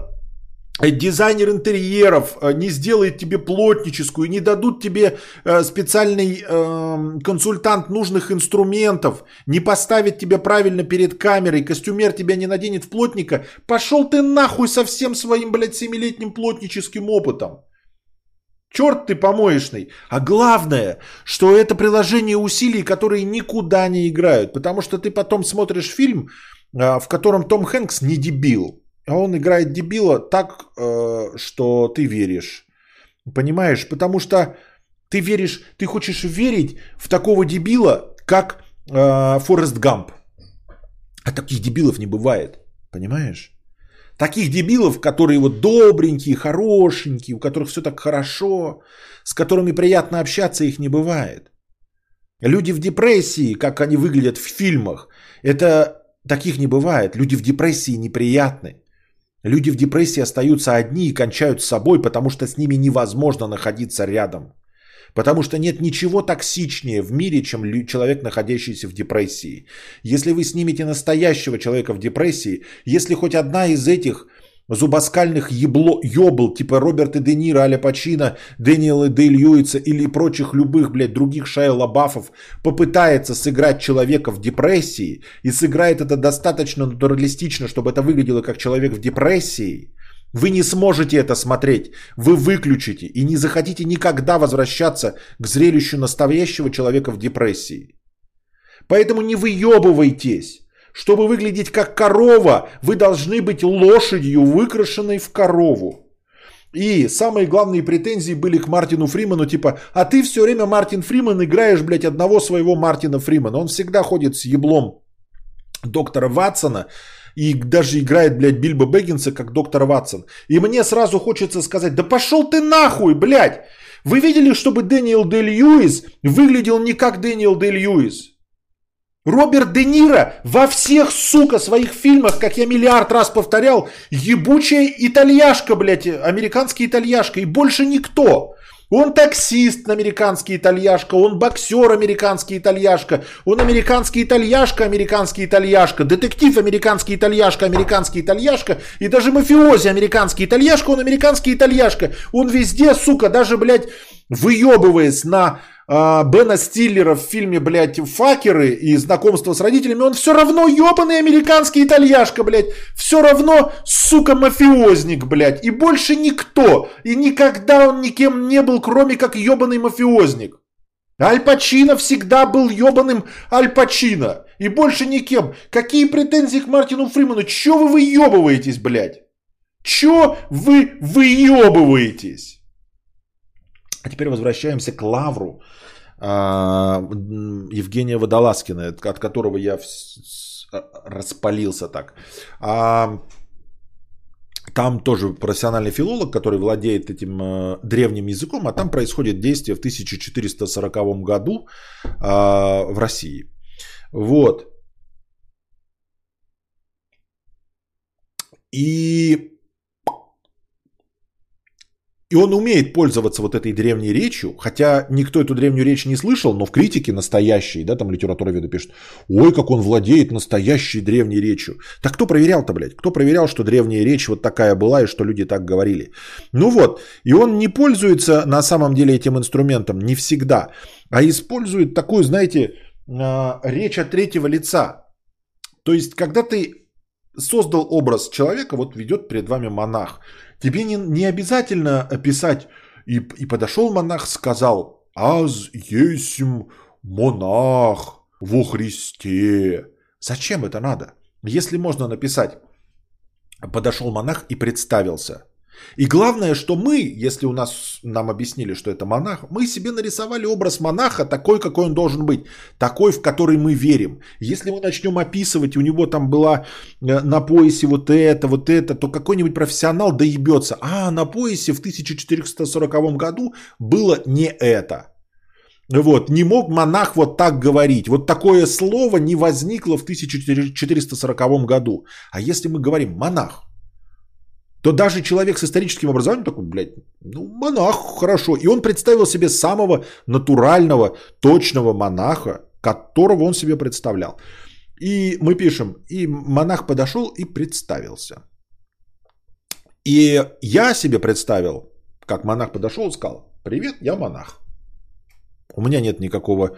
S1: дизайнер интерьеров э, не сделает тебе плотническую, не дадут тебе э, специальный эм, консультант нужных инструментов, не поставит тебя правильно перед камерой, костюмер тебя не наденет в плотника, пошел ты нахуй со всем своим, блядь, семилетним плотническим опытом. Черт ты помоечный. А главное, что это приложение усилий, которые никуда не играют. Потому что ты потом смотришь фильм, э, в котором Том Хэнкс не дебил. А он играет дебила так, э, что ты веришь. Понимаешь? Потому что ты веришь, ты хочешь верить в такого дебила, как э, Форест Гамп. А таких дебилов не бывает. Понимаешь? Таких дебилов, которые вот добренькие, хорошенькие, у которых все так хорошо, с которыми приятно общаться, их не бывает. Люди в депрессии, как они выглядят в фильмах, это таких не бывает. Люди в депрессии неприятны. Люди в депрессии остаются одни и кончают с собой, потому что с ними невозможно находиться рядом. Потому что нет ничего токсичнее в мире, чем человек, находящийся в депрессии. Если вы снимете настоящего человека в депрессии, если хоть одна из этих зубоскальных ебло, ебл, типа Роберта Де Ниро, Аля Пачино, Дэниела Де Льюица или прочих любых, блядь, других Шайя Лабафов попытается сыграть человека в депрессии и сыграет это достаточно натуралистично, чтобы это выглядело как человек в депрессии, вы не сможете это смотреть, вы выключите и не захотите никогда возвращаться к зрелищу настоящего человека в депрессии. Поэтому не выебывайтесь. Чтобы выглядеть как корова, вы должны быть лошадью, выкрашенной в корову. И самые главные претензии были к Мартину Фриману, типа, а ты все время, Мартин Фриман, играешь, блядь, одного своего Мартина Фримана. Он всегда ходит с еблом доктора Ватсона и даже играет, блядь, Бильбо Бэггинса как доктор Ватсон. И мне сразу хочется сказать, да пошел ты нахуй, блядь! Вы видели, чтобы Дэниел Дэ Льюис выглядел не как Дэниел Дэ Льюис? Роберт Де Ниро во всех, сука, своих фильмах, как я миллиард раз повторял, ебучая итальяшка, блядь, американский итальяшка, и больше никто. Он таксист американский итальяшка, он боксер американский итальяшка, он американский итальяшка, американский итальяшка, детектив американский итальяшка, американский итальяшка, и даже мафиози американский итальяшка, он американский итальяшка. Он везде, сука, даже, блядь, выебываясь на Бена Стиллера в фильме, блядь, «Факеры» и «Знакомство с родителями», он все равно ебаный американский итальяшка, блядь. Все равно, сука, мафиозник, блядь. И больше никто. И никогда он никем не был, кроме как ебаный мафиозник. Аль Пачино всегда был ебаным Аль Пачино. И больше никем. Какие претензии к Мартину Фриману? Че вы выебываетесь, блядь? Че вы выебываетесь? А теперь возвращаемся к Лавру. А, Евгения Водолазкина, от которого я а, распалился так. А, там тоже профессиональный филолог, который владеет этим э, древним языком, а там происходит действие в 1440 году в России. Вот. И и он умеет пользоваться вот этой древней речью, хотя никто эту древнюю речь не слышал, но в критике настоящей, да, там литературоведы пишут, ой, как он владеет настоящей древней речью. Так кто проверял-то, блядь? Кто проверял, что древняя речь вот такая была и что люди так говорили? Ну вот, и он не пользуется на самом деле этим инструментом не всегда, а использует такую, знаете, а, речь от третьего лица. То есть, когда ты создал образ человека, вот ведет перед вами монах, Тебе не, не обязательно писать и, и подошел монах, сказал, «Аз есмь монах во Христе». Зачем это надо? Если можно написать, подошел монах и представился – и главное, что мы, если у нас нам объяснили, что это монах, мы себе нарисовали образ монаха такой, какой он должен быть, такой, в который мы верим. Если мы начнем описывать, у него там была э, на поясе вот это, вот это, то какой-нибудь профессионал доебется. А на поясе в 1440 году было не это. Вот, не мог монах вот так говорить. Вот такое слово не возникло в 1440 году. А если мы говорим монах, то даже человек с историческим образованием такой, блядь, ну, монах, хорошо. И он представил себе самого натурального, точного монаха, которого он себе представлял. И мы пишем, и монах подошел и представился. И я себе представил, как монах подошел и сказал, привет, я монах. У меня нет никакого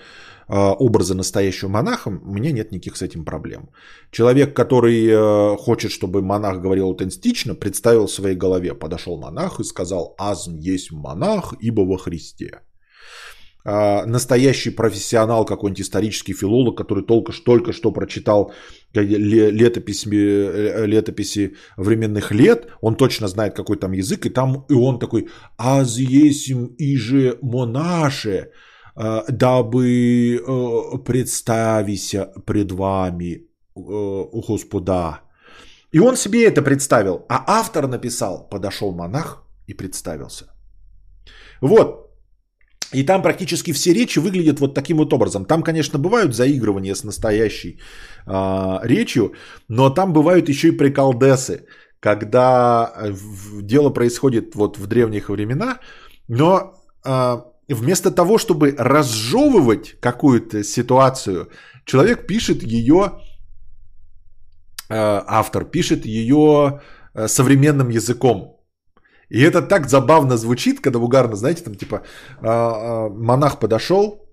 S1: образа настоящего монаха, у меня нет никаких с этим проблем. Человек, который э, хочет, чтобы монах говорил аутентично, представил в своей голове, подошел монах и сказал, азм есть монах, ибо во Христе. А, настоящий профессионал, какой-нибудь исторический филолог, который только, только что прочитал летописи, э, летописи временных лет, он точно знает, какой там язык, и там и он такой, аз есим иже монаше, Э, дабы э, представися пред вами, э, Господа. И он себе это представил. А автор написал, подошел монах и представился. Вот. И там практически все речи выглядят вот таким вот образом. Там, конечно, бывают заигрывания с настоящей э, речью, но там бывают еще и приколдесы, когда дело происходит вот в древних времена, но э, вместо того, чтобы разжевывать какую-то ситуацию, человек пишет ее, э, автор пишет ее э, современным языком. И это так забавно звучит, когда угарно, знаете, там типа э, монах подошел,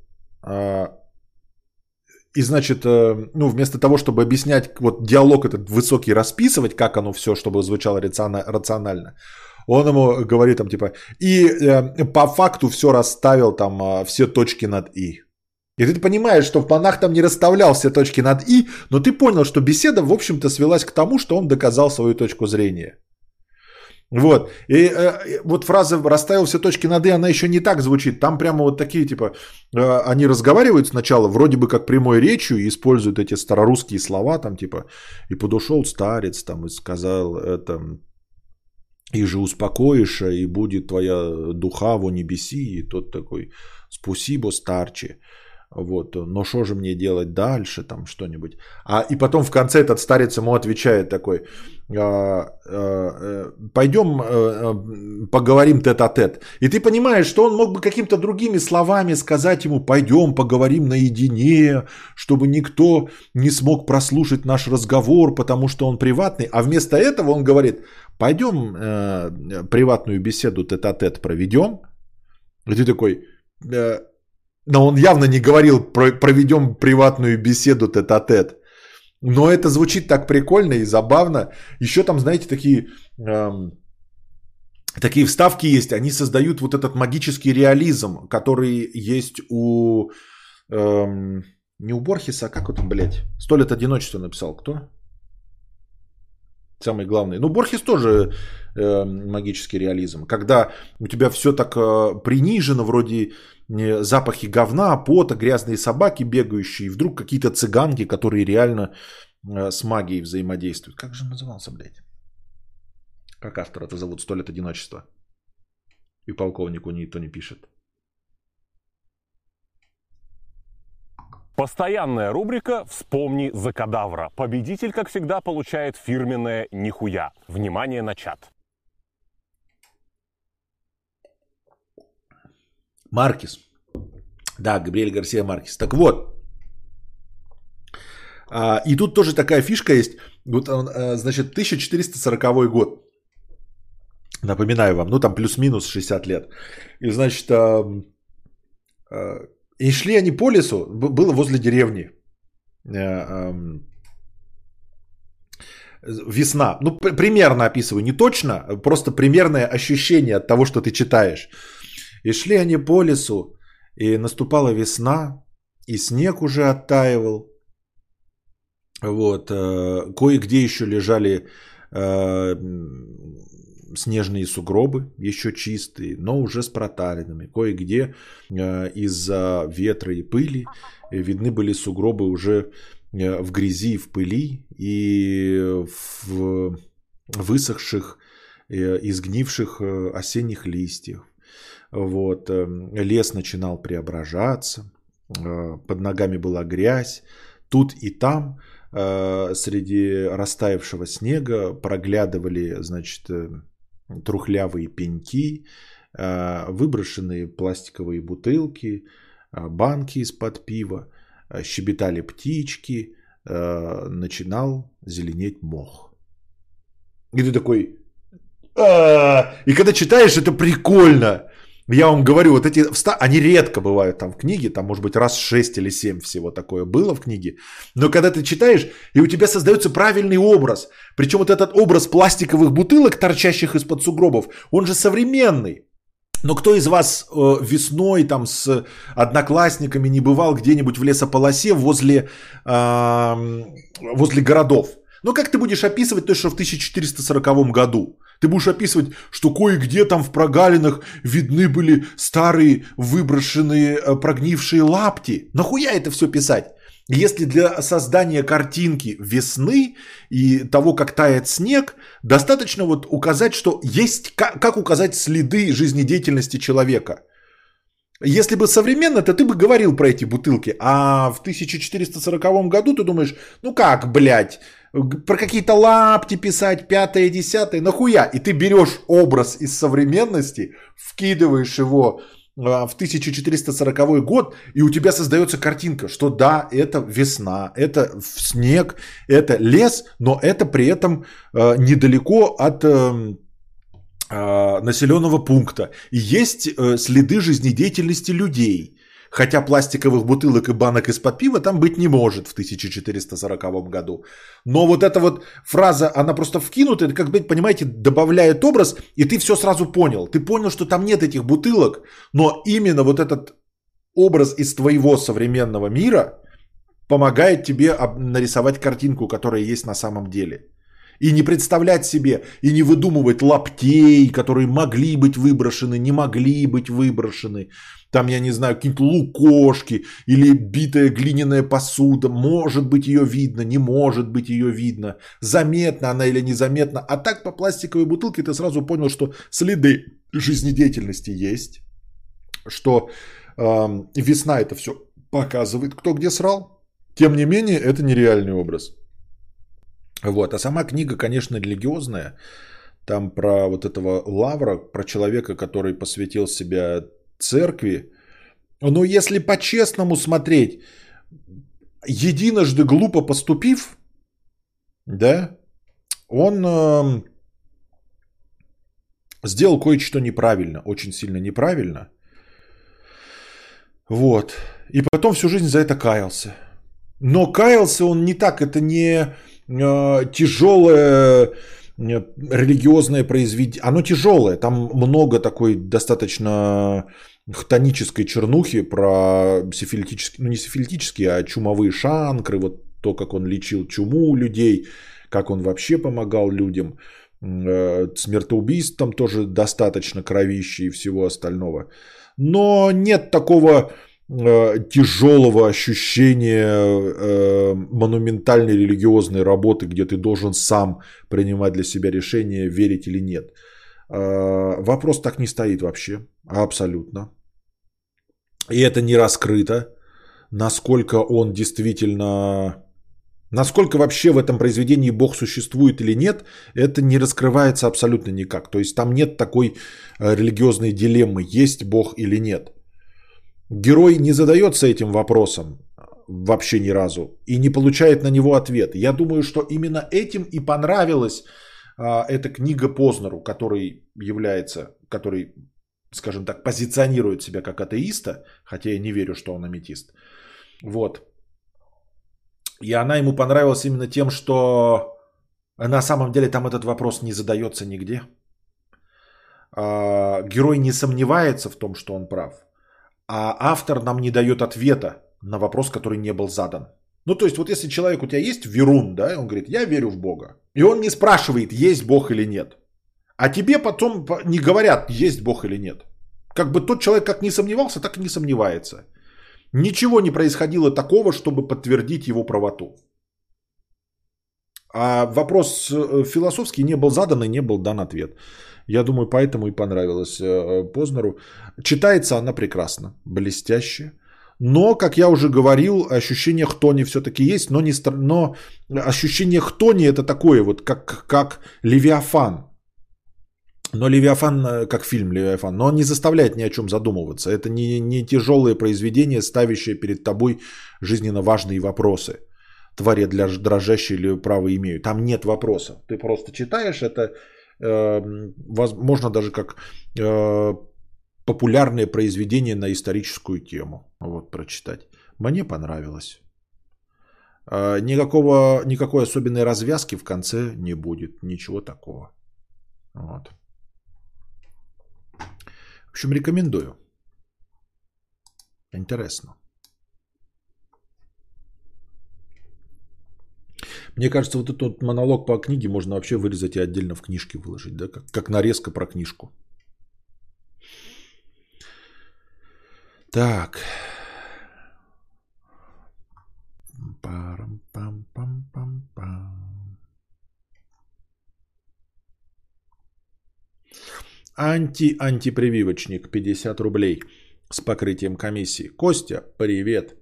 S1: и значит, ну, вместо того, чтобы объяснять вот диалог этот высокий, расписывать, как оно все, чтобы звучало рационально, он ему говорит там типа, и э, по факту все расставил там э, все точки над «и». И ты понимаешь, что в монах там не расставлял все точки над «и», но ты понял, что беседа, в общем-то, свелась к тому, что он доказал свою точку зрения. Вот. И э, вот фраза «расставил все точки над «и», она еще не так звучит. Там прямо вот такие, типа, э, они разговаривают сначала вроде бы как прямой речью и используют эти старорусские слова, там, типа, и подошел старец, там, и сказал это, и же успокоишь, и будет твоя духа во небеси, и тот такой, спасибо, старче. Вот, но что же мне делать дальше, там что-нибудь. А и потом в конце этот старец ему отвечает такой, «А, а, э, пойдем э, поговорим тет-а-тет. И ты понимаешь, что он мог бы какими-то другими словами сказать ему, пойдем поговорим наедине, чтобы никто не смог прослушать наш разговор, потому что он приватный. А вместо этого он говорит, пойдем э, приватную беседу тет-а-тет проведем. И ты такой, но он явно не говорил, проведем приватную беседу тет-а-тет. Но это звучит так прикольно и забавно. Еще там, знаете, такие, эм, такие вставки есть. Они создают вот этот магический реализм, который есть у... Эм, не у Борхеса, а как он, блядь? «Сто лет одиночества» написал. Кто? Самый главный. Ну, Борхес тоже э, магический реализм. Когда у тебя все так э, принижено, вроде запахи говна, пота, грязные собаки бегающие, и вдруг какие-то цыганки, которые реально э, с магией взаимодействуют. Как же назывался, блядь? Как автор это зовут? «Сто лет одиночества». И полковнику никто не пишет.
S5: Постоянная рубрика «Вспомни за кадавра». Победитель, как всегда, получает фирменное «Нихуя». Внимание на чат.
S1: Маркис. Да, Габриэль Гарсия Маркис. Так вот. А, и тут тоже такая фишка есть. Вот, а, значит, 1440 год. Напоминаю вам, ну там плюс-минус 60 лет. И значит, а, и шли они по лесу, было возле деревни. А, а, весна. Ну, примерно описываю, не точно, просто примерное ощущение от того, что ты читаешь. И шли они по лесу, и наступала весна, и снег уже оттаивал. Вот, э, кое-где еще лежали э, снежные сугробы, еще чистые, но уже с проталинами. Кое-где э, из-за ветра и пыли видны были сугробы уже в грязи в пыли и в высохших, изгнивших осенних листьев. Вот, эм, лес начинал преображаться, э, под ногами была грязь. Тут и там э, среди растаявшего снега проглядывали, значит, э, трухлявые пеньки, выброшенные пластиковые бутылки, банки из-под пива, щебетали птички, начинал зеленеть мох. И ты такой, и когда читаешь, это прикольно. Я вам говорю, вот эти, они редко бывают там в книге, там может быть раз 6 или 7 всего такое было в книге. Но когда ты читаешь, и у тебя создается правильный образ, причем вот этот образ пластиковых бутылок, торчащих из-под сугробов, он же современный. Но кто из вас э, весной там с одноклассниками не бывал где-нибудь в лесополосе возле, э, возле городов? Ну как ты будешь описывать то, что в 1440 году? Ты будешь описывать, что кое-где там в прогалинах видны были старые выброшенные э, прогнившие лапти. Нахуя это все писать? Если для создания картинки весны и того, как тает снег, достаточно вот указать, что есть, как, указать следы жизнедеятельности человека. Если бы современно, то ты бы говорил про эти бутылки. А в 1440 году ты думаешь, ну как, блядь, про какие-то лапти писать, пятое, десятое, нахуя? И ты берешь образ из современности, вкидываешь его а, в 1440 год, и у тебя создается картинка, что да, это весна, это снег, это лес, но это при этом э, недалеко от э, э, населенного пункта. И есть э, следы жизнедеятельности людей. Хотя пластиковых бутылок и банок из-под пива там быть не может в 1440 году. Но вот эта вот фраза, она просто вкинута, это как бы, понимаете, добавляет образ, и ты все сразу понял. Ты понял, что там нет этих бутылок, но именно вот этот образ из твоего современного мира помогает тебе нарисовать картинку, которая есть на самом деле. И не представлять себе, и не выдумывать лаптей, которые могли быть выброшены, не могли быть выброшены. Там, я не знаю, какие-то лукошки или битая глиняная посуда. Может быть ее видно, не может быть ее видно. Заметна она или незаметна. А так по пластиковой бутылке ты сразу понял, что следы жизнедеятельности есть. Что э, весна это все показывает, кто где срал. Тем не менее, это нереальный образ. Вот. А сама книга, конечно, религиозная. Там про вот этого Лавра, про человека, который посвятил себя церкви. Но если по-честному смотреть, единожды глупо поступив, да, он э, сделал кое-что неправильно, очень сильно неправильно. Вот. И потом всю жизнь за это каялся. Но каялся он не так, это не э, тяжелое религиозное произведение. Оно тяжелое, там много такой достаточно хтонической чернухи про сифилитические, ну не сифилитические, а чумовые шанкры, вот то, как он лечил чуму у людей, как он вообще помогал людям. Э, смертоубийств там тоже достаточно кровищи и всего остального. Но нет такого тяжелого ощущения э, монументальной религиозной работы, где ты должен сам принимать для себя решение, верить или нет. Э, вопрос так не стоит вообще, абсолютно. И это не раскрыто, насколько он действительно... Насколько вообще в этом произведении Бог существует или нет, это не раскрывается абсолютно никак. То есть там нет такой религиозной дилеммы, есть Бог или нет. Герой не задается этим вопросом вообще ни разу и не получает на него ответ. Я думаю, что именно этим и понравилась а, эта книга Познеру, который является, который, скажем так, позиционирует себя как атеиста, хотя я не верю, что он аметист. Вот. И она ему понравилась именно тем, что на самом деле там этот вопрос не задается нигде. А, герой не сомневается в том, что он прав а автор нам не дает ответа на вопрос, который не был задан. Ну, то есть, вот если человек у тебя есть верун, да, и он говорит, я верю в Бога. И он не спрашивает, есть Бог или нет. А тебе потом не говорят, есть Бог или нет. Как бы тот человек как не сомневался, так и не сомневается. Ничего не происходило такого, чтобы подтвердить его правоту. А вопрос э, философский не был задан и не был дан ответ. Я думаю, поэтому и понравилось э, Познеру. Читается она прекрасно, блестяще. Но, как я уже говорил, ощущение хтони все-таки есть, но, не, но ощущение хтони это такое вот, как, как Левиафан. Но Левиафан, э, как фильм Левиафан, но он не заставляет ни о чем задумываться. Это не, не тяжелое произведение, ставящее перед тобой жизненно важные вопросы. Твари для дрожащие или право имеют. Там нет вопроса. Ты просто читаешь это возможно даже как э, популярное произведение на историческую тему. Вот прочитать. Мне понравилось. Э, никакого, никакой особенной развязки в конце не будет. Ничего такого. Вот. В общем, рекомендую. Интересно. Мне кажется, вот этот монолог по книге можно вообще вырезать и отдельно в книжке выложить, да, как, как нарезка про книжку. Так. Анти-антипрививочник 50 рублей с покрытием комиссии. Костя, привет.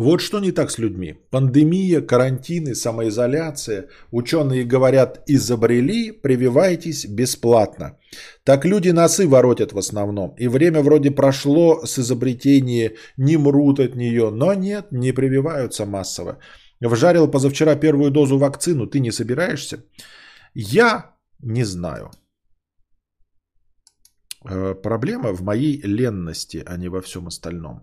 S1: Вот что не так с людьми. Пандемия, карантины, самоизоляция. Ученые говорят, изобрели, прививайтесь бесплатно. Так люди носы воротят в основном. И время вроде прошло с изобретения, не мрут от нее. Но нет, не прививаются массово. Вжарил позавчера первую дозу вакцину, ты не собираешься? Я не знаю. Э, проблема в моей ленности, а не во всем остальном.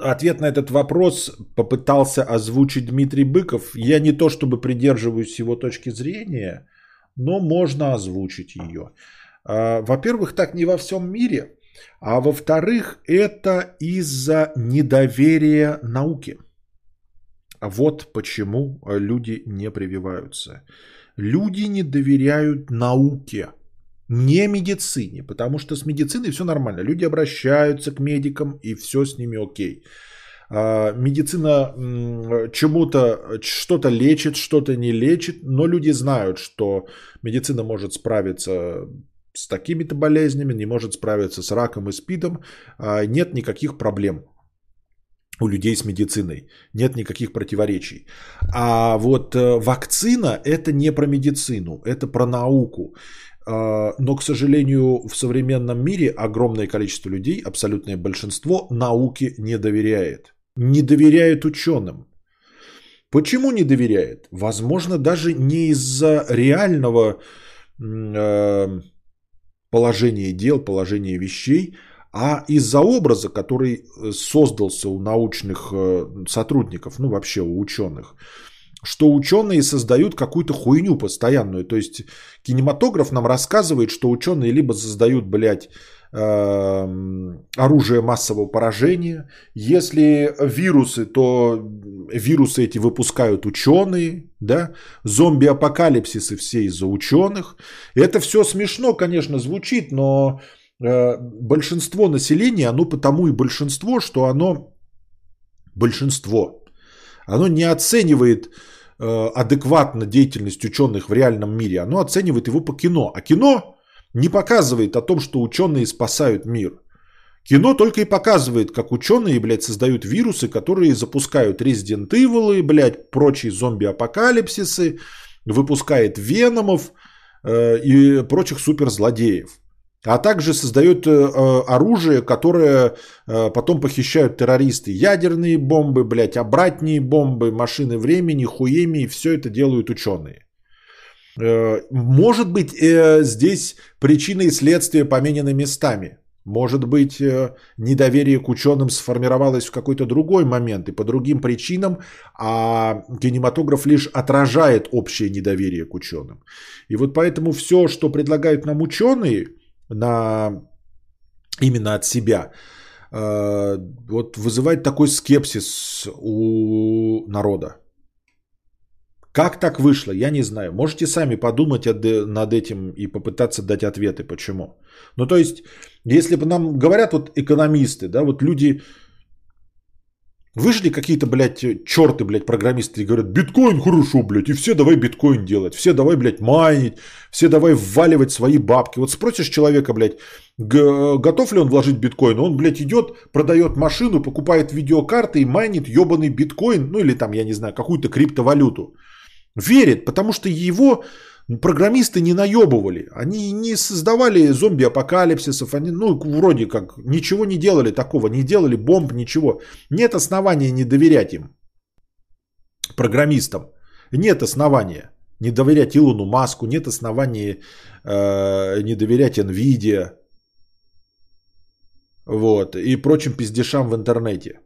S1: Ответ на этот вопрос попытался озвучить Дмитрий Быков. Я не то чтобы придерживаюсь его точки зрения, но можно озвучить ее. А, во-первых, так не во всем мире, а во-вторых, это из-за недоверия науке. Вот почему люди не прививаются. Люди не доверяют науке, не медицине, потому что с медициной все нормально. Люди обращаются к медикам и все с ними окей. А, медицина чему-то, что-то лечит, что-то не лечит, но люди знают, что медицина может справиться с такими-то болезнями, не может справиться с раком и спидом, а, нет никаких проблем у людей с медициной. Нет никаких противоречий. А вот э, вакцина это не про медицину, это про науку. А, но, к сожалению, в современном мире огромное количество людей, абсолютное большинство, науке не доверяет. Не доверяет ученым. Почему не доверяет? Возможно, даже не из-за реального э, положения дел, положения вещей, а из-за образа, который э, создался у научных э, сотрудников, ну вообще у ученых, что ученые создают какую-то хуйню постоянную. То есть кинематограф нам рассказывает, что ученые либо создают, блядь, эм, оружие массового поражения. Если вирусы, то вирусы эти выпускают ученые, да, зомби-апокалипсисы все из-за ученых. Это все смешно, конечно, звучит, но Э, большинство населения, оно потому и большинство, что оно большинство. Оно не оценивает адекватно деятельность ученых в реальном мире, оно оценивает его по кино. А кино не показывает о том, что ученые спасают мир. Кино только и показывает, как ученые, блядь, создают вирусы, которые запускают Resident Evil, блядь, прочие зомби-апокалипсисы, выпускает Веномов э, и прочих суперзлодеев а также создает э, э, оружие, которое э, потом похищают террористы. Ядерные бомбы, блядь, обратные бомбы, машины времени, хуеми, все это делают ученые. Может быть, здесь причины и следствия поменены местами. Может быть, недоверие к ученым сформировалось в какой-то другой момент и по другим причинам, а кинематограф лишь отражает общее недоверие к ученым. И вот поэтому все, что предлагают нам ученые – на именно от себя, э, вот вызывает такой скепсис у народа. Как так вышло, я не знаю. Можете сами подумать над этим и попытаться дать ответы, почему. Ну, то есть, если бы нам говорят вот экономисты, да, вот люди Вышли какие-то, блядь, черты, блядь, программисты и говорят, биткоин хорошо, блядь, и все давай биткоин делать, все давай, блядь, майнить, все давай вваливать свои бабки. Вот спросишь человека, блядь, готов ли он вложить биткоин, он, блядь, идет, продает машину, покупает видеокарты и майнит ебаный биткоин, ну или там, я не знаю, какую-то криптовалюту. Верит, потому что его программисты не наебывали, они не создавали зомби-апокалипсисов, они, ну, вроде как, ничего не делали такого, не делали бомб, ничего. Нет основания не доверять им, программистам. Нет основания не доверять Илону Маску, нет основания э, не доверять NVIDIA, вот, и прочим пиздешам в интернете.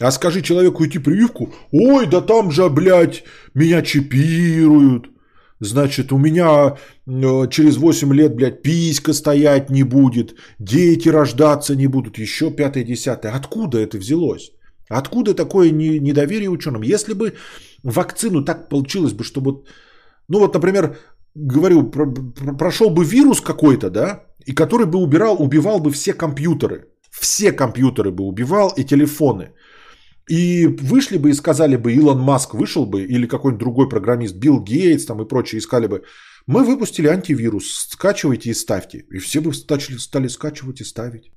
S1: А скажи человеку идти прививку, ой, да там же, блядь, меня чипируют, Значит, у меня э, через 8 лет, блядь, писька стоять не будет, дети рождаться не будут, еще пятое, десятое. Откуда это взялось? Откуда такое недоверие ученым? Если бы вакцину так получилось бы, чтобы... Ну вот, например, говорю, прошел бы вирус какой-то, да, и который бы убирал, убивал бы все компьютеры. Все компьютеры бы убивал и телефоны. И вышли бы и сказали бы, Илон Маск вышел бы, или какой-нибудь другой программист, Билл Гейтс там и прочие, искали бы, мы выпустили антивирус, скачивайте и ставьте. И все бы стали, стали скачивать и ставить.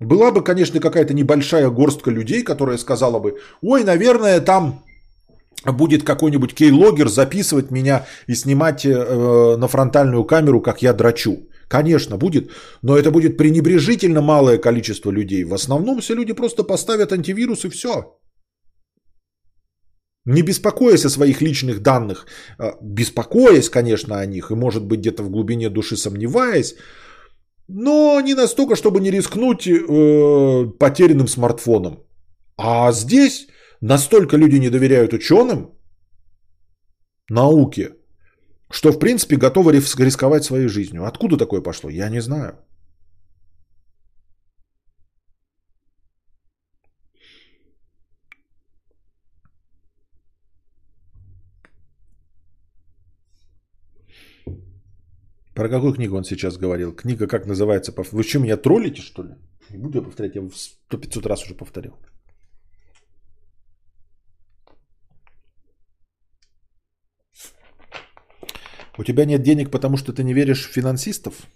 S1: Была бы, конечно, какая-то небольшая горстка людей, которая сказала бы, ой, наверное, там будет какой-нибудь кейлогер записывать меня и снимать э, на фронтальную камеру, как я драчу. Конечно, будет, но это будет пренебрежительно малое количество людей. В основном все люди просто поставят антивирус и все. Не беспокоясь о своих личных данных, а, беспокоясь, конечно, о них, и может быть где-то в глубине души сомневаясь, но не настолько, чтобы не рискнуть э, потерянным смартфоном. А здесь настолько люди не доверяют ученым, науке, что в принципе готовы рисковать своей жизнью. Откуда такое пошло, я не знаю. Про какую книгу он сейчас говорил? Книга как называется? Вы что, меня троллите, что ли? Не буду я повторять, я сто 500 раз уже повторил. У тебя нет денег, потому что ты не веришь в финансистов?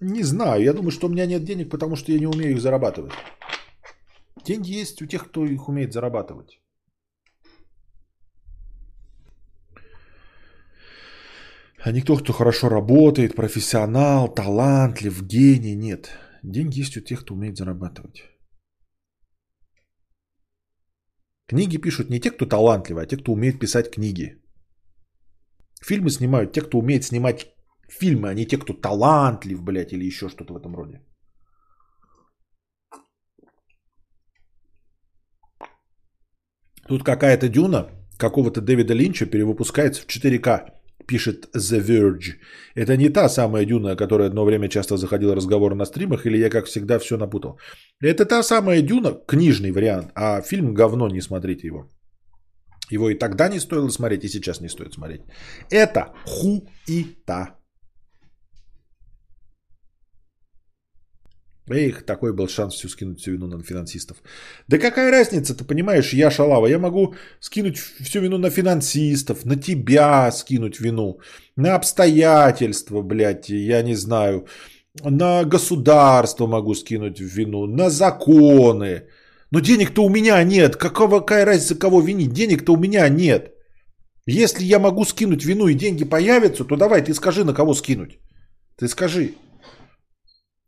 S1: Не знаю. Я думаю, что у меня нет денег, потому что я не умею их зарабатывать. Деньги есть у тех, кто их умеет зарабатывать. А не кто, кто хорошо работает, профессионал, талантлив, гений. Нет. Деньги есть у тех, кто умеет зарабатывать. Книги пишут не те, кто талантливый, а те, кто умеет писать книги. Фильмы снимают те, кто умеет снимать фильмы, а не те, кто талантлив, блядь, или еще что-то в этом роде. Тут какая-то дюна какого-то Дэвида Линча перевыпускается в 4К, пишет The Verge. Это не та самая дюна, о которой одно время часто заходил разговор на стримах, или я, как всегда, все напутал. Это та самая дюна, книжный вариант, а фильм говно, не смотрите его. Его и тогда не стоило смотреть, и сейчас не стоит смотреть. Это хуита. Эх, такой был шанс всю скинуть всю вину на финансистов. Да какая разница, ты понимаешь, я шалава. Я могу скинуть всю вину на финансистов, на тебя скинуть вину, на обстоятельства, блядь, я не знаю, на государство могу скинуть вину, на законы. Но денег-то у меня нет. Какого, какая разница, кого винить? Денег-то у меня нет. Если я могу скинуть вину и деньги появятся, то давай ты скажи, на кого скинуть. Ты скажи.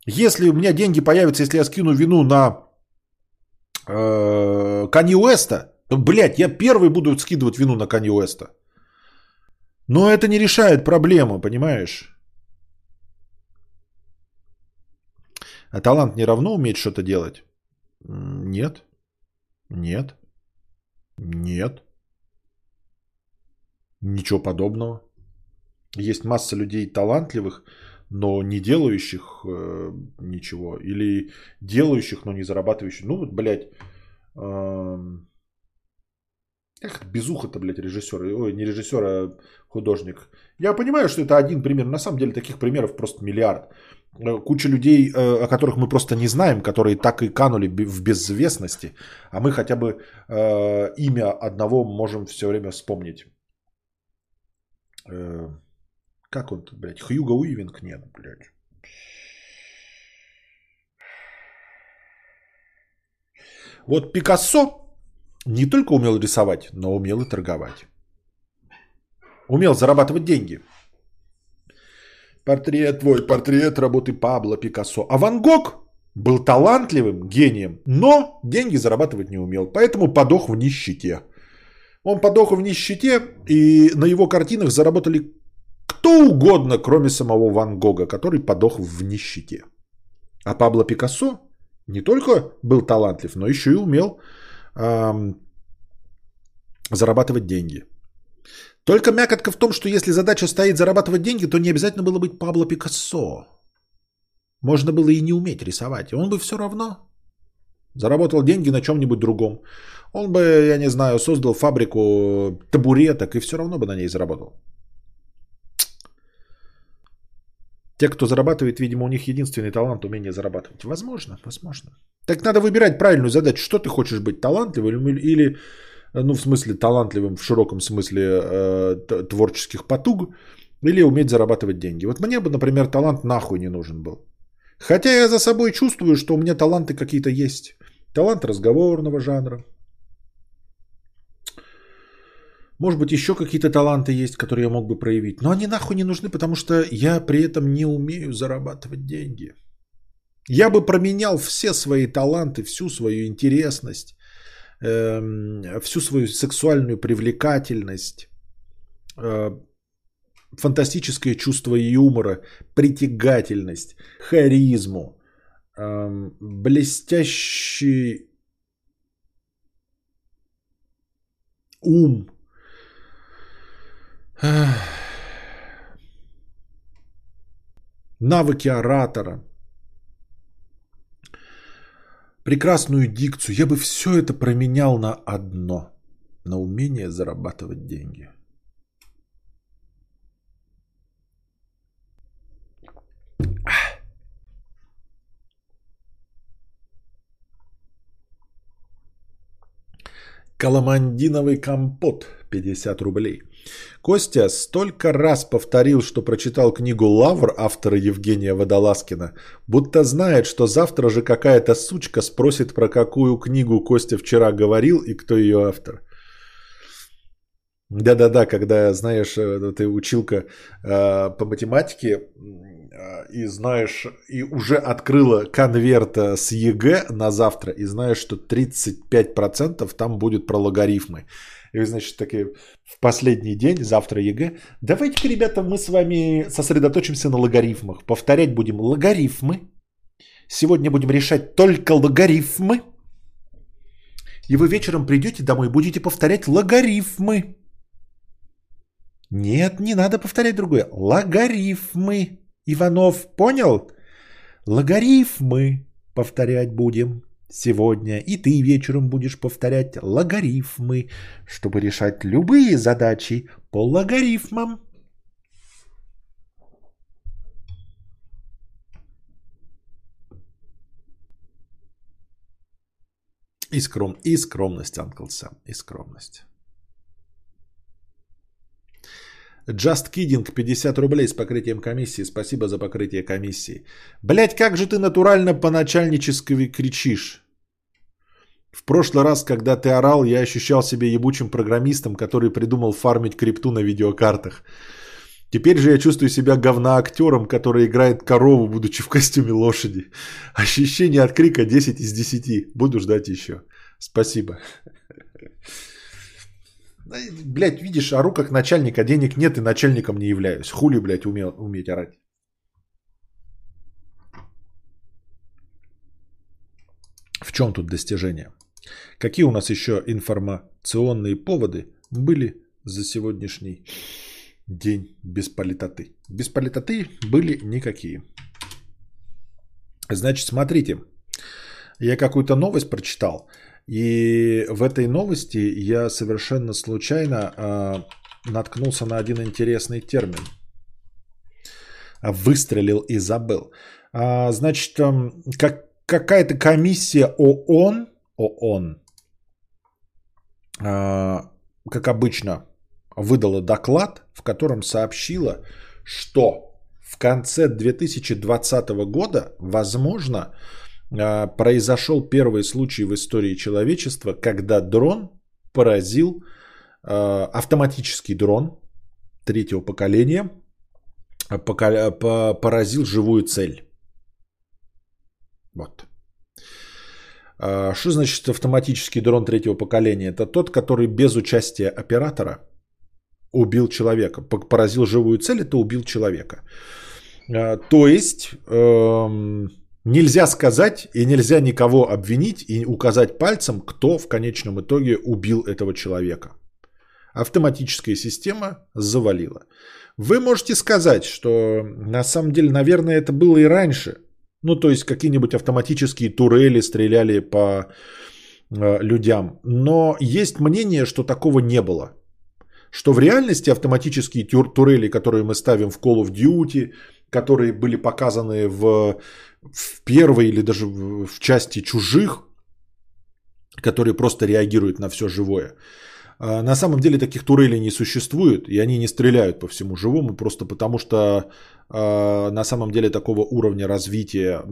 S1: Если у меня деньги появятся, если я скину вину на э, Канье Уэста, то, блядь, я первый буду скидывать вину на Канье Уэста. Но это не решает проблему, понимаешь? А талант не равно уметь что-то делать? Нет. Нет. Нет. Ничего подобного. Есть масса людей талантливых, но не делающих э, ничего. Или делающих, но не зарабатывающих. Ну вот, блядь. эм, Эх, безуха-то, блядь, режиссер. Ой, не режиссер, а художник. Я понимаю, что это один пример. На самом деле таких примеров просто миллиард. Э, Куча людей, э, о которых мы просто не знаем, которые так и канули в безвестности. А мы хотя бы э, имя одного можем все время вспомнить. Как он, блядь, Хьюго Уивинг? Нет, блядь. Вот Пикассо не только умел рисовать, но умел и торговать. Умел зарабатывать деньги. Портрет твой, портрет работы Пабло Пикассо. А Ван Гог был талантливым гением, но деньги зарабатывать не умел. Поэтому подох в нищете. Он подох в нищете, и на его картинах заработали кто угодно, кроме самого Ван Гога, который подох в нищете. А Пабло Пикассо не только был талантлив, но еще и умел ам, зарабатывать деньги. Только мякотка в том, что если задача стоит зарабатывать деньги, то не обязательно было быть Пабло Пикассо. Можно было и не уметь рисовать. Он бы все равно заработал деньги на чем-нибудь другом. Он бы, я не знаю, создал фабрику табуреток и все равно бы на ней заработал. Те, кто зарабатывает, видимо, у них единственный талант умение зарабатывать. Возможно, возможно. Так надо выбирать правильную задачу. Что ты хочешь быть, талантливым или, ну, в смысле, талантливым в широком смысле э, творческих потуг, или уметь зарабатывать деньги. Вот мне бы, например, талант нахуй не нужен был. Хотя я за собой чувствую, что у меня таланты какие-то есть. Талант разговорного жанра. Может быть, еще какие-то таланты есть, которые я мог бы проявить. Но они нахуй не нужны, потому что я при этом не умею зарабатывать деньги. Я бы променял все свои таланты, всю свою интересность, эм, всю свою сексуальную привлекательность, э, фантастическое чувство юмора, притягательность, харизму, эм, блестящий ум, навыки оратора, прекрасную дикцию. Я бы все это променял на одно, на умение зарабатывать деньги. Коломандиновый компот 50 рублей. Костя столько раз повторил, что прочитал книгу «Лавр» автора Евгения Водолазкина, будто знает, что завтра же какая-то сучка спросит, про какую книгу Костя вчера говорил и кто ее автор. Да-да-да, когда, знаешь, э, ты училка э, по математике и знаешь, и уже открыла конверт э, с ЕГЭ на завтра, и знаешь, что 35% там будет про логарифмы. И вы, значит, такие в последний день, завтра ЕГЭ, давайте-ка, ребята, мы с вами сосредоточимся на логарифмах. Повторять будем логарифмы. Сегодня будем решать только логарифмы. И вы вечером придете домой будете повторять логарифмы. Нет, не надо повторять другое. Логарифмы. Иванов, понял? Логарифмы повторять будем сегодня. И ты вечером будешь повторять логарифмы, чтобы решать любые задачи по логарифмам. И, скром... и скромность, Uncle Sam, и скромность. Just Kidding 50 рублей с покрытием комиссии. Спасибо за покрытие комиссии. Блять, как же ты натурально по-начальнически кричишь. В прошлый раз, когда ты орал, я ощущал себя ебучим программистом, который придумал фармить крипту на видеокартах. Теперь же я чувствую себя говноактером, который играет корову, будучи в костюме лошади. Ощущение от крика 10 из 10. Буду ждать еще. Спасибо. Блять, видишь, ору как начальник, а денег нет и начальником не являюсь. Хули, блядь, умел, уметь орать. В чем тут достижение? Какие у нас еще информационные поводы были за сегодняшний день без политоты? Без политоты были никакие. Значит, смотрите, я какую-то новость прочитал – и в этой новости я совершенно случайно э, наткнулся на один интересный термин. Выстрелил и забыл. А, значит, как, какая-то комиссия ООН, ООН, а, как обычно, выдала доклад, в котором сообщила, что в конце 2020 года, возможно, а, произошел первый случай в истории человечества, когда дрон поразил а, автоматический дрон третьего поколения, а, поразил живую цель. Вот. Что значит автоматический дрон третьего поколения? Это тот, который без участия оператора убил человека. Поразил живую цель, это убил человека. То есть эм, Нельзя сказать и нельзя никого обвинить и указать пальцем, кто в конечном итоге убил этого человека. Автоматическая система завалила. Вы можете сказать, что на самом деле, наверное, это было и раньше. Ну, то есть какие-нибудь автоматические турели стреляли по э, людям. Но есть мнение, что такого не было. Что в реальности автоматические тур- турели, которые мы ставим в Call of Duty, которые были показаны в в первой или даже в части чужих, которые просто реагируют на все живое. А, на самом деле таких турелей не существует, и они не стреляют по всему живому, просто потому что а, на самом деле такого уровня развития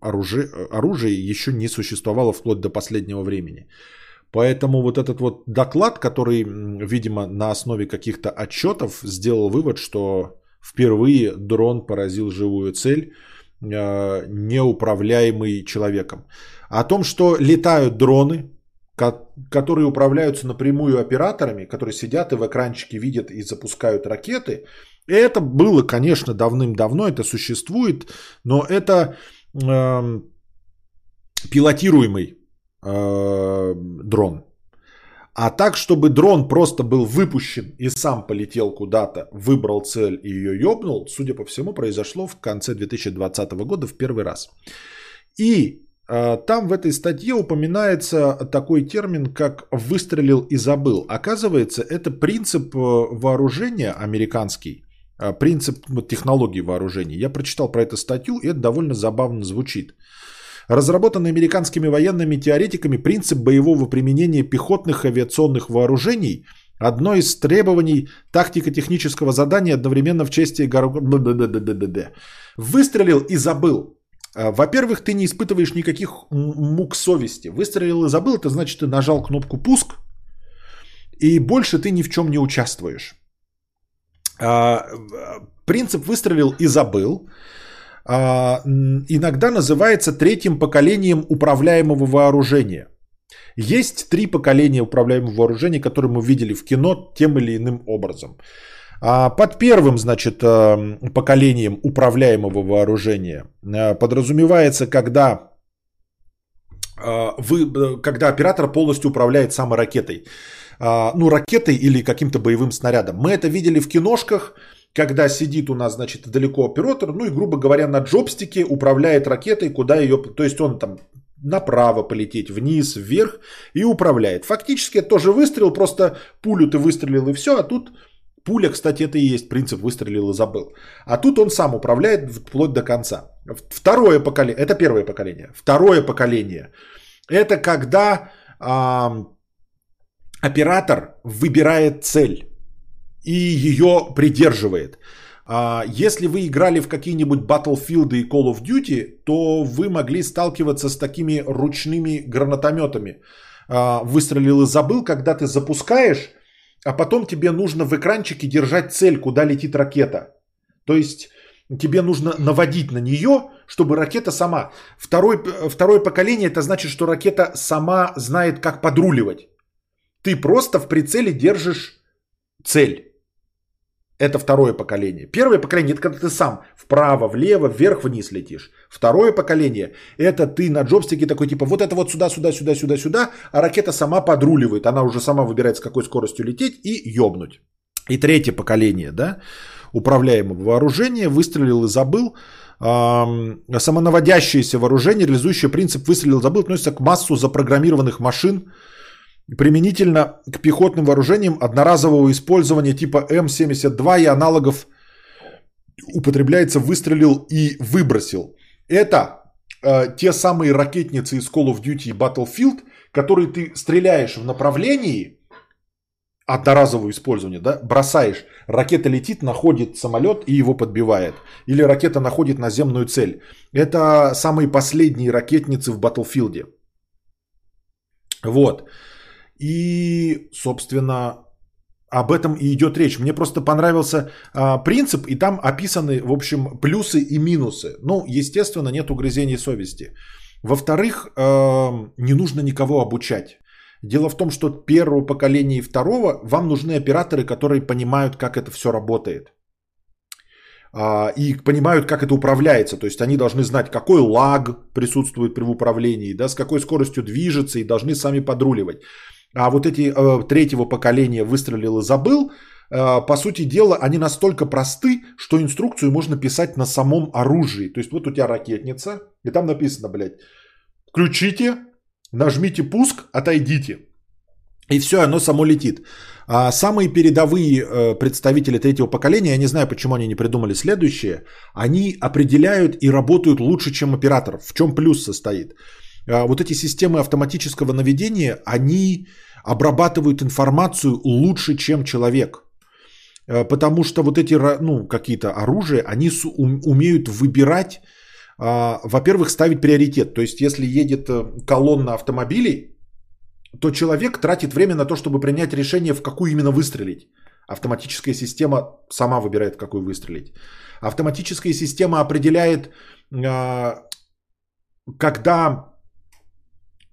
S1: оружия, оружия еще не существовало вплоть до последнего времени. Поэтому вот этот вот доклад, который, видимо, на основе каких-то отчетов сделал вывод, что впервые дрон поразил живую цель – неуправляемый человеком. О том, что летают дроны, которые управляются напрямую операторами, которые сидят и в экранчике видят и запускают ракеты. это было, конечно, давным-давно, это существует, но это э, пилотируемый э, дрон. А так, чтобы дрон просто был выпущен и сам полетел куда-то, выбрал цель и ее ёбнул, судя по всему, произошло в конце 2020 года в первый раз. И э, там в этой статье упоминается такой термин, как «выстрелил и забыл». Оказывается, это принцип э, вооружения американский, э, принцип технологии вооружения. Я прочитал про эту статью, и это довольно забавно звучит. Разработанный американскими военными теоретиками принцип боевого применения пехотных авиационных вооружений – одно из требований тактико-технического задания одновременно в чести гор... Выстрелил и забыл. А, Во-первых, ты не испытываешь никаких мук совести. Выстрелил и забыл, это значит, ты нажал кнопку пуск, и больше ты ни в чем не участвуешь. А, Принцип выстрелил и забыл. А, Иногда называется третьим поколением управляемого вооружения. Есть три поколения управляемого вооружения, которые мы видели в кино тем или иным образом. А Под первым, значит, э, поколением управляемого вооружения э, подразумевается, когда э, вы, когда оператор полностью управляет самой ракетой. А, Ну, ракетой или каким-то боевым снарядом. Мы это видели в киношках, когда сидит у нас, значит, далеко оператор, ну и, грубо говоря, на джобстике управляет ракетой, куда ее... То есть он там направо полететь, вниз, вверх и управляет. Фактически это тоже выстрел, просто пулю ты выстрелил и все, а тут пуля, кстати, это и есть принцип выстрелил и забыл. А тут он сам управляет вплоть до конца. Второе поколение, это первое поколение. Второе поколение, это когда а, оператор выбирает цель и ее придерживает. А, Если вы играли в какие-нибудь Battlefield и Call of Duty, то вы могли сталкиваться с такими ручными гранатометами. А, Выстрелил и забыл, когда ты запускаешь, а потом тебе нужно в экранчике держать цель, куда летит ракета. То есть тебе нужно наводить на нее, чтобы ракета сама. Второй, второе поколение это значит, что ракета сама знает, как подруливать. Ты просто в прицеле держишь цель. Это второе поколение. Первое поколение это когда ты сам вправо, влево, вверх, вниз летишь. Второе поколение это ты на джобстике такой типа вот это вот сюда, сюда, сюда, сюда, сюда, а ракета сама подруливает. Она уже сама выбирает с какой скоростью лететь и ёбнуть. И третье поколение, да, управляемого вооружения, выстрелил и забыл. Ам, самонаводящееся вооружение, реализующее принцип выстрелил и забыл, относится к массу запрограммированных машин, применительно к пехотным вооружениям одноразового использования типа М-72 и аналогов употребляется выстрелил и выбросил. Это э, те самые ракетницы из Call of Duty Battlefield, которые ты стреляешь в направлении одноразового использования, да, бросаешь, ракета летит, находит самолет и его подбивает. Или ракета находит наземную цель. Это самые последние ракетницы в Battlefield. Вот. И, собственно, об этом и идет речь. Мне просто понравился а, принцип, и там описаны, в общем, плюсы и минусы. Ну, естественно, нет угрызений совести. Во-вторых, а, не нужно никого обучать. Дело в том, что первого поколения и второго вам нужны операторы, которые понимают, как это все работает. А, и понимают, как это управляется. То есть они должны знать, какой лаг присутствует при управлении, да, с какой скоростью движется и должны сами подруливать. А вот эти э, третьего поколения выстрелил и забыл, э, по сути дела, они настолько просты, что инструкцию можно писать на самом оружии. То есть вот у тебя ракетница, и там написано, блядь, включите, нажмите пуск, отойдите. И все, оно само летит. А самые передовые э, представители третьего поколения, я не знаю, почему они не придумали следующее, они определяют и работают лучше, чем оператор. В чем плюс состоит? А, вот эти системы автоматического наведения, они обрабатывают информацию лучше, чем человек. А, потому что вот эти ну, какие-то оружия, они умеют выбирать, а, во-первых, ставить приоритет. То есть, если едет э, колонна автомобилей, то человек тратит время на то, чтобы принять решение, в какую именно выстрелить. Автоматическая система сама выбирает, в какую выстрелить. Автоматическая система определяет, когда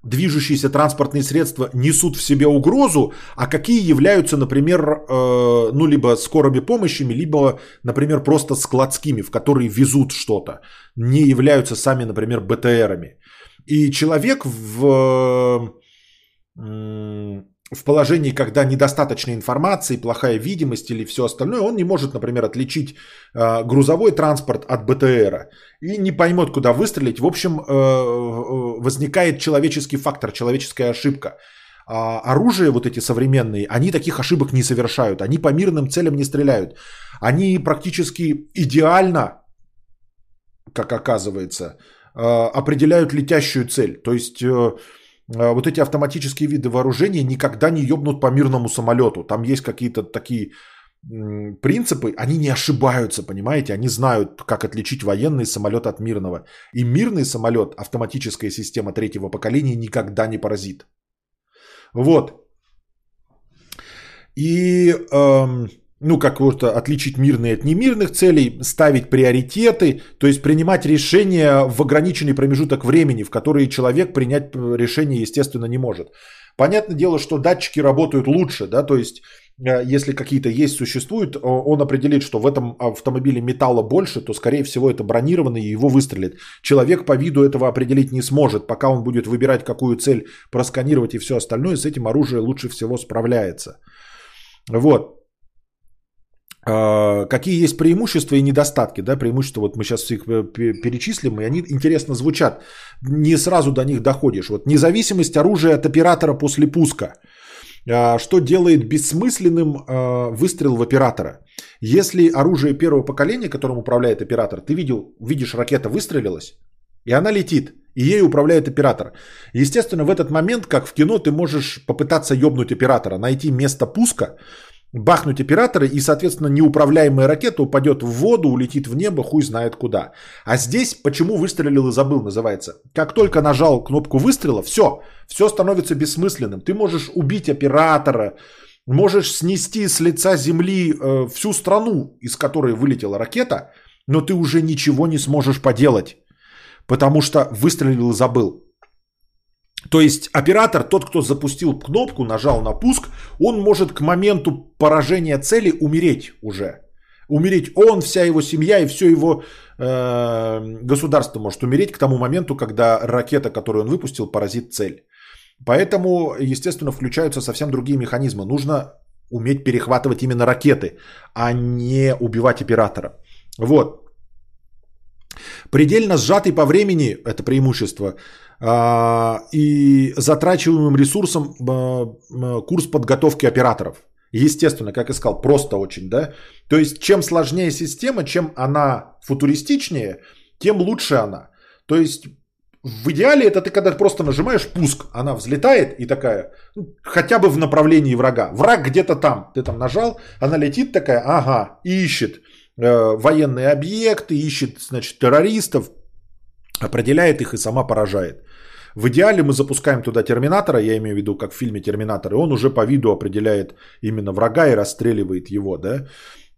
S1: движущиеся транспортные средства несут в себе угрозу, а какие являются, например, э, ну, либо скорыми помощями, либо, например, просто складскими, в которые везут что-то, не являются сами, например, БТРами. И человек в, в положении, когда недостаточно информации, плохая видимость или все остальное, он не может, например, отличить э, грузовой транспорт от БТРа и не поймет, куда выстрелить. В общем, э, э, возникает человеческий фактор, человеческая ошибка. А оружие вот эти современные, они таких ошибок не совершают, они по мирным целям не стреляют. Они практически идеально, как оказывается, определяют летящую цель. То есть э, э, вот эти автоматические виды вооружения никогда не ебнут по мирному самолету. Там есть какие-то такие принципы, они не ошибаются, понимаете? Они знают, как отличить военный самолет от мирного. И мирный самолет, автоматическая система третьего поколения, никогда не поразит. Вот. И, эм, ну, как вот отличить мирные от немирных целей, ставить приоритеты, то есть принимать решения в ограниченный промежуток времени, в который человек принять решение, естественно, не может. Понятное дело, что датчики работают лучше, да, то есть э, если какие-то есть, существуют, он определит, что в этом автомобиле металла больше, то, скорее всего, это бронированный и его выстрелит. Человек по виду этого определить не сможет. Пока он будет выбирать, какую цель просканировать и все остальное, с этим оружие лучше всего справляется. Вот. А, какие есть преимущества и недостатки? Да, преимущества, вот мы сейчас их э, перечислим, и они интересно звучат. Не сразу до них доходишь. Вот независимость оружия от оператора после пуска. А, что делает бессмысленным а, выстрел в оператора? Если оружие первого поколения, которым управляет оператор, ты видел, видишь, ракета выстрелилась, и она летит, и ей управляет оператор. Естественно, в этот момент, как в кино, ты можешь попытаться ёбнуть оператора, найти место пуска, бахнуть оператора, и, соответственно, неуправляемая ракета упадет в воду, улетит в небо, хуй знает куда. А здесь, почему выстрелил и забыл, называется. Как только нажал кнопку выстрела, все, все становится бессмысленным. Ты можешь убить оператора, можешь снести с лица земли э, всю страну, из которой вылетела ракета, но ты уже ничего не сможешь поделать потому что выстрелил и забыл. То есть оператор, тот, кто запустил кнопку, нажал на пуск, он может к моменту поражения цели умереть уже. Умереть он, вся его семья и все его э, государство может умереть к тому моменту, когда ракета, которую он выпустил, поразит цель. Поэтому, естественно, включаются совсем другие механизмы. Нужно уметь перехватывать именно ракеты, а не убивать оператора. Вот. Предельно сжатый по времени, это преимущество, и затрачиваемым ресурсом а, курс подготовки операторов. Естественно, как искал, просто очень, да. То есть, чем сложнее система, чем она футуристичнее, тем лучше она. То есть, в идеале это ты когда просто нажимаешь пуск, она взлетает и такая, ну, хотя бы в направлении врага. Враг где-то там, ты там нажал, она летит такая, ага, и ищет. Э, военные объекты, ищет, значит, террористов, определяет их и сама поражает. В идеале мы запускаем туда терминатора, я имею в виду, как в фильме Терминатор, и он уже по виду определяет именно врага и расстреливает его, да.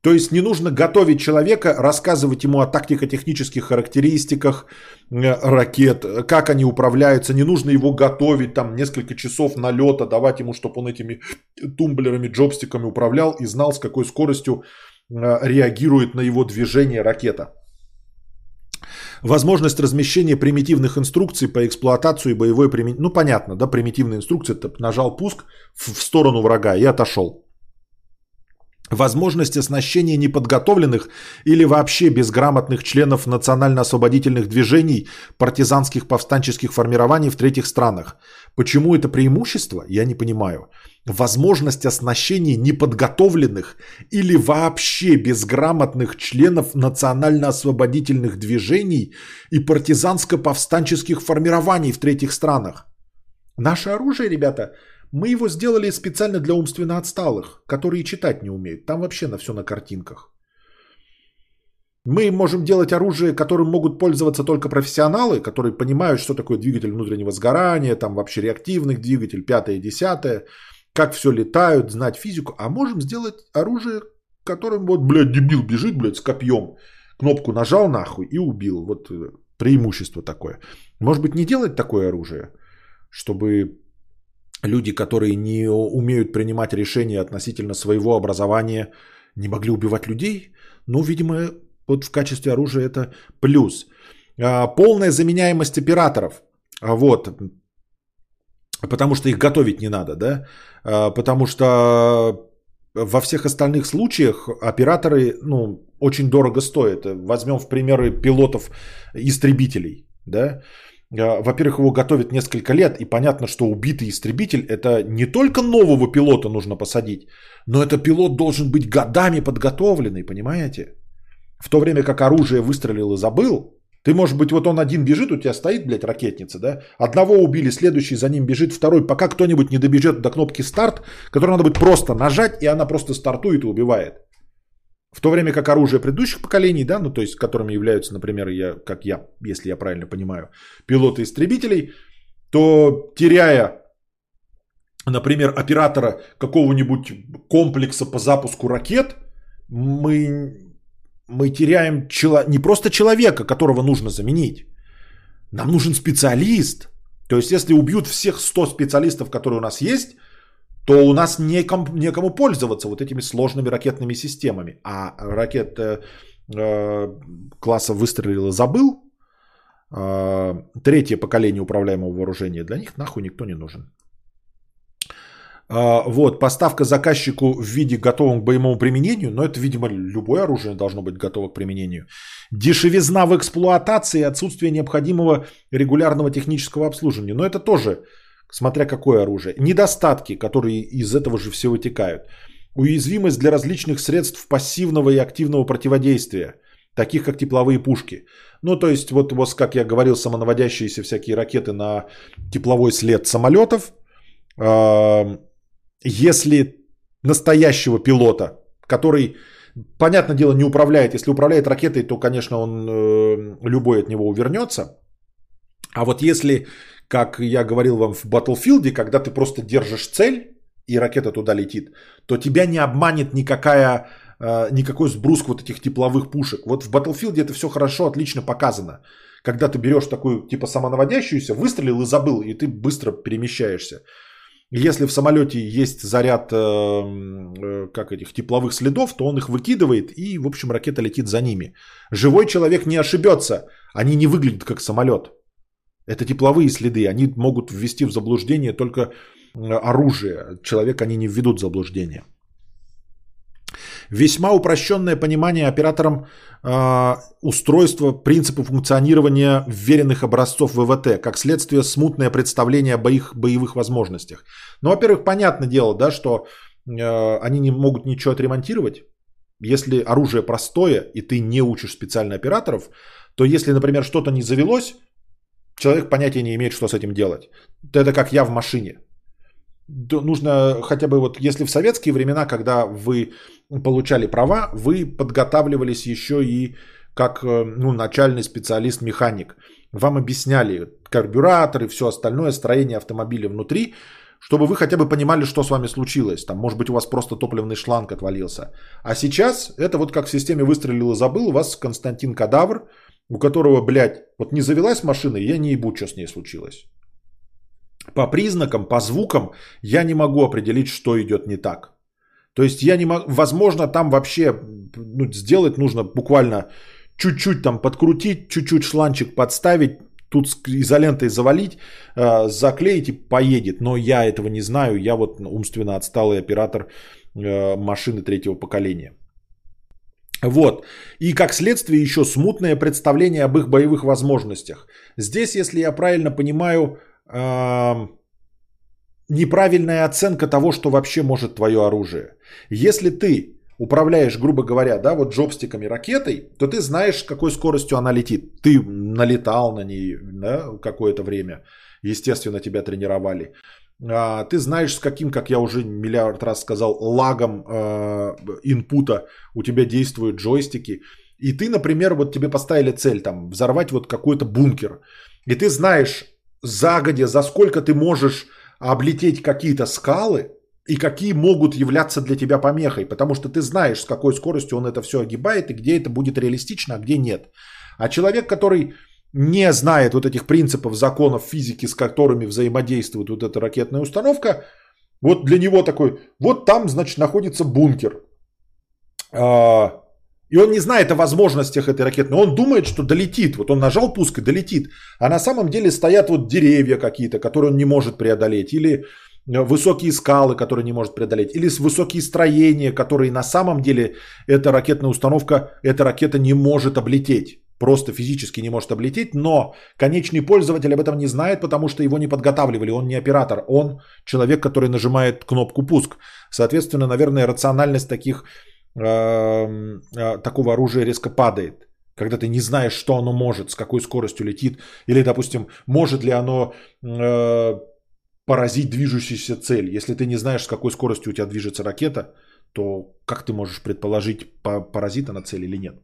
S1: То есть не нужно готовить человека, рассказывать ему о тактико-технических характеристиках э, ракет, как они управляются. Не нужно его готовить там несколько часов налета, давать ему, чтобы он этими тумблерами, джобстиками управлял и знал, с какой скоростью Э, реагирует на его движение ракета. Возможность размещения примитивных инструкций по эксплуатации боевой применение. Ну, понятно, да, примитивная инструкция. Ты нажал пуск в сторону врага и отошел. Возможность оснащения неподготовленных или вообще безграмотных членов национально-освободительных движений, партизанских повстанческих формирований в третьих странах. Почему это преимущество, я не понимаю. Возможность оснащения неподготовленных или вообще безграмотных членов национально-освободительных движений и партизанско-повстанческих формирований в третьих странах. Наше оружие, ребята, мы его сделали специально для умственно отсталых, которые читать не умеют. Там вообще на все на картинках. Мы можем делать оружие, которым могут пользоваться только профессионалы, которые понимают, что такое двигатель внутреннего сгорания, там вообще реактивный двигатель, пятое, десятое, как все летают, знать физику. А можем сделать оружие, которым вот, блядь, дебил бежит, блядь, с копьем. Кнопку нажал нахуй и убил. Вот э, преимущество такое. Может быть, не делать такое оружие, чтобы люди, которые не умеют принимать решения относительно своего образования, не могли убивать людей. Ну, видимо, вот в качестве оружия это плюс. А, полная заменяемость операторов. А, вот. Потому что их готовить не надо, да? А, потому что во всех остальных случаях операторы ну, очень дорого стоят. Возьмем в примеры пилотов истребителей. Да? А, во-первых, его готовят несколько лет, и понятно, что убитый истребитель это не только нового пилота нужно посадить, но это пилот должен быть годами подготовленный, понимаете? В то время как оружие выстрелил и забыл, Ты, может быть, вот он один бежит, у тебя стоит, блядь, ракетница, да? Одного убили, следующий за ним бежит, второй, пока кто-нибудь не добежит до кнопки старт, которую надо будет просто нажать, и она просто стартует и убивает. В то время как оружие предыдущих поколений, да, ну то есть которыми являются, например, я, как я, если я правильно понимаю, пилоты истребителей, то теряя, например, оператора какого-нибудь комплекса по запуску ракет, мы мы теряем чело... не просто человека, которого нужно заменить. Нам нужен специалист. То есть, если убьют всех 100 специалистов, которые у нас есть, то у нас неком, некому пользоваться вот этими сложными ракетными системами. А ракет э, э, класса выстрелил и забыл. Э, третье поколение управляемого вооружения. Для них нахуй никто не нужен. А, вот, поставка заказчику в виде готового к боевому применению, но это, видимо, любое оружие должно быть готово к применению. Дешевизна в эксплуатации и отсутствие необходимого регулярного технического обслуживания. Но это тоже, смотря какое оружие. Недостатки, которые из этого же все вытекают. Уязвимость для различных средств пассивного и активного противодействия, таких как тепловые пушки. Ну, то есть, вот, вот как я говорил, самонаводящиеся всякие ракеты на тепловой след самолетов – если настоящего пилота, который, понятное дело, не управляет, если управляет ракетой, то, конечно, он э, любой от него увернется. А вот если, как я говорил вам в Battlefield, когда ты просто держишь цель, и ракета туда летит, то тебя не обманет никакая, э, никакой сбруск вот этих тепловых пушек. Вот в Battlefield это все хорошо, отлично показано. Когда ты берешь такую типа самонаводящуюся, выстрелил и забыл, и ты быстро перемещаешься. Если в самолете есть заряд э, э, как этих тепловых следов, то он их выкидывает и, в общем, ракета летит за ними. Живой человек не ошибется. Они не выглядят как самолет. Это тепловые следы. Они могут ввести в заблуждение только оружие. Человек они не введут в заблуждение. Весьма упрощенное понимание оператором э, устройства принципа функционирования вверенных образцов ВВТ, как следствие смутное представление о боих, боевых возможностях. Ну, во-первых, понятное дело, да, что э, они не могут ничего отремонтировать. Если оружие простое, и ты не учишь специально операторов, то если, например, что-то не завелось, человек понятия не имеет, что с этим делать. Это как я в машине нужно хотя бы вот, если в советские времена, когда вы получали права, вы подготавливались еще и как э, ну, начальный специалист-механик. Вам объясняли карбюратор и все остальное, строение автомобиля внутри, чтобы вы хотя бы понимали, что с вами случилось. Там, может быть, у вас просто топливный шланг отвалился. А сейчас это вот как в системе выстрелил и забыл. У вас Константин Кадавр, у которого, блядь, вот не завелась машина, и я не ебу, что с ней случилось по признакам, по звукам я не могу определить, что идет не так. То есть я не могу, возможно, там вообще ну, сделать нужно буквально чуть-чуть там подкрутить, чуть-чуть шланчик подставить, тут изолентой завалить, э, заклеить и поедет. Но я этого не знаю, я вот умственно отсталый оператор э, машины третьего поколения. Вот. И как следствие еще смутное представление об их боевых возможностях. Здесь, если я правильно понимаю, неправильная оценка того, что вообще может твое оружие. Если ты управляешь, грубо говоря, да, вот джобстиками ракетой, то ты знаешь, какой скоростью она летит. Ты налетал на ней да, какое-то время. Естественно, тебя тренировали. А, ты знаешь, с каким, как я уже миллиард раз сказал, лагом э, инпута у тебя действуют джойстики. И ты, например, вот тебе поставили цель там взорвать вот какой-то бункер. И ты знаешь, загодя, за сколько ты можешь облететь какие-то скалы и какие могут являться для тебя помехой, потому что ты знаешь, с какой скоростью он это все огибает и где это будет реалистично, а где нет. А человек, который не знает вот этих принципов, законов физики, с которыми взаимодействует вот эта ракетная установка, вот для него такой, вот там, значит, находится бункер. А, и он не знает о возможностях этой ракеты, но он думает, что долетит. Вот он нажал пуск и долетит. А на самом деле стоят вот деревья какие-то, которые он не может преодолеть. Или э, высокие скалы, которые не может преодолеть. Или высокие строения, которые на самом деле эта ракетная установка, эта ракета не может облететь. Просто физически не может облететь, но конечный пользователь об этом не знает, потому что его не подготавливали. Он не оператор, он человек, который нажимает кнопку пуск. Соответственно, наверное, рациональность таких такого оружия резко падает. Когда ты не знаешь, что оно может, с какой скоростью летит, или, допустим, может ли оно э, поразить движущуюся цель. Если ты не знаешь, с какой скоростью у тебя движется ракета, то как ты можешь предположить, поразит она цель или нет?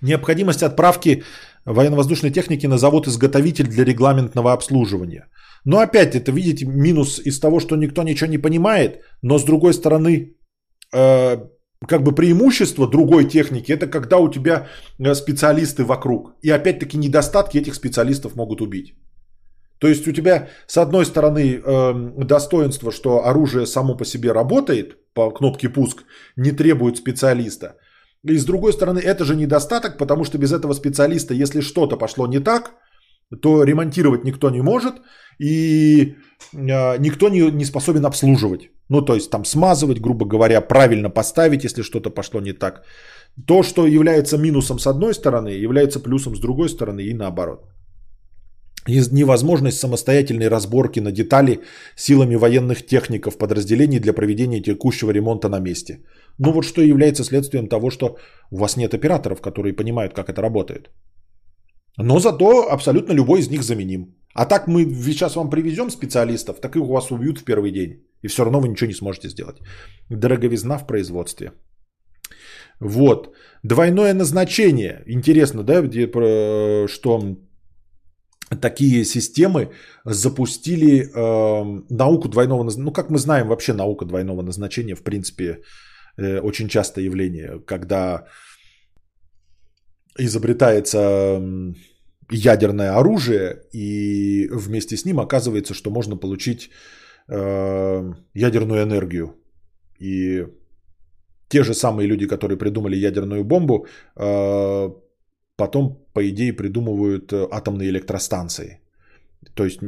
S1: Необходимость отправки военно-воздушной техники на завод-изготовитель для регламентного обслуживания. Но опять это, видите, минус из того, что никто ничего не понимает, но с другой стороны, э, как бы преимущество другой техники, это когда у тебя э, специалисты вокруг. И опять-таки недостатки этих специалистов могут убить. То есть у тебя с одной стороны э, достоинство, что оружие само по себе работает по кнопке пуск, не требует специалиста. И с другой стороны, это же недостаток, потому что без этого специалиста, если что-то пошло не так, то ремонтировать никто не может, и э, никто не, не способен обслуживать. Ну, то есть там смазывать, грубо говоря, правильно поставить, если что-то пошло не так. То, что является минусом с одной стороны, является плюсом с другой стороны и наоборот. Невозможность самостоятельной разборки на детали силами военных техников подразделений для проведения текущего ремонта на месте. Ну вот что является следствием того, что у вас нет операторов, которые понимают, как это работает. Но зато абсолютно любой из них заменим. А так мы сейчас вам привезем специалистов, так и у вас убьют в первый день. И все равно вы ничего не сможете сделать. Дороговизна в производстве. Вот. Двойное назначение. Интересно, да, где, что такие системы запустили э, науку двойного назначения. Ну, как мы знаем, вообще наука двойного назначения, в принципе, э, очень частое явление, когда изобретается ядерное оружие, и вместе с ним оказывается, что можно получить э, ядерную энергию. И те же самые люди, которые придумали ядерную бомбу, э, потом, по идее, придумывают э, атомные электростанции. То есть э,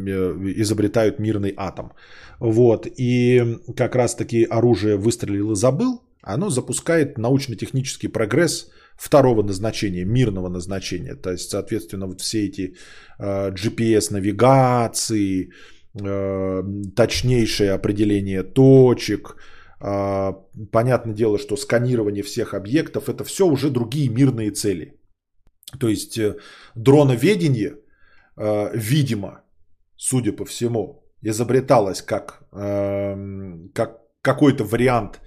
S1: изобретают мирный атом. Вот. И как раз таки оружие выстрелил и забыл. Оно запускает научно-технический прогресс второго назначения, мирного назначения. То есть, соответственно, вот все эти э, GPS-навигации, э, точнейшее определение точек, э, понятное дело, что сканирование всех объектов, это все уже другие мирные цели. То есть дроноведение, видимо, судя по всему, изобреталось как, эм, как какой-то вариант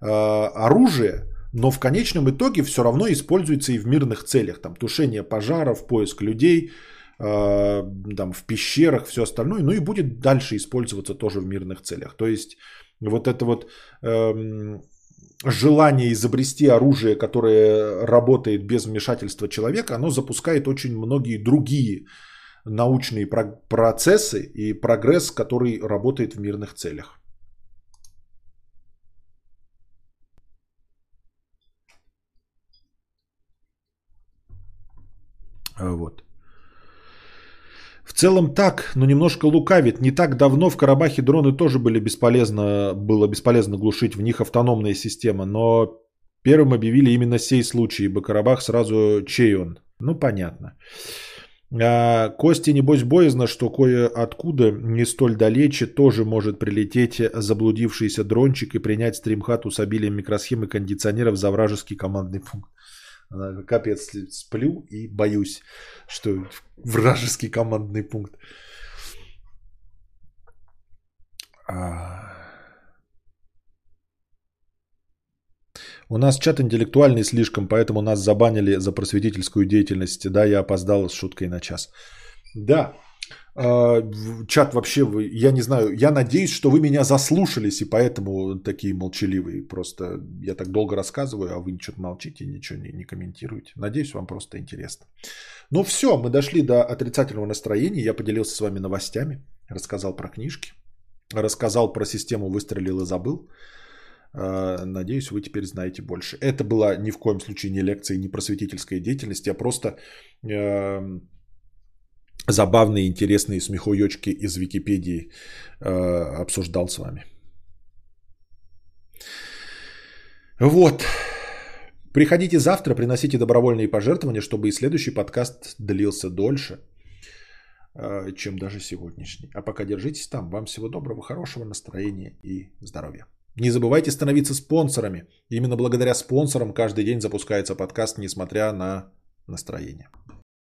S1: оружия, но в конечном итоге все равно используется и в мирных целях. Там тушение пожаров, поиск людей, там, в пещерах, все остальное. Ну и будет дальше использоваться тоже в мирных целях. То есть вот это вот эм, желание изобрести оружие, которое работает без вмешательства человека, оно запускает очень многие другие научные процессы и прогресс, который работает в мирных целях. Вот. В целом так, но немножко лукавит. Не так давно в Карабахе дроны тоже были бесполезно, было бесполезно глушить, в них автономная система, но первым объявили именно сей случай, ибо Карабах сразу чей он. Ну, понятно. А, Кости, небось, боязно, что кое-откуда, не столь далече, тоже может прилететь заблудившийся дрончик и принять стримхату с обилием микросхем и кондиционеров за вражеский командный пункт. Капец, сплю и боюсь, что вражеский командный пункт. А. У нас чат интеллектуальный слишком, поэтому нас забанили за просветительскую деятельность. Да, я опоздал с шуткой на час. Да, чат вообще, я не знаю, я надеюсь, что вы меня заслушались, и поэтому такие молчаливые. Просто я так долго рассказываю, а вы что-то молчите, ничего не, не комментируете. Надеюсь, вам просто интересно. Ну все, мы дошли до отрицательного настроения. Я поделился с вами новостями, рассказал про книжки, рассказал про систему «Выстрелил и забыл». А, надеюсь, вы теперь знаете больше. Это была ни в коем случае не лекция, не просветительская деятельность. Я просто эм, забавные, интересные смехуёчки из Википедии э, обсуждал с вами. Вот. Приходите завтра, приносите добровольные пожертвования, чтобы и следующий подкаст длился дольше, э, чем даже сегодняшний. А пока держитесь там. Вам всего доброго, хорошего настроения и здоровья. Не забывайте становиться спонсорами. Именно благодаря спонсорам каждый день запускается подкаст, несмотря на настроение.